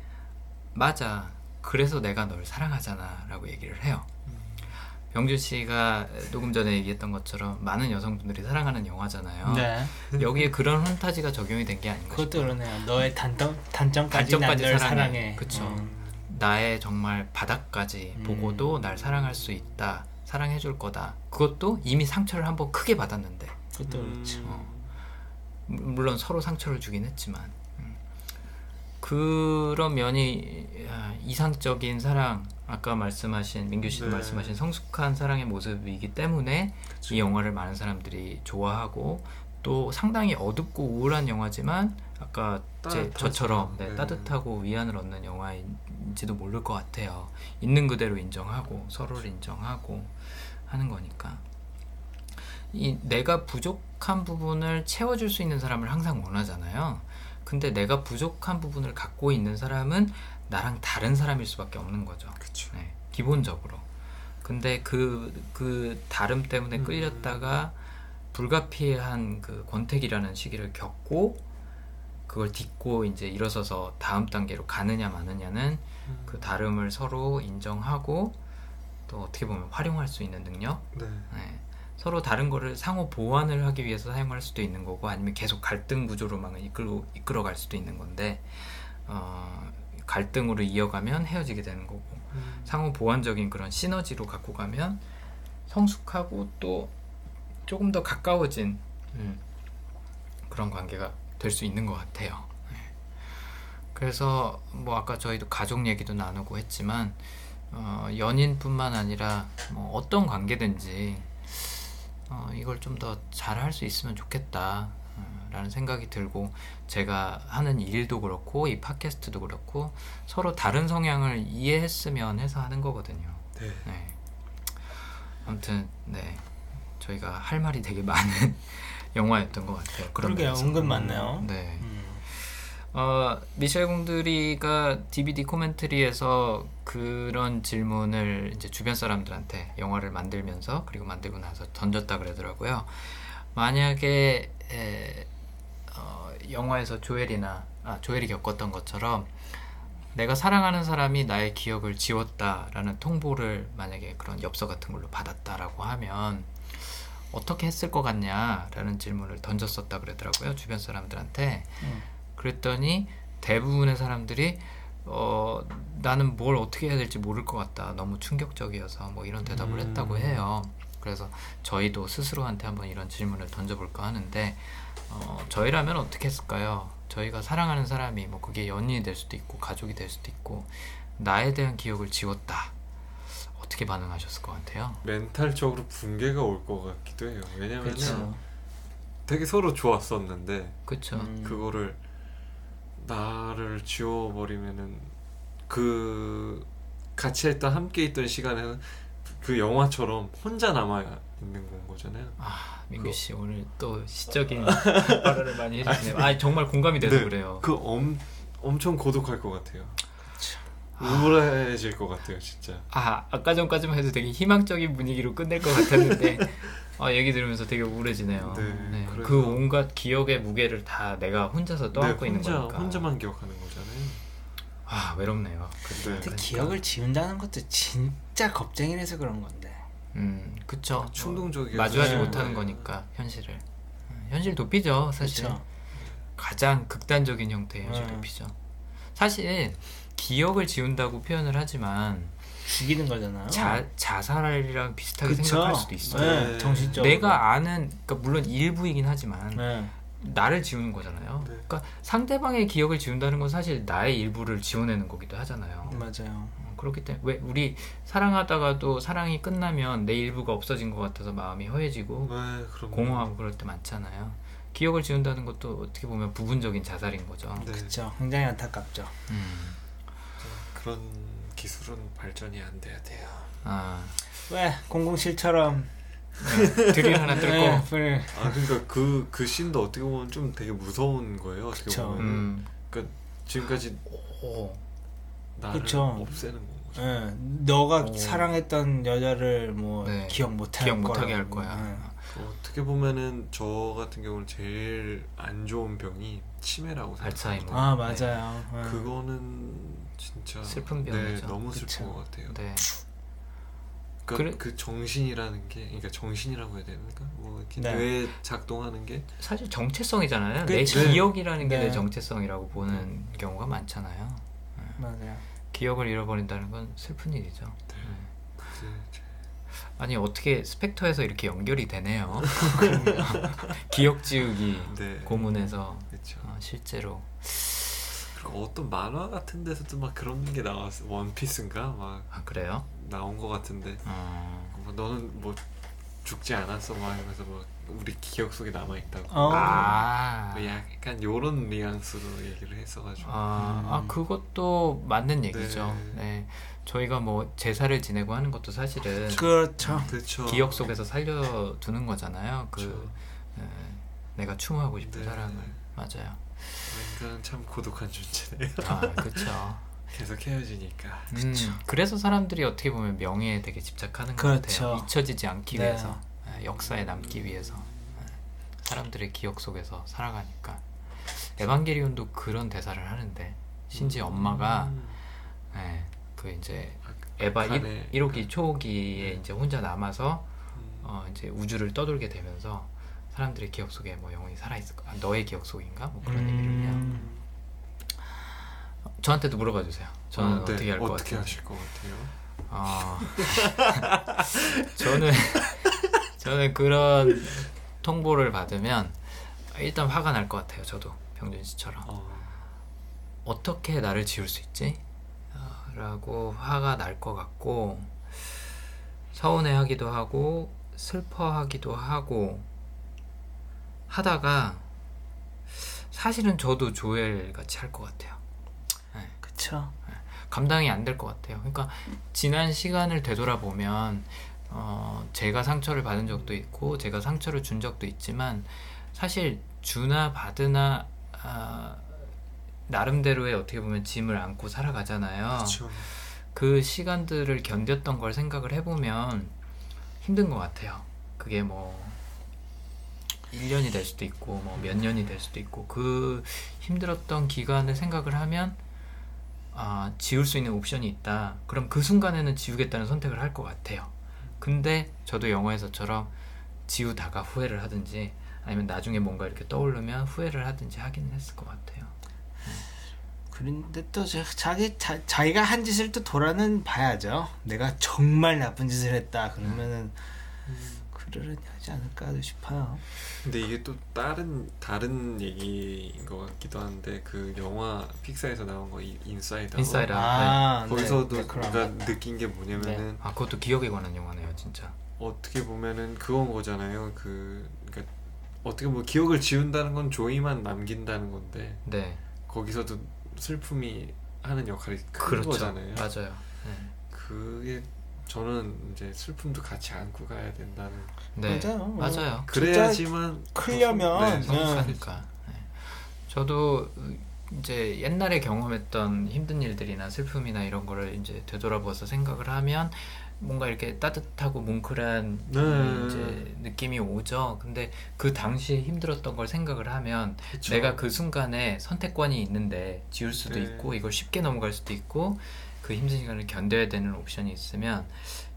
B: 맞아 그래서 내가 널 사랑하잖아라고 얘기를 해요. 병준 씨가 녹음 전에 얘기했던 것처럼 많은 여성분들이 사랑하는 영화잖아요.
D: 네.
B: 여기에 그런 환타지가 적용이 된 게 아닌가
D: 그것도
B: 싶어요.
D: 그러네요. 너의 단점 단점까지
B: 단점까지 사랑해.
D: 사랑해.
B: 그쵸.
D: 음.
B: 나의 정말 바닥까지
D: 음.
B: 보고도 날 사랑할 수 있다. 사랑해 줄 거다. 그것도 이미 상처를 한번 크게 받았는데
D: 그것도
C: 음.
D: 그렇죠.
B: 어. 무- 물론 서로 상처를 주긴 했지만 음. 그런 면이 아, 이상적인 사랑 아까 말씀하신 민규 씨도
C: 네.
B: 말씀하신 성숙한 사랑의 모습이기 때문에
C: 그쵸.
B: 이 영화를 많은 사람들이 좋아하고 또 상당히 어둡고 우울한 영화지만 아까 제. 저처럼 네,
C: 네.
B: 따뜻하고 위안을 얻는 영화인지도 모를 것 같아요. 있는 그대로 인정하고 서로를 인정하고 하는 거니까 이 내가 부족한 부분을 채워줄 수 있는 사람을 항상 원하잖아요. 근데 내가 부족한 부분을 갖고 있는 사람은 나랑 다른 사람일 수밖에 없는 거죠.
C: 그쵸.
B: 네, 기본적으로. 근데 그, 그 다름 때문에
C: 음.
B: 끌렸다가 불가피한 그 권태기라는 시기를 겪고 그걸 딛고 이제 일어서서 다음 단계로 가느냐 마느냐는
C: 음.
B: 그 다름을 서로 인정하고 또 어떻게 보면 활용할 수 있는 능력
C: 네.
B: 네. 서로 다른 거를 상호 보완을 하기 위해서 사용할 수도 있는 거고 아니면 계속 갈등 구조로만 이끌어 이끌어 갈 수도 있는 건데 어, 갈등으로 이어가면 헤어지게 되는 거고
C: 음.
B: 상호 보완적인 그런 시너지로 갖고 가면 성숙하고 또 조금 더 가까워진 음, 그런 관계가 될 수 있는 것 같아요. 네. 그래서 뭐 아까 저희도 가족 얘기도 나누고 했지만 어, 연인뿐만 아니라 뭐 어떤 관계든지 어, 이걸 좀 더 잘 할 수 있으면 좋겠다. 어, 라는 생각이 들고 제가 하는 일도 그렇고 이 팟캐스트도 그렇고 서로 다른 성향을 이해했으면 해서 하는 거거든요.
C: 네.
B: 네. 아무튼 네 저희가 할 말이 되게 많은 <laughs> 영화였던 것 같아요.
D: 그러게요. 은근 많네요.
B: 네.
D: 음.
B: 어, 미셸 공들이가 DVD 코멘터리에서 그런 질문을 이제 주변 사람들한테 영화를 만들면서 그리고 만들고 나서 던졌다 그러더라고요. 만약에 에, 어, 영화에서 조엘이나 아, 조엘이 겪었던 것처럼 내가 사랑하는 사람이 나의 기억을 지웠다라는 통보를 만약에 그런 엽서 같은 걸로 받았다라고 하면 어떻게 했을 것 같냐라는 질문을 던졌었다 그러더라고요 주변 사람들한테.
D: 음.
B: 그랬더니 대부분의 사람들이 어 나는 뭘 어떻게 해야 될지 모를 것 같다. 너무 충격적이어서 뭐 이런 대답을
C: 음.
B: 했다고 해요. 그래서 저희도 스스로한테 한번 이런 질문을 던져볼까 하는데 어, 저희라면 어떻게 했을까요? 저희가 사랑하는 사람이 뭐 그게 연인이 될 수도 있고 가족이 될 수도 있고 나에 대한 기억을 지웠다 어떻게 반응하셨을 것 같아요
C: 멘탈적으로 붕괴가 올 것 같기도 해요. 왜냐면은
B: 그쵸.
C: 되게 서로 좋았었는데
B: 그쵸
D: 음.
C: 그거를 나를 지워버리면은 그 같이 했던 함께 있던 시간에는 그 영화처럼 혼자 남아 있는 건 거잖아요.
B: 아 민규 씨 오늘 또 시적인 <laughs> 발언을 많이 해주시네요. 아 정말 공감이 돼서
C: 네,
B: 그래요.
C: 그 엄, 엄청 고독할 것 같아요.
B: 아.
C: 우울해질 것 같아요, 진짜.
B: 아 아까 전까지만 해도 되게 희망적인 분위기로 끝낼 것 같았는데 아 <laughs> 얘기 들으면서 되게 우울해지네요.
C: 네, 그래서-
B: 그 온갖 기억의 무게를 다 내가 혼자서 떠안고
C: 네,
B: 있는
C: 혼자
B: 거니까.
C: 혼자만 기억하는 거잖아요.
B: 아 외롭네요.
C: 네.
D: 근데
B: 그러니까.
D: 기억을 지운다는 것도 진짜 겁쟁이라서 그런 건데.
B: 음 그쵸.
C: 충동적이어서.
B: 마주하지
D: 네.
B: 못하는 거니까 현실을. 음, 현실 도피죠 사실.
D: 그렇죠.
B: 가장 극단적인 형태의 현실
D: 음.
B: 도피죠. 사실 기억을 지운다고 표현을 하지만
D: 죽이는 거잖아요.
B: 자, 자살이랑 비슷하게
D: 그쵸?
B: 생각할 수도 있어요.
D: 네, 정신적으로.
B: 내가 아는 그러니까 물론 일부이긴 하지만
D: 네.
B: 나를 지우는 거잖아요.
C: 네.
B: 그러니까 상대방의 기억을 지운다는 건 사실 나의 일부를 지워내는 거기도 하잖아요.
D: 맞아요.
B: 어, 그렇기 때문에 왜 우리 사랑하다가도 사랑이 끝나면 내 일부가 없어진 것 같아서 마음이 허해지고
C: 네,
B: 공허하고 그럴 때 많잖아요. 기억을 지운다는 것도 어떻게 보면 부분적인 자살인 거죠.
C: 네.
D: 그렇죠. 굉장히 안타깝죠.
B: 음.
C: 그런 기술은 발전이 안 돼야 돼요.
B: 아
D: 왜 007처럼
B: 드릴 하나 <laughs> 뚫고
D: 네, 불-
C: 아 그러니까 그그 씬도 어떻게 보면 좀 되게 무서운 거예요. 어떻게. 보면
B: 음.
C: 그러니까 지금까지
B: 오.
C: 나를
D: 그쵸.
C: 없애는 건 거죠.
D: 예, 너가
B: 오.
D: 사랑했던 여자를 뭐
B: 네.
D: 기억 못할
B: 기억. 못하게 할 거야.
D: 예.
C: 어떻게 보면은 저 같은 경우는 제일 안 좋은 병이 치매라고
B: 알츠하이머.
C: 생각합니다.
D: 아 맞아요. 네.
C: 그거는 진짜
B: 슬픈
C: 네,
B: 병이죠.
C: 너무
D: 그쵸.
C: 슬픈 것 같아요.
B: 네.
C: 그러니까
B: 그래-
C: 그 정신이라는 게, 그러니까 정신이라고 해야 되는가? 뭐 이렇게
D: 네.
C: 뇌에 작동하는 게
B: 사실 정체성이잖아요. 내
C: 그치.
B: 기억이라는 게내
D: 네.
B: 정체성이라고 보는 경우가 많잖아요.
D: 맞아요.
B: 기억을 잃어버린다는 건 슬픈 일이죠.
C: 네. 제-
B: 아니 어떻게 스펙터에서 이렇게 연결이 되네요. <laughs> <laughs> 기억 지우기
C: 네.
B: 고문에서
C: 그렇죠.
B: 어, 실제로
C: 그리고 어떤 만화 같은 데서도 막 그런 게 나왔어. 원피스인가 막
B: 아 그래요?
C: 나온 것 같은데.
B: 어...
C: 뭐 너는 뭐 죽지 않았어 막 이러면서 뭐 우리 기억 속에 남아 있다고.
D: 어.
B: 아,
C: 뭐 약간 요런 뉘앙스로 얘기를 했어가지고.
B: 아, 아 그것도 맞는 얘기죠.
C: 네.
B: 네. 저희가 뭐 제사를 지내고 하는 것도 사실은
D: 그렇죠.
C: 그렇죠.
B: 기억 속에서 살려두는 거잖아요. 그
C: 그쵸.
B: 에, 내가 추모하고 싶은
C: 네.
B: 사람을 맞아요.
C: 인간 참 고독한 존재네요.
B: 아 그렇죠. <laughs>
C: 계속 헤어지니까.
B: 음, 그래서 사람들이 어떻게 보면 명예에 되게 집착하는 것
D: 그렇죠.
B: 같아요. 잊혀지지 않기
D: 네.
B: 위해서, 예, 역사에 남기 위해서 예, 사람들의 기억 속에서 살아가니까. 에반게리온도 그런 대사를 하는데 신지 엄마가
C: 음.
B: 예, 그 이제
C: 아,
B: 에바
C: 북한에-
B: 1, 호기 초기에 이제 혼자 남아서
C: 음.
B: 어, 이제 우주를 떠돌게 되면서 사람들의 기억 속에 뭐 영혼이 살아 있을 거, 아, 너의 기억 속인가 뭐 그런 얘기를 해요.
D: 음.
B: 저한테도 물어봐 주세요. 저는
C: 어, 네.
B: 어떻게 할것
C: 어떻게
B: 같아요?
C: 하실 것 같아요?
B: 어, <laughs> 저는 저는 그런 통보를 받으면 일단 화가 날 것 같아요. 저도 병준 씨처럼
C: 어,
B: 어떻게 나를 지울 수 있지? 어, 라고 화가 날 것 같고 서운해하기도 하고 슬퍼하기도 하고 하다가 사실은 저도 조엘 같이 할 것 같아요.
D: 그쵸.
B: 감당이 안 될 것 같아요. 그러니까 지난 시간을 되돌아보면 어, 제가 상처를 받은 적도 있고 제가 상처를 준 적도 있지만 사실 주나 받으나 아, 나름대로의 어떻게 보면 짐을 안고 살아가잖아요.
C: 그렇죠.
B: 그 시간들을 견뎠던 걸 생각을 해보면 힘든 것 같아요. 그게 뭐 1년이 될 수도 있고 뭐 몇 년이 될 수도 있고 그 힘들었던 기간을 생각을 하면 아, 지울 수 있는 옵션이 있다. 그럼 그 순간에는 지우겠다는 선택을 할 것 같아요. 근데 저도 영화에서처럼 지우다가 후회를 하든지 아니면 나중에 뭔가 이렇게 떠오르면 후회를 하든지 하기는 했을 것 같아요.
D: 그런데 또 자- 자기 자, 자기가 한 짓을 또 돌아는 봐야죠. 내가 정말 나쁜 짓을 했다 그러면은 그 러려니 하지 않을까 싶어요.
C: 근데 이게 또 다른 다른 얘기인 것 같기도 한데 그 영화 픽사에서 나온 거 이- 인사이드.
B: 인사이드.
D: 아,
C: 거기서도
D: 네, 그런
C: 내가
D: 것 같다.
C: 느낀 게 뭐냐면은
B: 아 그것도 기억에 관한 영화네요, 진짜.
C: 어떻게 보면은 그건 거잖아요. 그 그러니까 어떻게 보면 기억을 지운다는 건 조이만 남긴다는 건데
B: 네,
C: 거기서도 슬픔이 하는 역할이 큰
B: 그렇죠.
C: 거잖아요.
B: 맞아요. 네.
C: 그게 저는 이제 슬픔도 같이 안고 가야 된다는.
B: 네,
D: 맞아요.
B: 맞아요.
C: 그래야지만
D: 클려면
C: 네,
D: 네.
B: 성숙하니까. 네. 저도 이제 옛날에 경험했던 힘든 일들이나 슬픔이나 이런 거를 이제 되돌아봐서 생각을 하면 뭔가 이렇게 따뜻하고 뭉클한
C: 네.
B: 이제 느낌이 오죠. 근데 그 당시에 힘들었던 걸 생각을 하면
C: 그쵸.
B: 내가 그 순간에 선택권이 있는데 지울 수도
C: 네.
B: 있고 이걸 쉽게 넘어갈 수도 있고 그 힘든 시간을 견뎌야 되는 옵션이 있으면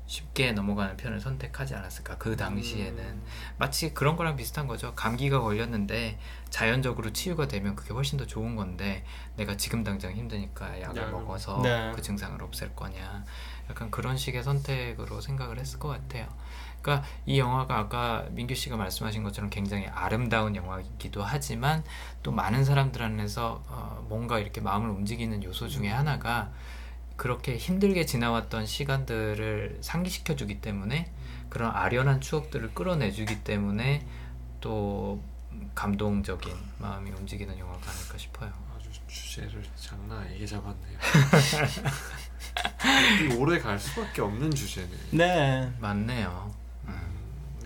B: 쉽게 넘어가는 편을 선택하지 않았을까. 그 당시에는.
C: 음.
B: 마치 그런 거랑 비슷한 거죠. 감기가 걸렸는데 자연적으로 치유가 되면 그게 훨씬 더 좋은 건데 내가 지금 당장 힘드니까 약을
C: 약을
B: 먹어서
D: 네.
B: 그 증상을 없앨 거냐. 약간 그런 식의 선택으로 생각을 했을 것 같아요. 그러니까 이 영화가 아까 민규 씨가 말씀하신 것처럼 굉장히 아름다운 영화이기도 하지만 또 많은 사람들 안에서 어, 뭔가 이렇게 마음을 움직이는 요소 중에 하나가 그렇게 힘들게 지나왔던 시간들을 상기시켜 주기 때문에 그런 아련한 추억들을 끌어내 주기 때문에 또 감동적인 마음이 움직이는 영화가 아닐까 싶어요.
C: 아주 주제를 장난 아니게 잡았네요. <laughs> 이 오래 갈 수밖에 없는 주제네.
D: 네.
B: 맞네요.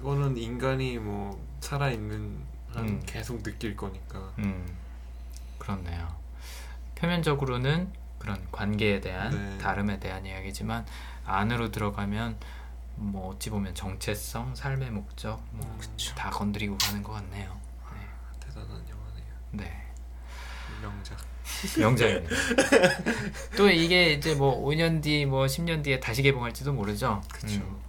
C: 이거는 인간이 뭐 살아 있는 한
B: 음.
C: 계속 느낄 거니까.
B: 음, 그렇네요. 표면적으로는 그런 관계에 대한
C: 네.
B: 다름에 대한 이야기지만 안으로 들어가면 뭐 어찌 보면 정체성, 삶의 목적 뭐 다 건드리고 가는 것 같네요.
C: 대단한 영화네요.
B: 네. 네.
C: 명작. <laughs>
B: 명작입니다. 또 이게 이제 뭐 5년 뒤, 뭐 10년 뒤에 다시 개봉할지도 모르죠.
C: 그쵸.
B: 음,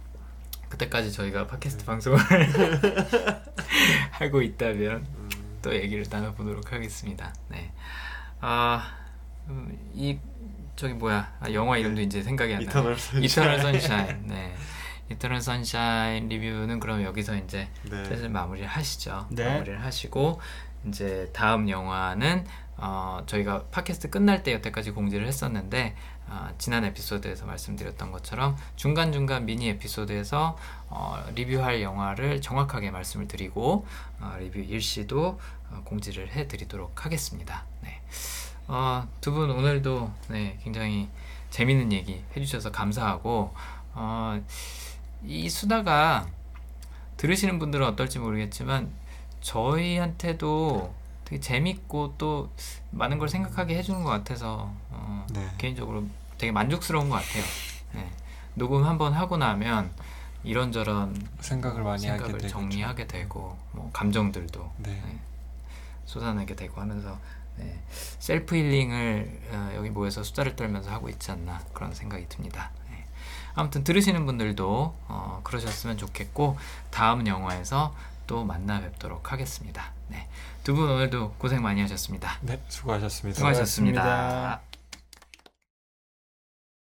B: 그때까지 저희가 팟캐스트 방송을 <laughs> <laughs> 하고 있다면
C: 음,
B: 또 얘기를 나눠보도록 하겠습니다. 네. 아, 음, 이 저기 뭐야? 아, 영화 이름도 이제 생각이 안 나요.
C: 이터널 선샤인.
B: 이터널 선샤인. 네. 이터널 선샤인 리뷰는 그럼 여기서 이제
C: 네.
B: 슬슬 마무리를 하시죠.
D: 네.
B: 마무리를 하시고 이제 다음 영화는 어, 저희가 팟캐스트 끝날 때 여태까지 공지를 했었는데 어, 지난 에피소드에서 말씀드렸던 것처럼 중간 중간 미니 에피소드에서 어, 리뷰할 영화를 정확하게 말씀을 드리고 어, 리뷰 일시도 어, 공지를 해드리도록 하겠습니다. 네. 어, 두분 오늘도 네, 굉장히 재밌는 얘기 해주셔서 감사하고 어, 이 수다가 들으시는 분들은 어떨지 모르겠지만 저희한테도 되게 재밌고 또 많은 걸 생각하게 해주는 것 같아서 어,
C: 네.
B: 개인적으로 되게 만족스러운 것 같아요. 네. 녹음 한번 하고 나면 이런저런
C: 생각을 많이 하게
B: 생각을
C: 되고
B: 정리하게 되고 뭐 감정들도
C: 네.
B: 네. 쏟아내게 되고 하면서 네, 셀프 힐링을 어, 여기 모여서 수다를 떨면서 하고 있지 않나 그런 생각이 듭니다. 네. 아무튼 들으시는 분들도 어, 그러셨으면 좋겠고 다음 영화에서 또 만나 뵙도록 하겠습니다. 네. 두 분 오늘도 고생 많이 하셨습니다.
C: 네, 수고하셨습니다.
B: 수고하셨습니다.
D: 수고하셨습니다.